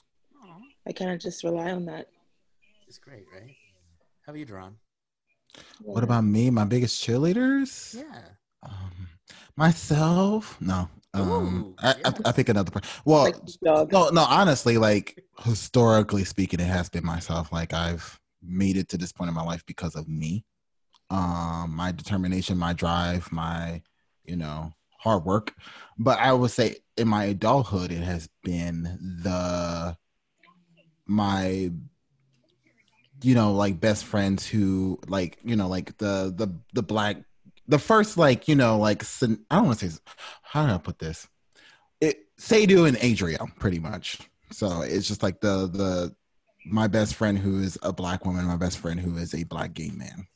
I kind of just rely on that. It's great, right? How about you, Deron? What about me? My biggest cheerleaders? Yeah. Um, myself? No. Um, I, I, I think another person. Well, no, no. Honestly, like historically speaking, it has been myself. Like I've made it to this point in my life because of me. Um, my determination, my drive, my you know hard work. But I would say in my adulthood, it has been the my you know like best friends who like you know like the the the black the first like you know like I don't want to say how do I put this? It Sadu and Adria pretty much. So it's just like the the my best friend who is a black woman my best friend who is a black gay man.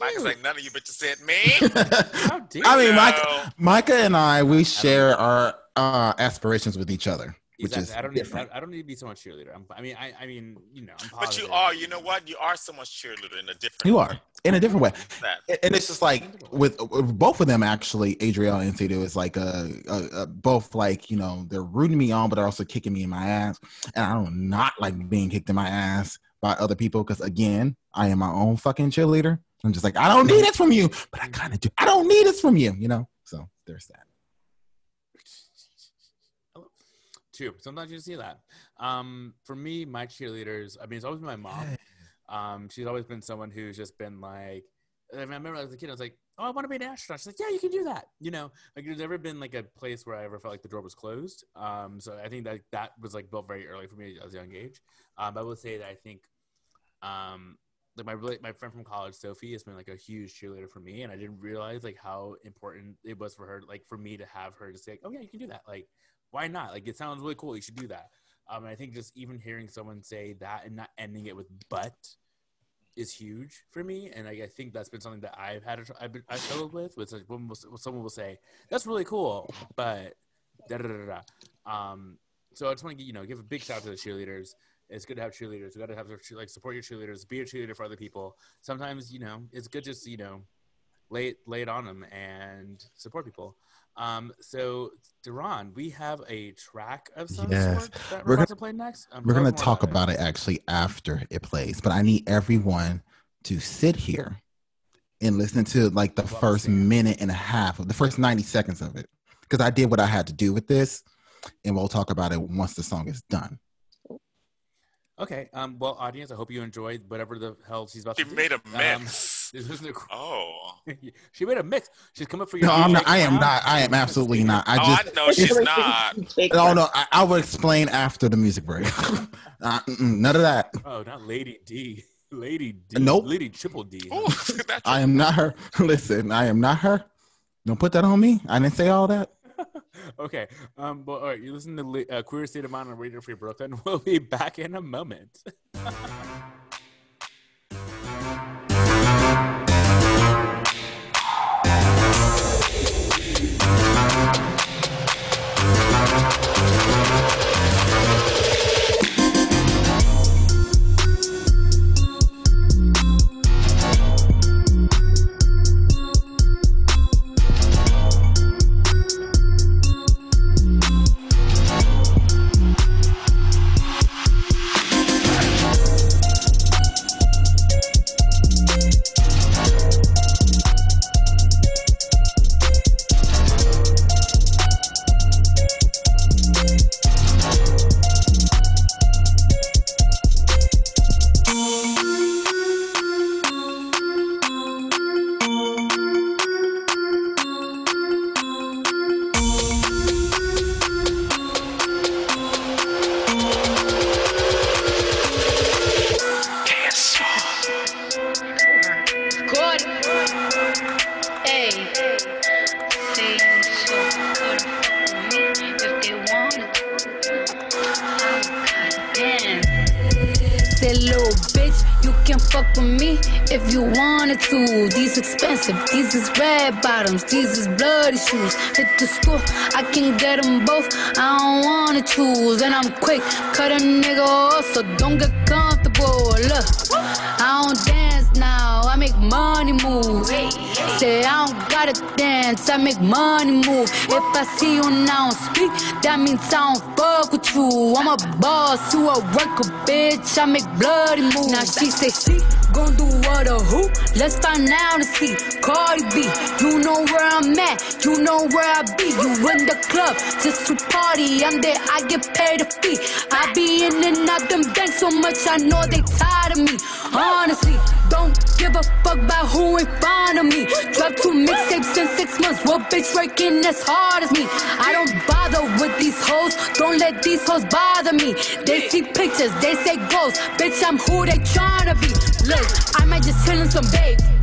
Mike's like none of you bitches said me. (laughs) I mean No. Micah Micah and I we share our uh aspirations with each other which Exactly. is I don't different. need. I, I don't need to be so much cheerleader. I'm, I mean, I, I mean, you know, I'm But you are, you know what? You are someone's cheerleader in a different You way. are in a different way, That. and and it's just like with, with both of them actually, Adriel and Cedo is like uh, uh, uh, both like you know they're rooting me on, but they're also kicking me in my ass, and I do not not like being kicked in my ass by other people because again, I am my own fucking cheerleader. I'm just like I don't need it from you, but I kind of do. I don't need this from you, you know. So there's that. True. Sometimes you see that. Um, for me, my cheerleaders. I mean, it's always been my mom. Um, she's always been someone who's just been like. I, mean, I remember as a kid, I was like, "Oh, I want to be an astronaut." She's like, "Yeah, you can do that." You know, like there's never been like a place where I ever felt like the door was closed. Um, so I think that that was like built very early for me as a young age. Um, I will say that I think, um, like my my friend from college, Sophie, has been like a huge cheerleader for me, and I didn't realize like how important it was for her, like for me to have her to say, "Oh yeah, you can do that." Like, why not? Like, it sounds really cool. You should do that. Um, and I think just even hearing someone say that and not ending it with "but" is huge for me, and like, I think that's been something that I've had a I've been I struggled with. With like, will- someone will say, "That's really cool," but da da da da. Um, so I just want to you know give a big shout out to the cheerleaders. It's good to have cheerleaders. You got to have like support your cheerleaders. Be a cheerleader for other people. Sometimes you know it's good just you know lay it, lay it on them and support people. Um, so Duran, we have a track of some Yes. sort that We're we're gonna- play next. Um, We're gonna talk about about it actually after it plays, but I need everyone to sit here and listen to like the first minute and a half of the first 90 seconds of it. Because I did what I had to do with this, and we'll talk about it once the song is done. Okay. Um, well, audience, I hope you enjoyed whatever the hell she's about She to do. made a Um, mix. this is the- Oh. (laughs) she made a mix. She's coming for you. No, I'm not. I am crown. not. I am absolutely (laughs) not. I Oh, just. I know she's (laughs) not. No, no. I, I will explain after the music break. uh, none of that. Oh, not Lady D. Lady D. Nope. Lady Triple D. I am not her. Listen, I am not her. Don't put that on me. I didn't say all that. okay. Um. but all right. You listen to Li- uh, Queer State of Mind on Radio Free Brooklyn. We'll be back in a moment. I'm quick, cut a nigga off, so don't get comfortable. Look, I don't dance now, I make money move. Say I don't gotta dance, I make money move. If I see you now speak, that means I don't fuck with you. I'm a boss, you a worker, bitch. I make bloody moves. Now she say she gon' do what or who? Let's find out and see. Cardi B, you know where I'm at, you know where I be. You in the club just to party. I'm there, I get paid a fee. I be in and out them banks so much, I know they tired of me. Honestly, don't give a fuck about who in front of me. Drop two mixtapes in six months. What bitch working as hard as me? I don't bother with these hoes. Don't let these hoes bother me. They see pictures, they say ghosts. Bitch, I'm who they tryna be. Look, I might just chill in some babe.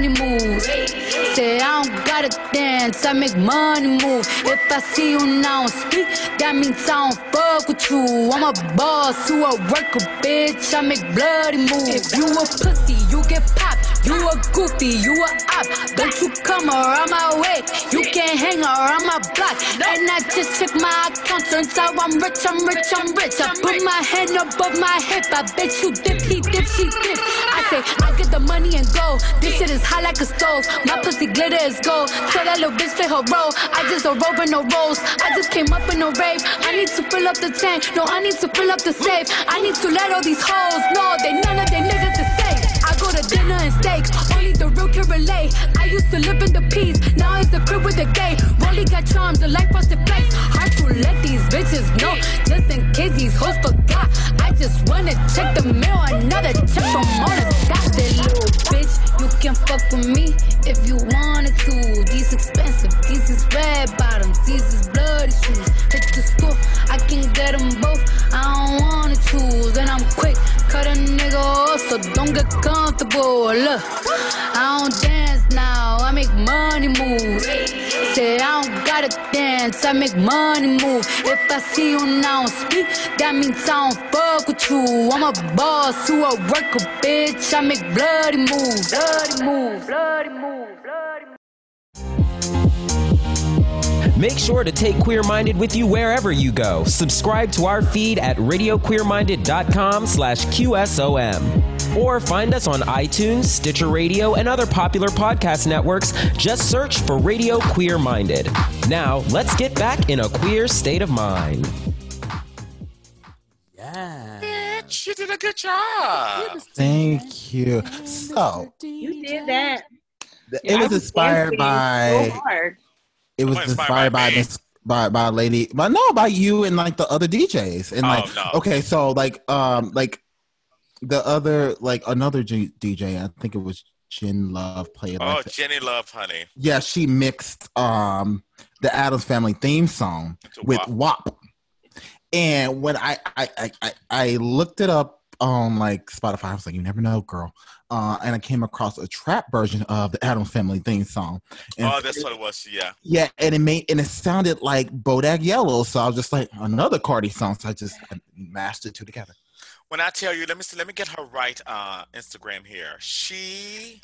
money move. Say I don't gotta dance, I make money move. If I see you now speak, that means I don't fuck with you. I'm a boss, you a worker, bitch. I make bloody moves. If you a pussy, you get popped. You a goofy, you a op. Don't you come around my way. You can't hang around my block. And I just check my account. Turns out I'm rich, I'm rich, I'm rich. I put my hand above my hip. I bet you dip, he dip, she dip. I say, I get the money and go. This shit is hot like a stove. My pussy glitter is gold. Tell that little bitch play her role. I just a rope and no rolls. I just came up in a rave. I need to fill up the tank. No, I need to fill up the safe. I need to let all these hoes know they none of they niggas is safe. To dinner and steak. Only the real can relate. I used to live in the peace. Now it's the crib with the gay. Rolly got charms, a life frosted place. Hard to let these bitches know. Just in case these hoes forgot. I just wanna check the mail. Another check from all the. That little bitch, you can fuck with me if you wanted to. These expensive, these is red bottoms, these is bloody shoes. Hit the school, I can get them both. I don't wanna choose, and I'm quick. Cut a nigga off, so don't get comfortable. Look, I don't dance now, I make money move. Say I don't gotta dance, I make money move. If I see you now speak, that means I don't fuck with you. I'm a boss, you a worker, bitch. I make bloody bloody moves, bloody moves, bloody moves. Make sure to take Queer Minded with you wherever you go. Subscribe to our feed at radioqueerminded.com slash QSOM. Or find us on iTunes, Stitcher Radio, and other popular podcast networks. Just search for Radio Queer Minded. Now, let's get back in a queer state of mind. Yeah. Bitch, you did a good job. Thank you. So You did that. it was inspired by. So hard. It was inspired by by this by by a lady, but no, by you and like the other DJs. And Oh, like, no. okay, so like, um, like the other like another G- DJ, I think it was Jen Love played. Oh, Like Jenny Love, honey. yeah, she mixed um the Addams Family theme song with WAP. WAP. And when I I, I I I looked it up on like Spotify, I was like, you never know, girl. Uh, and I came across a trap version of the Addams Family theme song. And Oh, that's what it was. Yeah. yeah, and it made and it sounded like Bodak Yellow, so I was just like another Cardi song. So I just I mashed the two together. When I tell you, let me see, let me get her right uh, Instagram here. She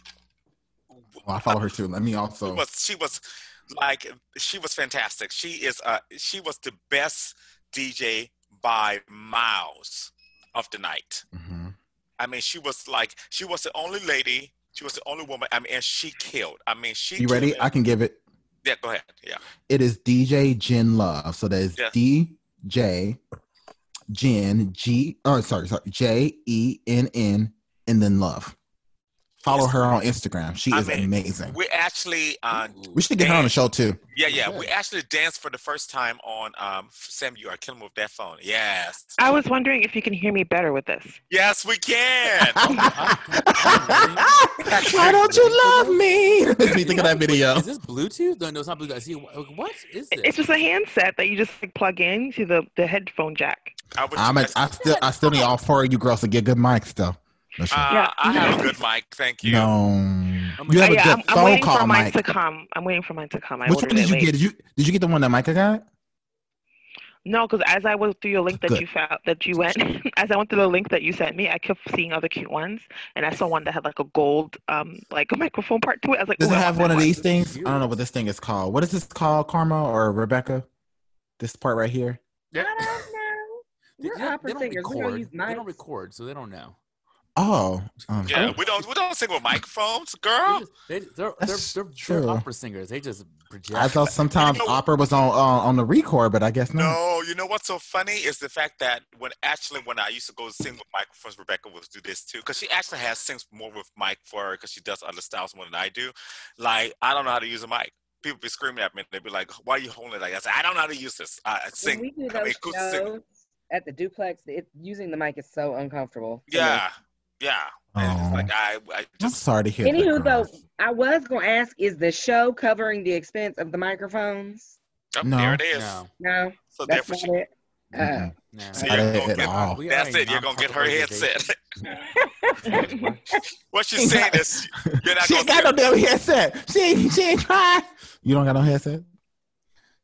Well, I follow her too. Let me She also. was she was like she was fantastic. She is uh she was the best DJ by miles of the night. Mhm. I mean, she was like she was the only lady. She was the only woman. I mean, and she killed. I mean, she. You ready? I can give it. Yeah, go ahead. Yeah. It is DJ Jen Love. So there's Yes. DJ Jen G. Oh, sorry, sorry. J E N N and then Love. Follow her on Instagram. She I is mean, amazing. We actually uh, We should get her on the show too. yeah yeah we actually danced for the first time on um Sam. You are killing me with that phone. Yes. I was wondering if you can hear me better with this. Yes, we can. (laughs) Why don't you love me? (laughs) Makes me think of that video. Is this Bluetooth? No, no, it's not Bluetooth. I see. What is this? It's just a handset that you just like, plug in to the, the headphone jack. I'm a, I still I still need all four of you girls to get good mics though. No, shit. Uh, Yeah, I have a good mic. Thank you. no. you have a yeah, good I'm, I'm phone waiting for mine mic. to come. I'm waiting for mine to come. I Which one did you late. get? Did you did you get the one that Micah got? No, because as I went through your link that Good. you found, that you went, (laughs) as I went through the link that you sent me, I kept seeing other cute ones, and I saw one that had like a gold, um, like a (laughs) microphone part to it. I was like, Does it I have one that of these things? I don't know what this thing is called. What is this called, Karma or Rebecca? This part right here. Yeah. They, We're they don't- opera they don't singers. Don't record. use They don't record, so they don't know. Oh, um, Yeah, we don't we don't sing with microphones, girl. They, they're, they're, That's they're, they're true. opera singers. They just project. I thought sometimes opera was on uh, on the record, but I guess not. No, you know what's so funny is the fact that when actually when I used to go sing with microphones, Rebecca would do this too because she actually has sings more with mic for her because she does other styles more than I do. Like I don't know how to use a mic. People be screaming at me. They'd be like, "Why are you holding it like?" that?" I say, "I don't know how to use this. I I When sing. we do I mean, those sing." shows at the duplex, it, using the mic is so uncomfortable. for me. Yeah, yeah. Oh. like I, I I'm sorry to hear Anywho, that. though. I was going to ask: Is the show covering the expense of the microphones? Oh, No. There it is. No. No, So that's not she, it. Uh, Mm-mm. No. so you're gonna get, all. That's it. You're gonna get her headset. (laughs) what she's saying is, you're not She ain't got no damn headset. She ain't, she ain't trying. You don't got no headset.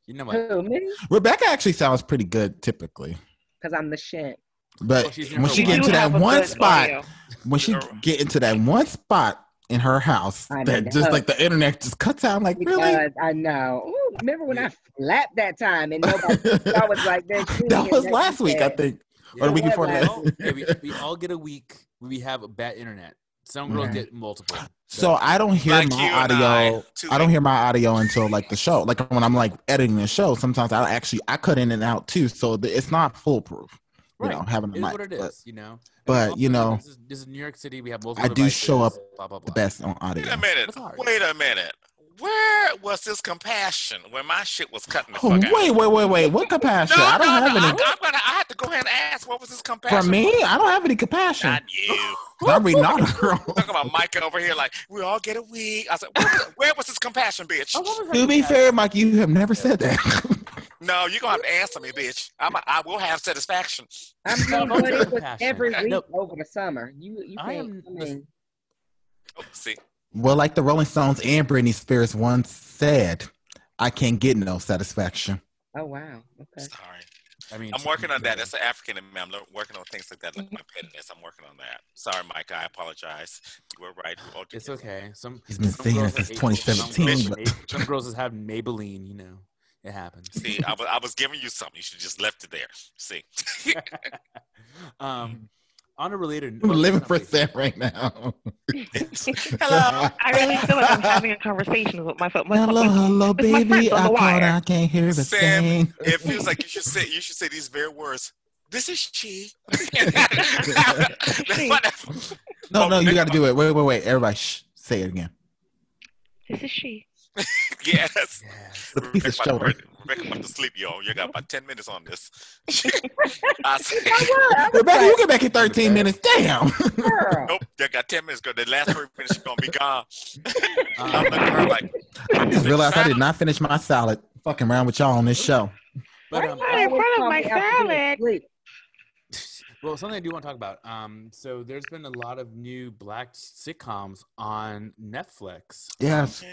You know what? who me? Rebecca actually sounds pretty good typically, Because I'm the shit. But Well, she's in when she get into that one spot, audio. when she get into that one spot in her house, I that know. just like the internet just cuts out. I'm like, really? I know. Ooh, remember when I flapped that time and nobody, (laughs) I was like, (laughs) that, that was that last she week, I think, Yeah, or the week before was that. yeah, we, we (laughs) all get a week. We have a bad internet. Some girls get multiple. So I don't hear Like my you and I, audio. I don't hear my audio until like the show. Like when I'm like editing the show, sometimes I actually I cut in and out too. So the, it's not foolproof. You Right. know, having a It is mic. what it but is, you know. but, Also, you know, this is, this is New York City. We have multiple. I do show up devices, blah, blah, the best on audio. wait audio. a minute. Wait a minute. Where was this compassion when my shit was cutting the Oh, fuck out? wait, wait, wait, wait. What compassion? No, I don't no, have no. Any. I'm gonna. I had to go ahead and ask. What was this compassion? For me, I don't have any compassion. Not you. (laughs) I'm reading all the girls. (laughs) Talking about Micah over here, like we all get a week. I said, where was, where was this compassion, bitch? Oh, to be fair, Mike, you have never said that. (laughs) No, you're gonna have to answer me, bitch. I'm. A, I will have satisfaction. I'm mean, don't but take it every uh, week No. over the summer. You, you I can't. am- I mean, Oh, see, well, like the Rolling Stones and Britney Spears once said, I can't get no satisfaction. oh wow. Okay. sorry. I mean, I'm working on that. That's an African in me. I'm working on things like that, like my pettiness. I'm working on that. Sorry, Mike. I apologize. You were right. We all It's okay. Some He's been some saying girls it since have April, some 2017, but- Some girls just have Maybelline. You know, it happens. See, I was, I was giving you something. You should just left it there. See. (laughs) um, on a related, I'm living for something- Sam right now. (laughs) Hello. I really feel like I'm having a conversation with my phone. My, hello, my, hello, with baby. I the called. I can't hear the Sam, thing. it feels like you should say you should say these very words. This is she. (laughs) No, no, you got to do it. Wait, wait, wait. Everybody, shh. Say it again. This is she. (laughs) yes. Yes. The piece of Rebecca about, shoulder. to, Rebecca about to sleep, yo. You got about ten minutes on this. (laughs) I said, (laughs) Rebecca, you get back in 13 minutes. Damn. Girl. nope, you got ten minutes. Go. The last three minutes, she's gonna be gone. I'm Um, looking at her like, I just realized I did not finish my salad. Fucking around with y'all on this show. but Why um, not in front of my me after being salad? well, something I do want to talk about. Um, so there's been a lot of new black sitcoms on Netflix. Yes.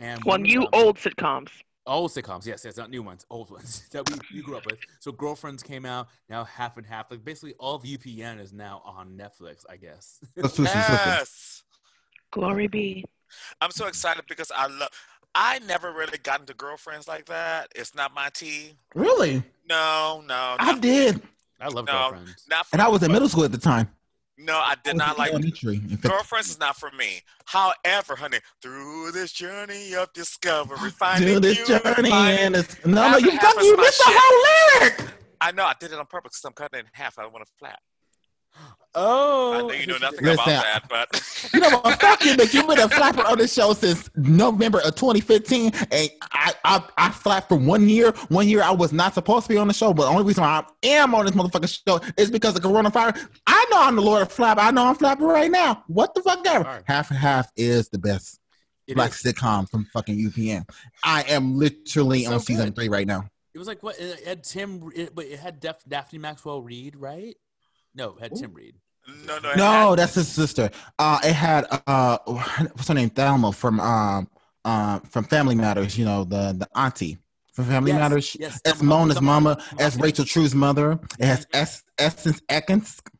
And One one you old sitcoms. Old sitcoms, yes, yes, not new ones, old ones (laughs) that we, we grew up with. So Girlfriends came out, now half and half. Like basically all of UPN is now on Netflix, I guess. Let's do some flipping. yes. Glory be. I'm so excited because I love. I never really got into girlfriends like that. It's not my tea. Really? No, no, I did. I love no, Girlfriends. not for And I was in middle school at the time. No, I did not like elementary. In fact, Girlfriends is not for me. However, honey, through this journey of discovery, (gasps) finding Do this you, journey finding- and it's no, no, you and got you my missed the whole lyric. I know I did it on purpose because I'm cutting it in half. I want to flat. Oh, I know you know nothing Listen, about that, but (laughs) You know what? Fuck you, but you've been a (laughs) flapper on the show since November of 2015, and I I, I flapped for one year. One year I was not supposed to be on the show, but the only reason why I am on this motherfucking show is because of coronavirus. I know I'm the Lord of Flap. I know I'm flapping right now. What the fuck ever? Alright. Half and half is the best It black is. sitcom from fucking UPN. I am literally So on season good. three right now. It was like what? It had Tim, it, but it had Daph- Daphne Maxwell Reid, right? No, it had Tim Reid. no, no, No, had- that's his sister. Uh, it had uh, what's her name? Thelma from um, uh, from Family Matters. You know, the the auntie from Family Yes, Matters. yes, As Mona's Thelma- mama, as Rachel True's mother. It has es- Essence Atkins, That's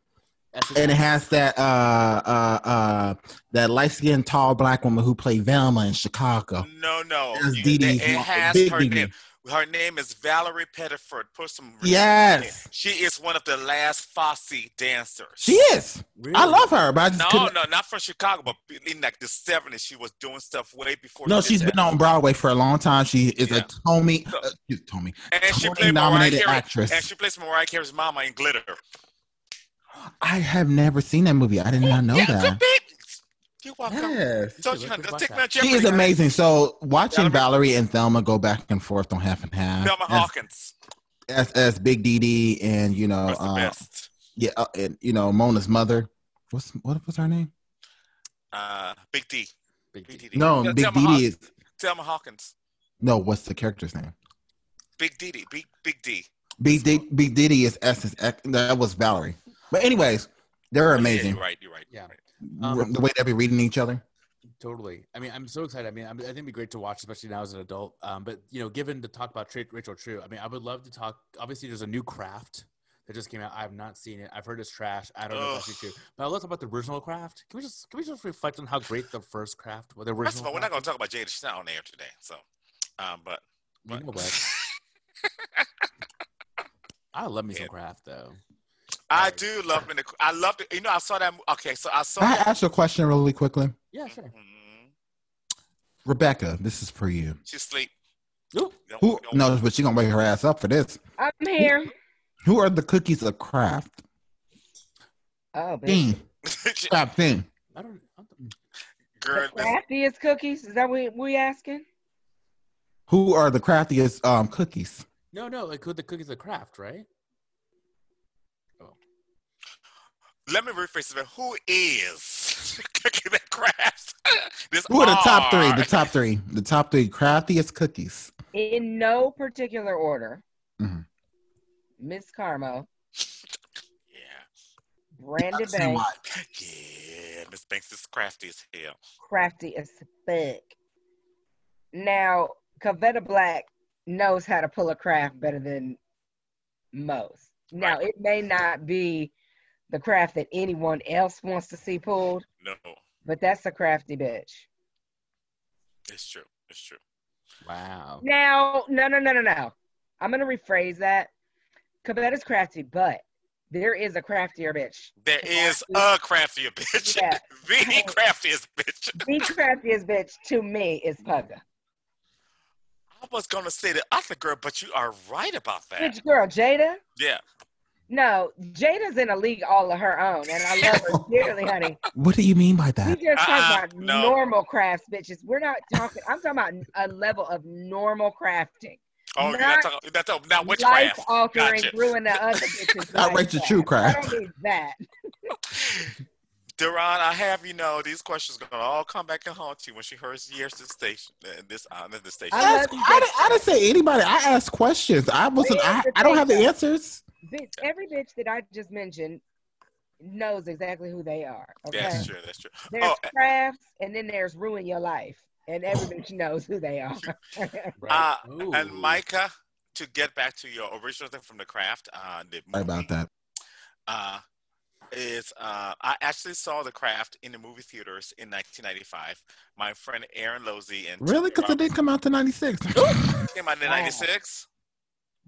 and it has that uh uh uh that light skinned tall black woman who played Velma in Chicago. no, no. That's You- Dee it, Dee's it has Big her Dee name. Her name is Valerie Pettiford. Put some. Yes. She is one of the last Fosse dancers. She is. I love her, but I just No, couldn't. no, not from Chicago, but in like the '70s, she was doing stuff way before. No, she has been on Broadway for a long time. She is a Tommy, uh, she's Tommy, And she Tony played Mariah nominated Carey, actress. and she plays Mariah Carey's mama in Glitter. I have never seen that movie. I did not know that. You're welcome. Yes. Told you, honey, don't take me on She is amazing. So watching Valerie and Thelma go back and forth on half and half. Thelma as- Hawkins. as, as Big Dee and you know, uh, yeah, uh, and you know Mona's mother. What's what was her name? Uh, Big D. Big D. No, Yeah, Big Thelma Dee Haw- is Thelma Hawkins. no. What's the character's name? Big D. D. Big Big D. Big D, Big Diddy is Essence. That was Valerie. But anyways, they're amazing. Yeah, you're right. You're right. Yeah. the way they'll be reading each other. Totally. I mean, I'm so excited. I mean, I'm, I think it'd be great to watch, especially now as an adult. Um, but you know, given to talk about Tra- Rachel True, I mean, I would love to talk. Obviously, there's a new craft that just came out. I have not seen it. I've heard it's trash. I don't know if that's true. But I'd love about the original craft. Can we just can we just reflect on how great the first craft, well, the original? First of all, we're not going to talk about Jada. She's not on air today. So, um, but, You know what? (laughs) I love me some craft though. I do love me. the- I love it. You know, I saw that. Okay, so I saw. Can I that- ask you a question really quickly? Yeah, sure. Mm-hmm. Rebecca, this is for you. She's asleep. Who? knows but she gonna wake her ass up for this. I'm here. Who are the cookies of craft? Oh, Thing. bitch. Craft thing. I don't. Girl, The craftiest cookies? Is that what we asking? Who are the craftiest um cookies? No, no, like who the cookies of craft, right? Let me rephrase it. Who is (laughs) cooking that craft? (laughs) this Who are the top three? The top three. The top three craftiest cookies. In no particular order. Mhm. Miss Carmo. Yeah. Brandon Banks. Yeah, Miss Banks is crafty as hell. Crafty as fuck. Now, Cavetta Black knows how to pull a craft better than most. Now, it may not be the craft that anyone else wants to see pulled, No, but that's a crafty bitch. it's true. It's true. Wow. Now, no, no, no, no, no. I'm gonna rephrase that. Cavetta's crafty, but there is a craftier bitch. There is a craftier bitch. Yeah. (laughs) the craftiest bitch. The craftiest bitch to me is Pugga. I was gonna say the other girl, but you are right about that. Which girl, Jada? Yeah. No, Jada's in a league all of her own, and I love her dearly, honey. (laughs) What do you mean by that? We that? just talking Uh-uh, about no. normal crafts, bitches. We're not talking. I'm talking about a level of normal crafting. Oh, you're Not not talking. You're not talking now which life craft? altering, Gotcha. ruin the other (laughs) bitches. Not life Rachel craft. True I craft. don't need that. Duran, I have you know these questions are gonna all come back and haunt you when she hears years this station, uh, this uh, not this station. I, asked- I, didn't, I didn't say anybody. I asked questions. I wasn't. I, I don't have the answers. Bitch, every bitch that I just mentioned knows exactly who they are. Okay? That's true. That's true. There's Oh, crafts, and then there's ruin your life, and every bitch knows who they are. (laughs) uh, and Micah, to get back to your original thing from the craft, uh, the Sorry about that. uh, is uh, I actually saw the craft in the movie theaters in 1995. My friend Aaron Losey and Really? Because it didn't come out to '96. came out in (laughs) Wow. '96.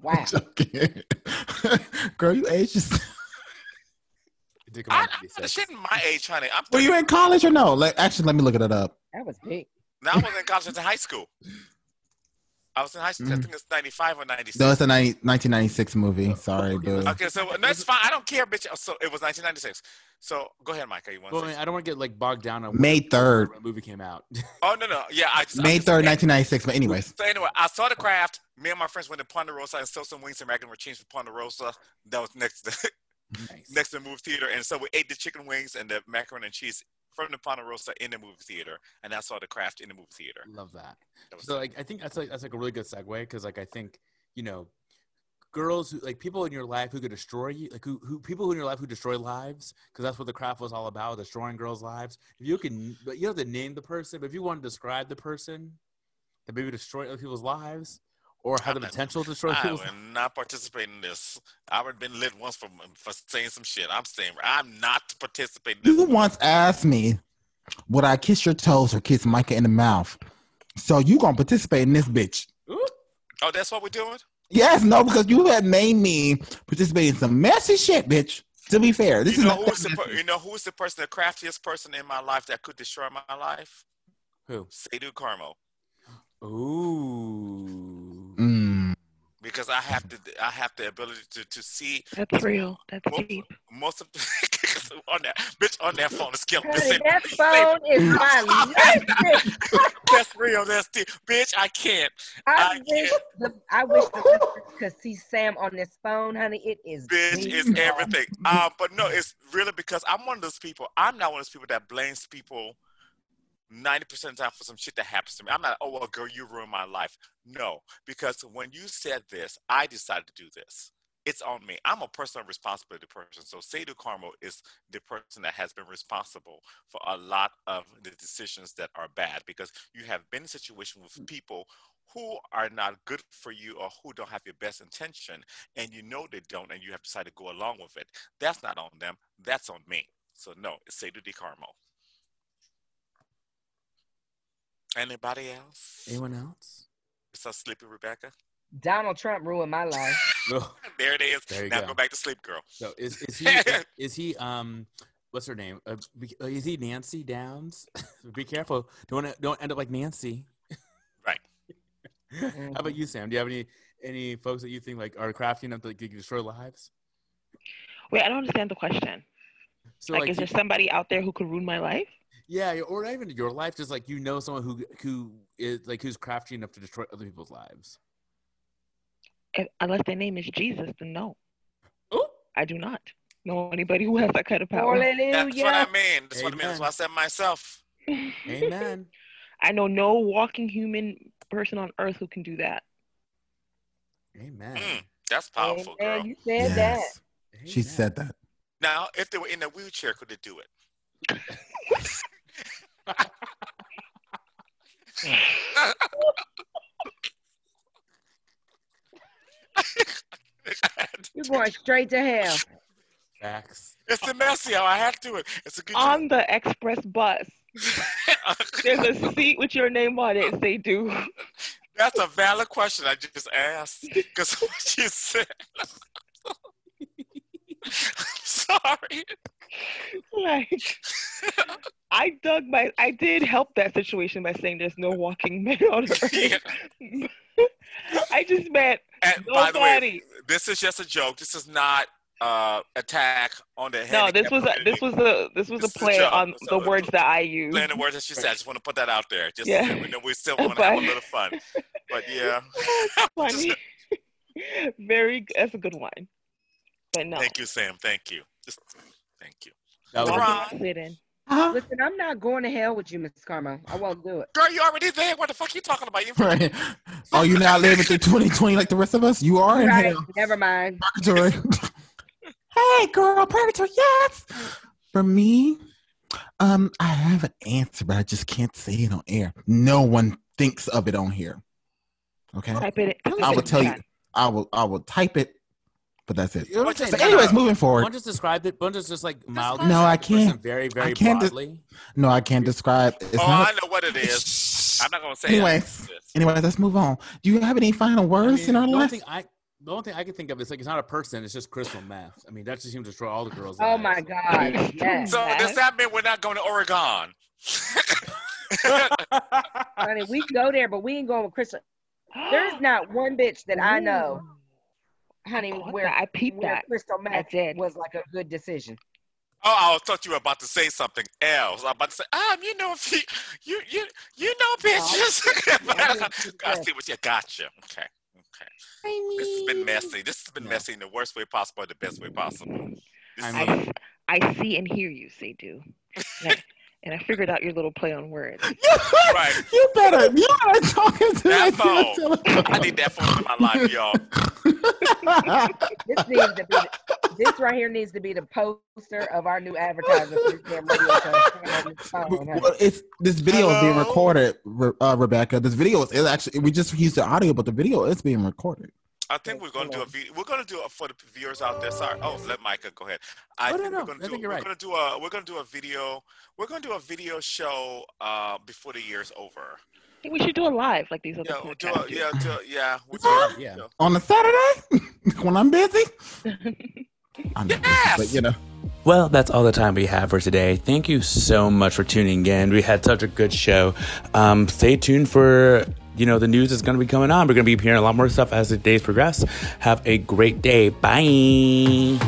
Wow. (laughs) Girl, you aged. just- I, I'm shit in my age, honey. I'm Were you in college or no? Like, actually, let me look it up. That was big. now I was in college. I was in high school. I was in high school. I mm. think it's 95 or 96. No, it's a 90, 1996 movie. Sorry, dude. Okay, so that's fine. I don't care, bitch. So it was 1996. So go ahead, Micah. You want to Well, I, mean, I don't want to get like bogged down on May 3rd. the movie came out. (laughs) Oh no, no, yeah. I just, I'm May just- 3rd, 1996. But anyways, So anyway, I saw the craft. Me and my friends went to Ponderosa and stole some wings and macaroni and cheese from Ponderosa. That was next to next to the movie theater, and so we ate the chicken wings and the macaroni and cheese from the Ponderosa in the movie theater, and I saw the craft in the movie theater. Love that. That So like I think that's like that's like a really good segue because like I think you know girls who like people in your life who could destroy you like who, who people in your life who destroy lives because that's what the craft was all about destroying girls lives if you can but you don't have to name the person but if you want to describe the person that maybe destroy other people's lives or have the potential to destroy I people's will not participate in this. I would been lit once for for saying some shit. I'm saying I'm not participating. in you once asked me, would I kiss your toes or kiss Micah in the mouth? So you gonna participate in this bitch? Oh, that's what we're doing. Yes, no, because you had made me participate in some messy shit, bitch. To be fair, this you is not who's the per- you know who's the person, the craftiest person in my life that could destroy my life? Who? Seydou Carmo. Ooh. Mm. Because I have to, I have the ability to, to see. That's real. That's most, deep. Most of (laughs) on that bitch on that phone is killing. Honey, that phone is (laughs) my. (laughs) That's real. That's deep. Bitch, I can't. I, wish the I wish the could see Sam on this phone, honey. It is bitch deep. is everything. Um, but no, it's really because I'm one of those people. I'm not one of those people that blames people ninety percent of the time for some shit that happens to me. I'm not. Oh well, girl, you ruined my life. No, because when you said this, I decided to do this. It's on me. I'm a personal responsibility person. So Seydou Carmo is the person that has been responsible for a lot of the decisions that are bad because you have been in a situation with mm. people who are not good for you or who don't have your best intention and you know they don't and you have decided to go along with it. That's not on them. That's on me. So no, it's Seydou Di Carmo. Anybody else? Anyone else? Is that Sleepy Rebecca? Donald Trump ruined my life. (laughs) (laughs) there it is. There now go. go. back to sleep, girl. So is is he is (laughs) he um what's her name? Uh, uh, is he Nancy Downs? Be careful. Don't don't end up like Nancy. Right. How about you, Sam? Do you have any any folks that you think like are crafty enough to like, destroy lives? Wait, I don't understand the question. So, like, like, is there you- somebody out there who could ruin my life? Yeah, or not even your life, just like you know someone who who is like who's crafty enough to destroy other people's lives. If, unless their name is Jesus, then no. I do not know anybody who has that kind of power. That's what I mean. That's what I mean. That's what I said myself. Amen. (laughs) I know no walking human person on earth who can do that. Amen. Mm, that's powerful, girl. you said that. She said that. Now, if they were in a wheelchair, could they do it? (laughs) (laughs) You're going straight to hell. Facts. It's the messy how I had to do it. It's a good On the express bus, (laughs) there's a seat with your name on it. They do. That's a valid question I just asked because (laughs) what you said. sorry. (laughs) Like, I dug my. I did help that situation by saying there's no walking men (laughs) on earth. (laughs) I just meant And by the way, this is just a joke. This is not uh attack on the head. No, this was a this was a this was a This a play joke. on the words that I used. Playing the words that she said. I just want to put that out there. Just Yeah. so we still want to have a little fun. But yeah. Funny. Very. That's a good one. But no. Thank you, Sam. Thank you. Just thank you. That was Walking sit in. Listen, I'm not going to hell with you, Miss Carmo. I won't do it. Girl, you already there. What the fuck you talking about? You Right. Oh, you not living through 2020 like the rest of us? You are in Right. hell. Never mind. Purgatory. (laughs) hey, girl, purgatory, yes. For me, um, I have an answer, but I just can't say it on air. No one thinks of it on here. Okay. Type it. I will tell you. I will. I will type it, but that's it. You know So saying? anyways, moving forward. One just described it. One just just like mildly. No, I described the person can't. Very very I can't. de- broadly. no, I can't describe. It's oh, not. I know what it is. I'm not gonna say Anyways, anyways, let's move on. Do you have any final I words mean, in our the only life? thing I the only thing I can think of is like it's not a person. It's just crystal meth. I mean, that's just him destroy all the girls. Oh my God. Yes. So does that mean we're not going to Oregon? Honey, we can go there, but we ain't going with Crystal. There's not one bitch that I know, honey, caught where. I peeped where that. crystal I meth did. was like a good decision. Oh, I thought you were about to say something else. I'm about to say, um, you know, if you, you, you, you know, bitches. I (laughs) see what you gotcha. Okay, okay. I mean, This has been messy. This has been messy in the worst way possible, the best way possible. This is I, I see and hear you, say do. (laughs) And I, figured out your little play on words. (laughs) right. You better. You better talking to That that phone. I need that phone in my life, y'all. This needs to be this right here needs to be the poster of our new advertising for this damn radio show. Honey. Well, it's this video is being recorded, Re- uh, Rebecca. This video is, is actually we just used the audio, but the video is being recorded. I think we're gonna do a video. We're gonna do it for the viewers out there. Sorry. Oh, let Micah go ahead. I Oh, no, think no. we're gonna I do. think you're we're right. gonna do a. We're gonna do a video. We're gonna do a video show uh, before the year's over. Think we should do it live like these other Yeah, we'll do podcasts. it. Yeah, do it. Yeah, we'll do What? Yeah. On a Saturday (laughs) when I'm busy. I'm not busy, but you know. Well, that's all the time we have for today. Thank you so much for tuning in. We had such a good show. Um, stay tuned for you know the news is going to be coming on. We're going to be hearing a lot more stuff as the days progress. Have a great day. Bye.